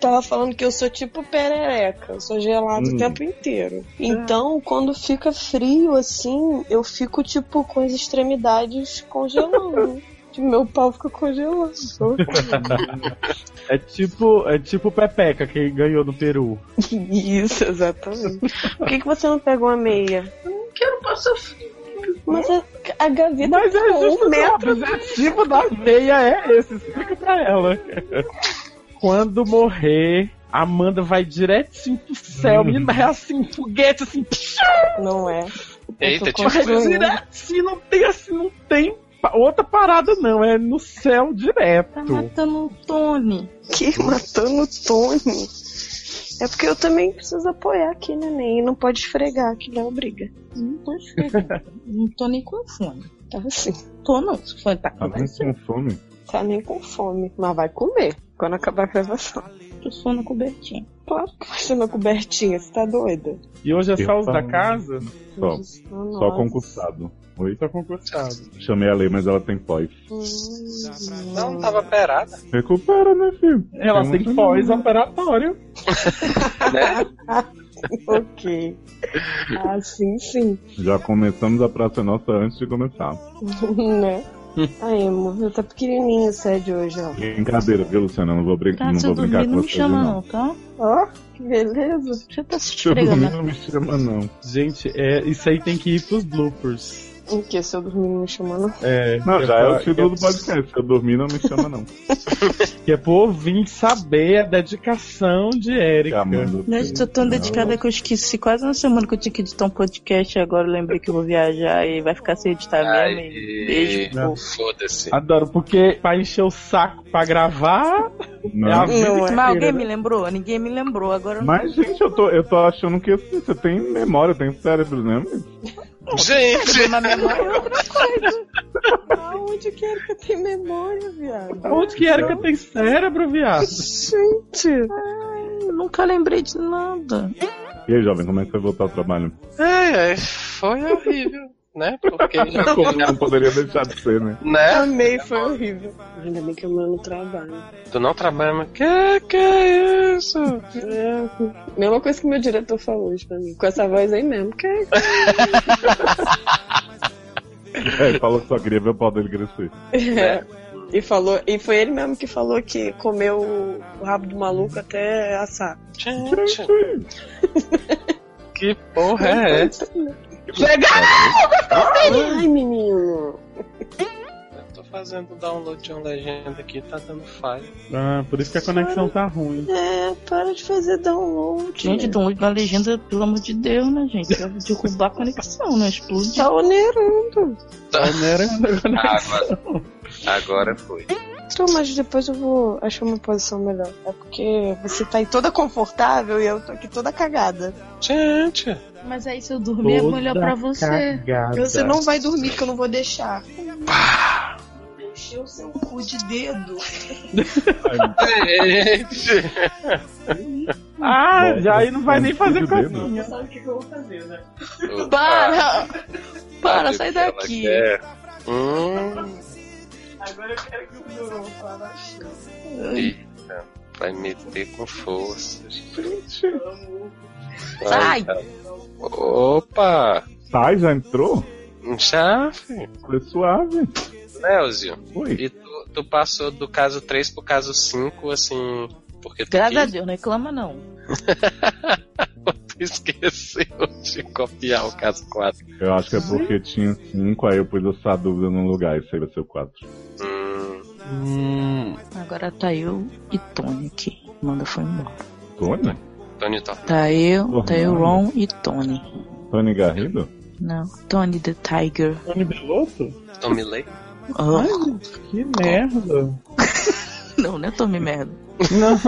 tava falando que eu sou tipo perereca, eu sou gelado Hum. o tempo inteiro. Então, quando fica frio assim, eu fico tipo com as extremidades congelando. Tipo, meu pau fica congelando. É tipo, é tipo o Pepeca que ganhou no Peru. Isso, exatamente. Por que, que você não pegou a meia? Eu não quero passar frio. Mas a, a gaveta Mas é ficou um o metro. objetivo da meia é esse, explica pra ela. Quando morrer, Amanda vai diretinho pro céu, menina, é assim, foguete assim, Não é. Eita, Eu tô tipo, vai construindo. diretinho, não tem assim, não tem outra parada não, é no céu Tá direto. matando o Tony. Que matando o Tony. É porque eu também preciso apoiar aqui, neném. E não pode esfregar, que Léo briga. Não tô chegando. Não tô nem com fome. Tá assim. Tô não, se for tá Tá com muito com fome. Tá nem com fome. Mas vai comer quando acabar a gravação. Eu sou na cobertinha. Claro que vai ser na cobertinha, você tá doida? E hoje é só os da casa? Só, só concursado. Oi? Só concursado. Chamei a lei, mas ela tem pós. Não tava perada, Recupera, né, filho? Ela Tem tem um- pós-operatório. né? ok. Ah, sim, sim. Já começamos a Praça Nossa antes de começar. né? Aí, amor, tá pequenininho o sede hoje, ó. Brincadeira, viu, Luciana? Eu Não vou, brin Tá, não vou eu brincar dormir, com não me você. chama não. tá? Ó, que beleza. Você tá se eu esfregando. não me chama, não. Gente, é, isso aí tem que ir pros bloopers. O que? Se eu dormir não me chamando? É, Não, que já é pra- o título que do podcast. Se eu dormir, não me chama, não. Que é pro ouvinte saber a dedicação de Erika. Né, fez. tô tão Não. dedicada que eu esqueci quase uma semana que eu tinha que editar um podcast. Agora eu lembrei que eu vou viajar e vai ficar sem editar mesmo. Ai, e Beijo, Não. pô. Foda-se. Adoro, porque pra encher o saco pra gravar, Não. é Não é. Mas alguém me lembrou? Ninguém me lembrou. Agora eu não Mas, gente, eu tô, eu tô achando que assim, você tem memória, tem cérebro, né? Gente! na memória. é outra coisa. Aonde que era que eu tenho memória, viado? Onde que Erika tem cérebro, viado? Gente. Eu nunca lembrei de nada. E aí, jovem, como é que vai voltar ao trabalho? Ai, ai, foi horrível, né? Porque já Como não poderia deixar de ser, né? né? Amei, foi horrível. Ainda bem que eu não trabalho. Tu não trabalha, mas que que é isso? É, mesma coisa que meu diretor falou hoje pra mim. Com essa voz aí mesmo. Que é isso? É, ele falou que só queria ver o pau dele crescer. É. E, falou, e foi ele mesmo que falou que comeu o, o rabo do maluco até assar. Gente, que porra é essa? Ai, menino! Eu tô fazendo download de uma legenda aqui, tá dando falha. Ah, por isso que a conexão tá ruim. É, para de fazer download. Gente, olho na legenda, pelo amor de Deus, né, gente? Vai derrubar a conexão, né? Explode. Tá onerando. Agora, agora foi. Então, mas depois eu vou achar uma posição melhor. É porque você tá aí toda confortável e eu tô aqui toda cagada. Gente, Mas aí se eu dormir é melhor pra você. Cagada. Você não vai dormir, que eu não vou deixar. Encheu o seu cu de dedo. gente. Ah, Bom, já aí não vai nem fazer coisinha. Sabe o que, eu vou fazer, né? Para! Para, Sabe sai daqui. Hum, Agora eu quero que o Bruno fala eita, vai meter com força. Sai! Opa! Sai, já entrou? Já, filho. Foi suave. Léozio, Oi. e tu, tu passou do caso 3 pro caso 5, assim, porque tu, Graças a Deus, não reclama não. tu esqueceu de copiar o caso 4. Eu acho que é porque tinha cinco, aí eu pus essa dúvida num lugar, esse aí vai ser o quatro. Hum, Hum, Agora tá eu e Tony aqui. Manda foi embora. Tony? Tony Top. Tá eu, tá eu. Ron e Tony. Tony Garrido? Não, Tony the Tiger. Tony Belotto? Tommy Lee? Oh, Ai, que merda. não, não é Tommy merda. Não.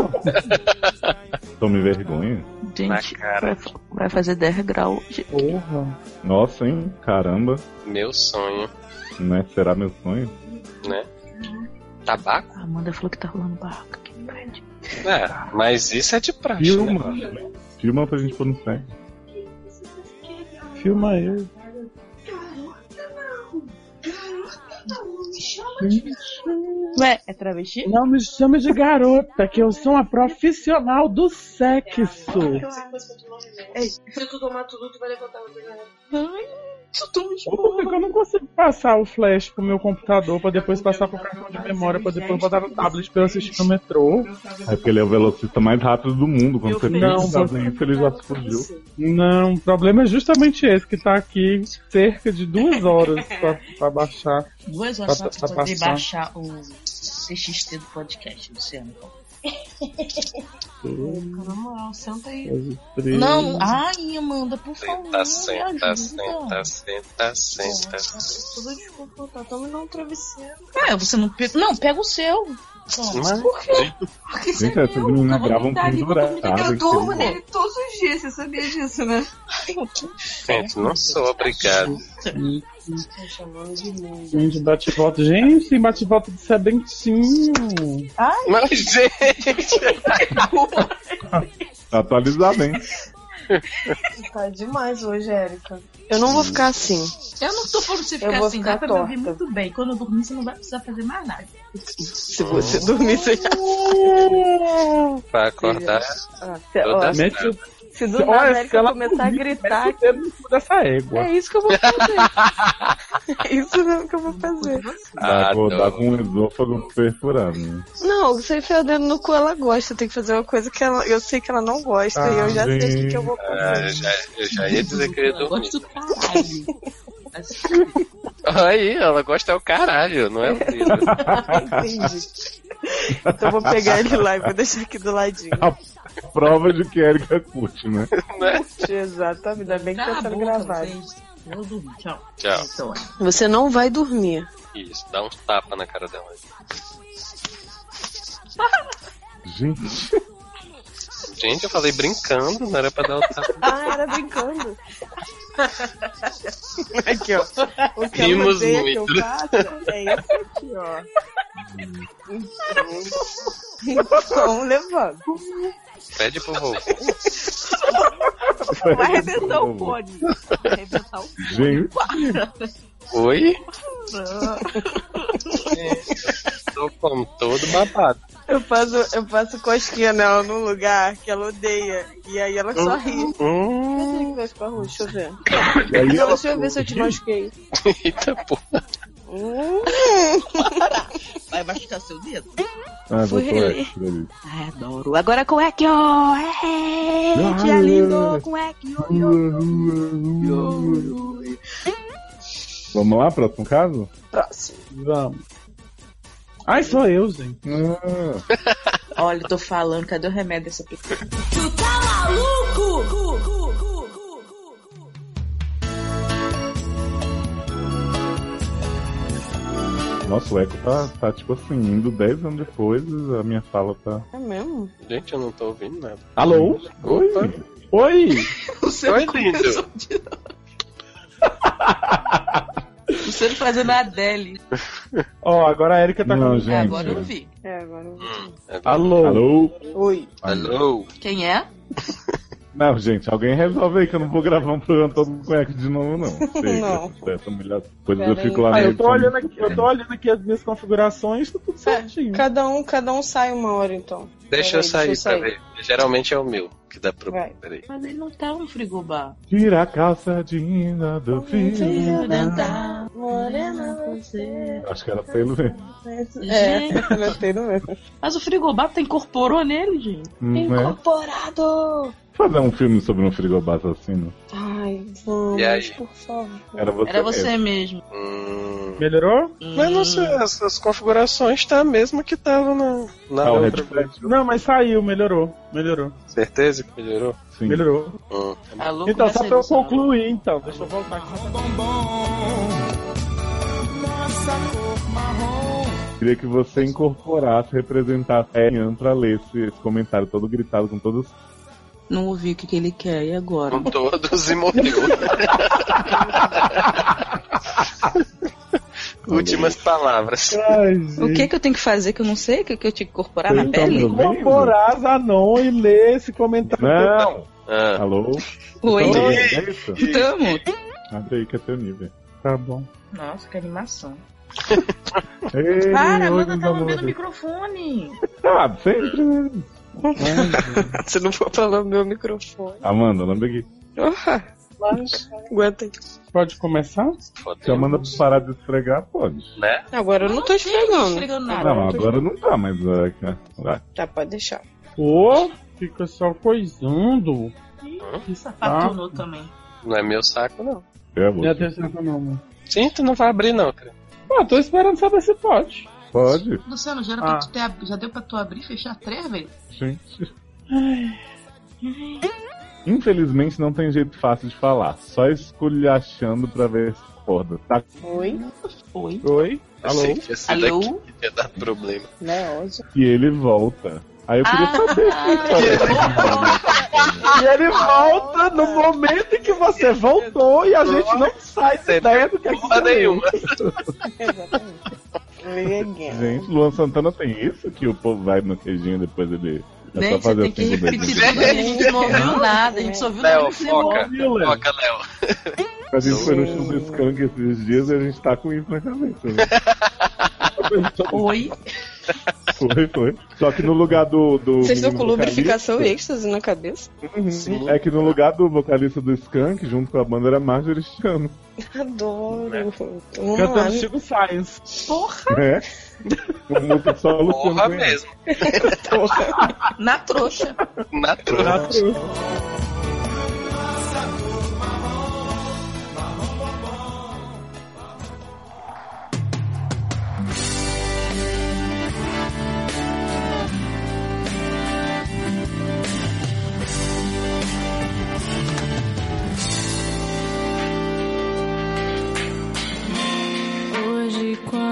Tome vergonha? Gente, vai, vai fazer 10 graus. Porra. Nossa, hein? Caramba. Meu sonho, Né? Será meu sonho? né? Tabaco? A Amanda falou que tá rolando barraca aqui no prédio. É, mas isso é de praxe, Filma. né? Filma pra gente pôr no set. Filma eu. Ué, é travesti? Não me chame de garota, que eu sou uma profissional do sexo. Ei, se tu tomar tudo, tu vai levantar o dedo. Isso eu não consigo passar o flash pro meu computador pra depois passar pro cartão de memória pra depois botar no tablet pra eu assistir no metrô? É porque ele é o velocista mais rápido do mundo. Quando você Não, pensa fazer isso, ele já se fugiu. Não, o problema é justamente esse, que tá aqui cerca de duas horas pra, pra baixar. Duas horas Pra- pra, pra poder baixar o TXT do podcast, Luciano. Na moral, senta aí. Não, ai, Amanda, por favor. Senta, senta, senta, senta, senta. Tudo desconfortável. Então me dá um travesseiro. É, você não pega. Não, pega o seu. Mas, Porque você Gente, essas viu, gravam deitar ali, pendurado. Eu durmo nele todos os dias, você sabia disso, né? gente, não sou obrigado. De mundo. Gente, bate e volta. Gente, tem bate e volta de sedentinho. Mas, gente, Atualizado, hein? Tá demais hoje, Érica. Eu não vou ficar assim. Eu não tô falando você Eu ficar vou assim, ficar dá pra torta. muito bem. Quando eu dormir, você não vai precisar fazer mais nada. Se você dormir sem. pra acordar, Ah, se, ó, toda Mete o se do Olha, nada ela começar a gritar, cu dessa égua. é isso que eu vou fazer. é isso mesmo que eu vou fazer. Ah, acordar não. com o esôfago perfurado. Né? Não, você enfiar o dedo no cu, ela gosta. Tem que fazer uma coisa que ela, eu sei que ela não gosta. Ah, e eu já sei o que, que eu vou fazer. ah, eu, já, eu já ia dizer que eu dormir. gosto do caralho. Aí, ela gosta é o caralho, não é o dedo. Entendi. Então eu vou pegar ele lá e vou deixar aqui do ladinho. Prova de que Erika curte, né? Exatamente, ainda bem que tá a sendo gravado. vocês. Eu dormi. Tchau. Tchau. Então, Você não vai dormir. Isso, dá uns tapas na cara dela. Gente, Gente, eu falei brincando, não era pra dar o tapa. Ah, era brincando. Aqui, ó. O que Rimos eu odeio que eu muito. faço é esse aqui, ó. Então, levando. Pede pro vovô. Vai arrebentar o fone. Vai arrebentar o gente, Oi? Tô como todo babado. Eu faço, eu faço cosquinha nela num lugar que ela odeia. E aí ela só ri. Hum, vai? Deixa eu ver. Aí Não, ela deixa eu ver se eu te machuquei. eita porra. Hum. Vai machucar seu dedo? Ah, Fui botou reler. extra ali. Ai, adoro. Agora com é que. É, tia lindo, com é que Vamos lá, próximo caso? Próximo. Vamos. Ai, sou eu, gente. Ah, Olha, eu tô falando, cadê o remédio dessa pessoa? Tu tá maluco? Nossa, o Eco tá, tá tipo assim, indo 10 anos depois, a minha fala tá. É mesmo? Gente, eu não tô ouvindo nada. Alô? Oi! Oi! O seu Oi, lindo. O seu fazendo a Adele. Ó, agora a Erika tá Não, com... gente. Agora eu vi. É, agora eu Hum, é Alô? Alô? Oi. Alô? Quem é? Não, gente, alguém resolve aí que eu não vou gravar um programa todo com eco de novo, não. Chega, Não. Essa mulher. Depois Pera eu fico lá Ah, eu tô olhando aqui, eu tô olhando aqui as minhas configurações, tá tudo certinho. Cada um, cada um sai uma hora então. Deixa eu sair deixa pra ver. Geralmente é o meu que dá problema. Vai. Peraí. Mas ele não tá um frigobar. Tira a calça jeans do filho. Morena você. Acho que era pelo ver. É, gostei do mesmo. Mas o frigobar tá incorporou nele, gente. Hum, né? Incorporado! Fazer um filme sobre um frigobar assassino. Ai, vamos, por favor. Era você. Era você mesmo. mesmo. Hum, Melhorou? mas não sei, as, as configurações tá a mesma que tava na, na Ah, outra. Não, mas saiu, melhorou. Melhorou. Certeza que melhorou? Sim. Melhorou. Hum. Alô, Então, só pra eu concluir, então. Deixa eu voltar aqui. Queria que você incorporasse, representasse a Ian pra ler esse, esse comentário todo gritado com todos. Não ouvi o que, que ele quer, e agora? Com todos e morreu. Últimas palavras. Ai, O que que eu tenho que fazer que eu não sei? O que, que eu tinha que incorporar na Vocês estão pele? Incorporar Zanon e ler esse comentário. Não! Ah, Alô? Oi? Estão ouvindo? É isso? Tamo. Abre aí que é teu nível. Tá bom. Nossa, que animação. Ei, Para, oi, Amanda meus tá lambendo o microfone. Ah, sempre. né? Se não for falar o meu microfone. Amanda, lembra aqui. Mas, aguenta aí. Pode começar? Se a Amanda parar de esfregar, pode. né? Agora eu não tô Não esfregando. esfregando nada. Não, agora não tá, mas. é, vai. Tá, pode deixar. Pô, fica só coisando. Sapatunou também. Não é meu saco, não. É, você. atenção não, mano. Sim, tu não vai abrir, não, cara. Ah, tô esperando saber se pode. Pode, Luciano, já, era Ah. pra tu ter já deu pra tu abrir e fechar três vezes? gente. Infelizmente não tem jeito fácil de falar. Só esculhachando pra ver se acorda, tá? Oi, Oi. Oi? Eu Alô? que Alô? daqui ia dar problema. né, Ozzy? E ele volta. Aí eu queria Ah. saber E ele volta no momento em que você voltou e a gente não sai da ideia do que é que leu. nenhuma. Exatamente. Legal. Gente, Luan Santana tem isso? Que o povo vai no queijinho depois ele. É só Gente, fazer tem que com o repetir dedinho. tudo, a gente não ouviu nada, a gente só ouviu Léo, foca. Foca, Léo. A gente foi no show do Skank esses dias e a gente tá com isso na cabeça. Né? Oi. Foi, foi. Só que no lugar do. do Vocês estão com lubrificação e êxtase na cabeça? Uhum. É que no lugar do vocalista do Skank, junto com a banda, era Marjorie Chano. Adoro. Né? Vamos lá. Cantando Chico Science. Porra, É. Uma música só o Luciano Porra conhece. mesmo. na trouxa. Na trouxa.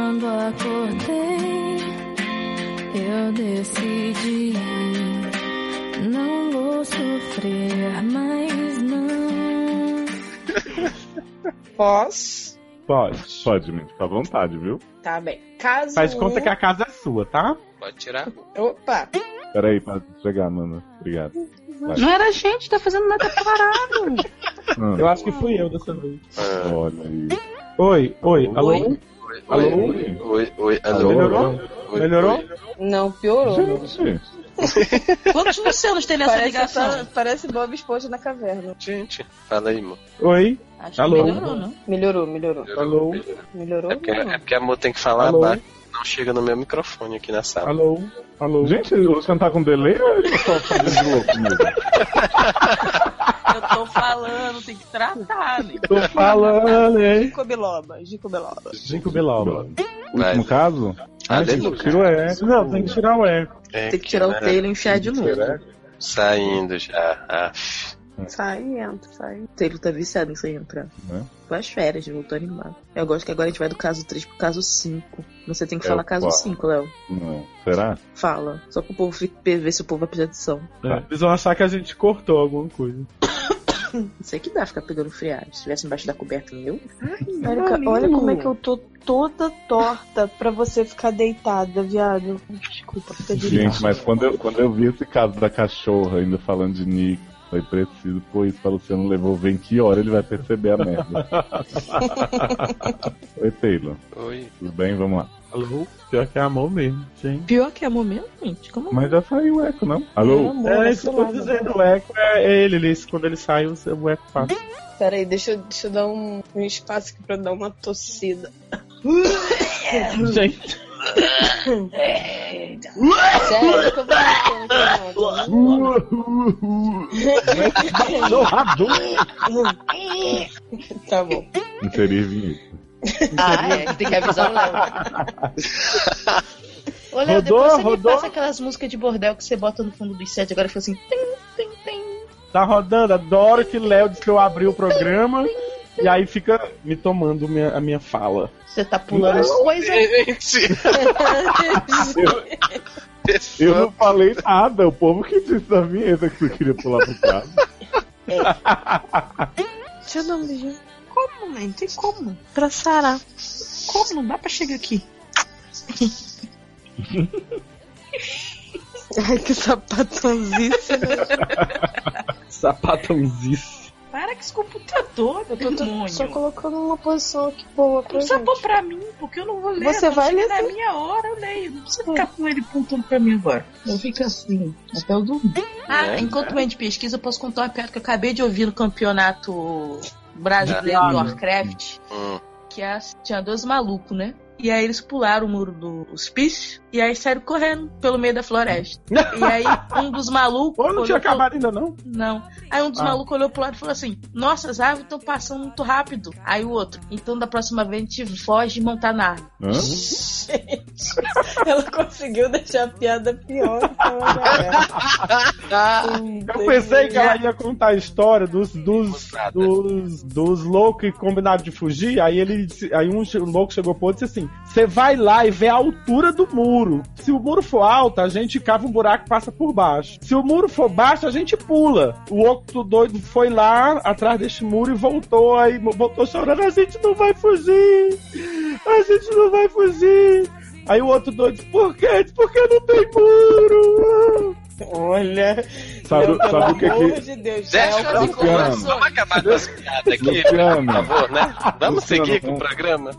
Quando acordei, eu decidi. Não vou sofrer mais, não. Posso? Pode, pode, mente, fica à vontade, viu? Tá bem. Caso. Faz conta um- que a casa é sua, tá? Pode tirar. Opa! Peraí, para chegar, mano. Obrigado. Não era a gente, tá fazendo nada parado. Eu acho que fui eu dessa vez. Ah, Olha aí. Oi, oi, alô? oi, Alô? oi, oi, oi, alô. Melhorou? Oi, Melhorou? Não, piorou. Gente, Quantos Lucianos tem nessa Parece, ligação? tá- parece Bob Esponja na caverna. Gente, fala aí, amor. Oi? Acho Alô? que melhorou, não? Melhorou, melhorou. Alô? Melhorou? É porque, não. é porque a amor tem que falar Alô? baixo. Não chega no meu microfone aqui na sala. Alô? Alô? gente, o Luciano tá com delay ou ele tá só fazendo de louco mesmo? Eu tô falando, tem que tratar, né? Tô falando, hein? Gico Biloba, Gico Biloba. Ginkgo biloba. Último caso? Gente, tira o eco. Não, tem que tirar o eco. É, Tem que tirar o né, Taylor e enfiar de novo. Saindo já. Ah, Sai e entra, sai. O Taylor tá viciado em sair entrar. Né? Foi as férias, voltou animado. Eu gosto que agora a gente vai do caso 3 pro caso 5. Você tem que É falar o caso qual? 5, Léo. Não. Será? Fala. Só pro povo ver se o povo vai pedir atenção. É, Eles vão achar que a gente cortou alguma coisa. Não sei que dá ficar pegando friagem. Se estivesse embaixo da coberta, meu. Olha, olha como é que eu tô toda torta pra você ficar deitada, viado. Desculpa, fica direito. Gente, mas quando eu, quando eu vi esse caso da cachorra ainda falando de Nick, foi preciso pôr isso pra Luciano levou ver em que hora ele vai perceber a merda. Oi, Taylor. oi. Tudo bem? Vamos lá. Alô? Pior que é amor mesmo, gente. Pior que é momento, gente. Como Mas já saiu o eco, não? Alô? Amor, É isso que eu tô dizendo, o eco é ele, ele quando ele sai, o eco passa. Pera aí, deixa, eu- deixa eu dar um, um espaço aqui pra dar uma tossida. Gente, Tá bom. Inserir vinheta. Ah, é. Tem que avisar o Léo. Ô, Léo, depois você rodou. me passa aquelas músicas de bordel que você bota no fundo dos sete. Agora fica assim. Tim, tim, tim. tá rodando. Adoro que Léo disse que eu abri o programa. E aí fica me tomando minha- a minha fala. Você tá pulando as coisas. Gente, Eu não falei nada, o povo que disse da vinheta que você queria pular pro caso. Deixa eu dar um beijinho. Como, nem tem como. Pra sarar. Como? Não dá pra chegar aqui. Ai, que sapatãozice. Sapatãozice. Para com esse computador, Eu tô, demônio. só colocando uma posição aqui boa pra Não precisa gente. pôr pra mim, porque eu não vou ler. Você vai ler Na minha hora eu leio. Não precisa ficar com ele apontando pra mim agora. Eu fico assim, até eu dormir. Ah, É, enquanto o Andy pesquisa, eu posso contar uma piada que eu acabei de ouvir no campeonato brasileiro do. Warcraft. hum, Que é as- tinha dois malucos, né? E aí eles pularam o muro do hospício e aí saíram correndo pelo meio da floresta. e aí um dos malucos. Ou não tinha pro- acabado ainda, não? não. Aí um dos Ah. malucos olhou pro lado e falou assim: Nossa, as árvores estão passando muito rápido. Aí o outro, então da próxima vez a gente foge e montar na árvore. Hã? Ela conseguiu deixar a piada pior que ela era. Eu pensei que ela ia contar a história dos, dos, dos, dos loucos que combinaram de fugir. Aí ele disse- aí um louco chegou pro outro e disse assim: Você vai lá e vê a altura do muro. Se o muro for alto, a gente cava um buraco e passa por baixo. Se o muro for baixo, a gente pula. O outro doido foi lá atrás deste muro e voltou. Aí voltou chorando: A gente não vai fugir. A gente não vai fugir. Aí o outro doido Por quê? Porque não tem muro. Olha. Sabe, pelo sabe o que amor que. de Deus. Deixa é as informações. Vamos acabar com as piadas aqui, Luciano. por favor, né? Vamos Luciano, seguir com um- o programa.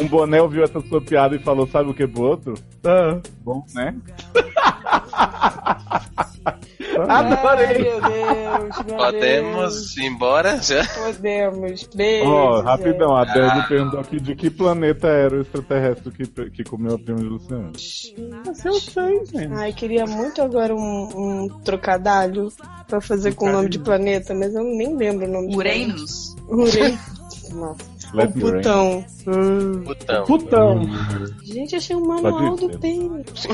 Um boné ouviu essa sua piada e falou: Sabe o que pro outro? Ah, Bom, né? adorei. Ai, meu Deus. Meu Podemos ir embora já? Deus. Podemos. Beijo. Ó, rapidão, a. Dani perguntou aqui de que planeta era o extraterrestre que, que comeu a prima de Luciano. Mas eu sei, gente. Ai, queria muito agora um, um trocadalho pra fazer com o nome de planeta, mas eu nem lembro o nome de Uranus. planeta. Uranus. Nossa. Let o me rain. putão. Putão. Putão. Gente, achei um manual do tênis.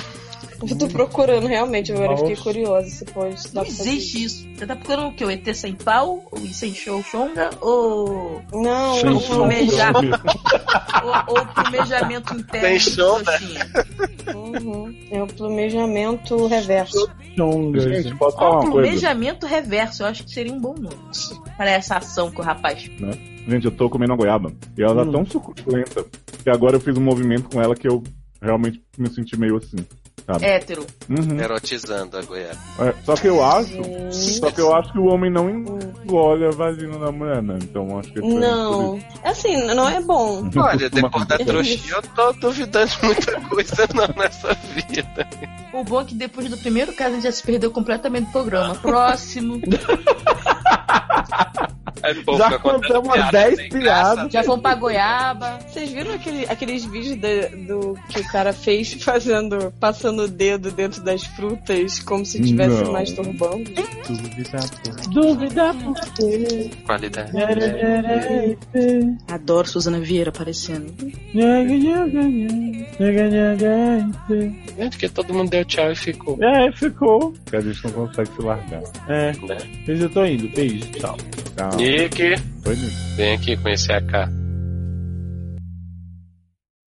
Eu tô procurando, realmente, agora eu fiquei curiosa se pode Não existe isso. Você tá procurando o quê? O ET sem pau? O sem show chonga? Ou Não, Sem som. plumejar- ou, ou plumejamento interno? Sem show, né? Uhum. É o planejamento reverso. Chonga, Gente, Ó, falar uma coisa? plumejamento reverso. Eu acho que seria um bom nome para essa ação que o rapaz Gente, eu tô comendo uma goiaba e ela Hum. tá tão suculenta que agora eu fiz um movimento com ela que eu realmente me senti meio assim. Sabe? Hétero. Uhum. Erotizando a goiaba. É, só que eu acho. Só que eu acho que o homem não engole a vagina da mulher, né? Então acho que é Não. isso. Assim, não é bom. Olha, depois da trouxinha eu tô duvidando de muita coisa não nessa vida. O bom é que depois do primeiro caso a gente já se perdeu completamente do programa. Próximo. Aí, pô, Já contamos umas piada 10 sem piadas. graça. Já fomos pra goiaba. Vocês viram aquele- aqueles vídeos da- do que o cara fez fazendo, passando o dedo dentro das frutas como se estivesse masturbando? Dúvida por quê? Qualidade. Adoro Suzana Vieira aparecendo. Gente, que todo mundo deu tchau e ficou. É, ficou. Que a gente não consegue se largar. É. Mas eu tô indo. Beijo, tchau. Tchau. Nick, vem aqui conhecer a K.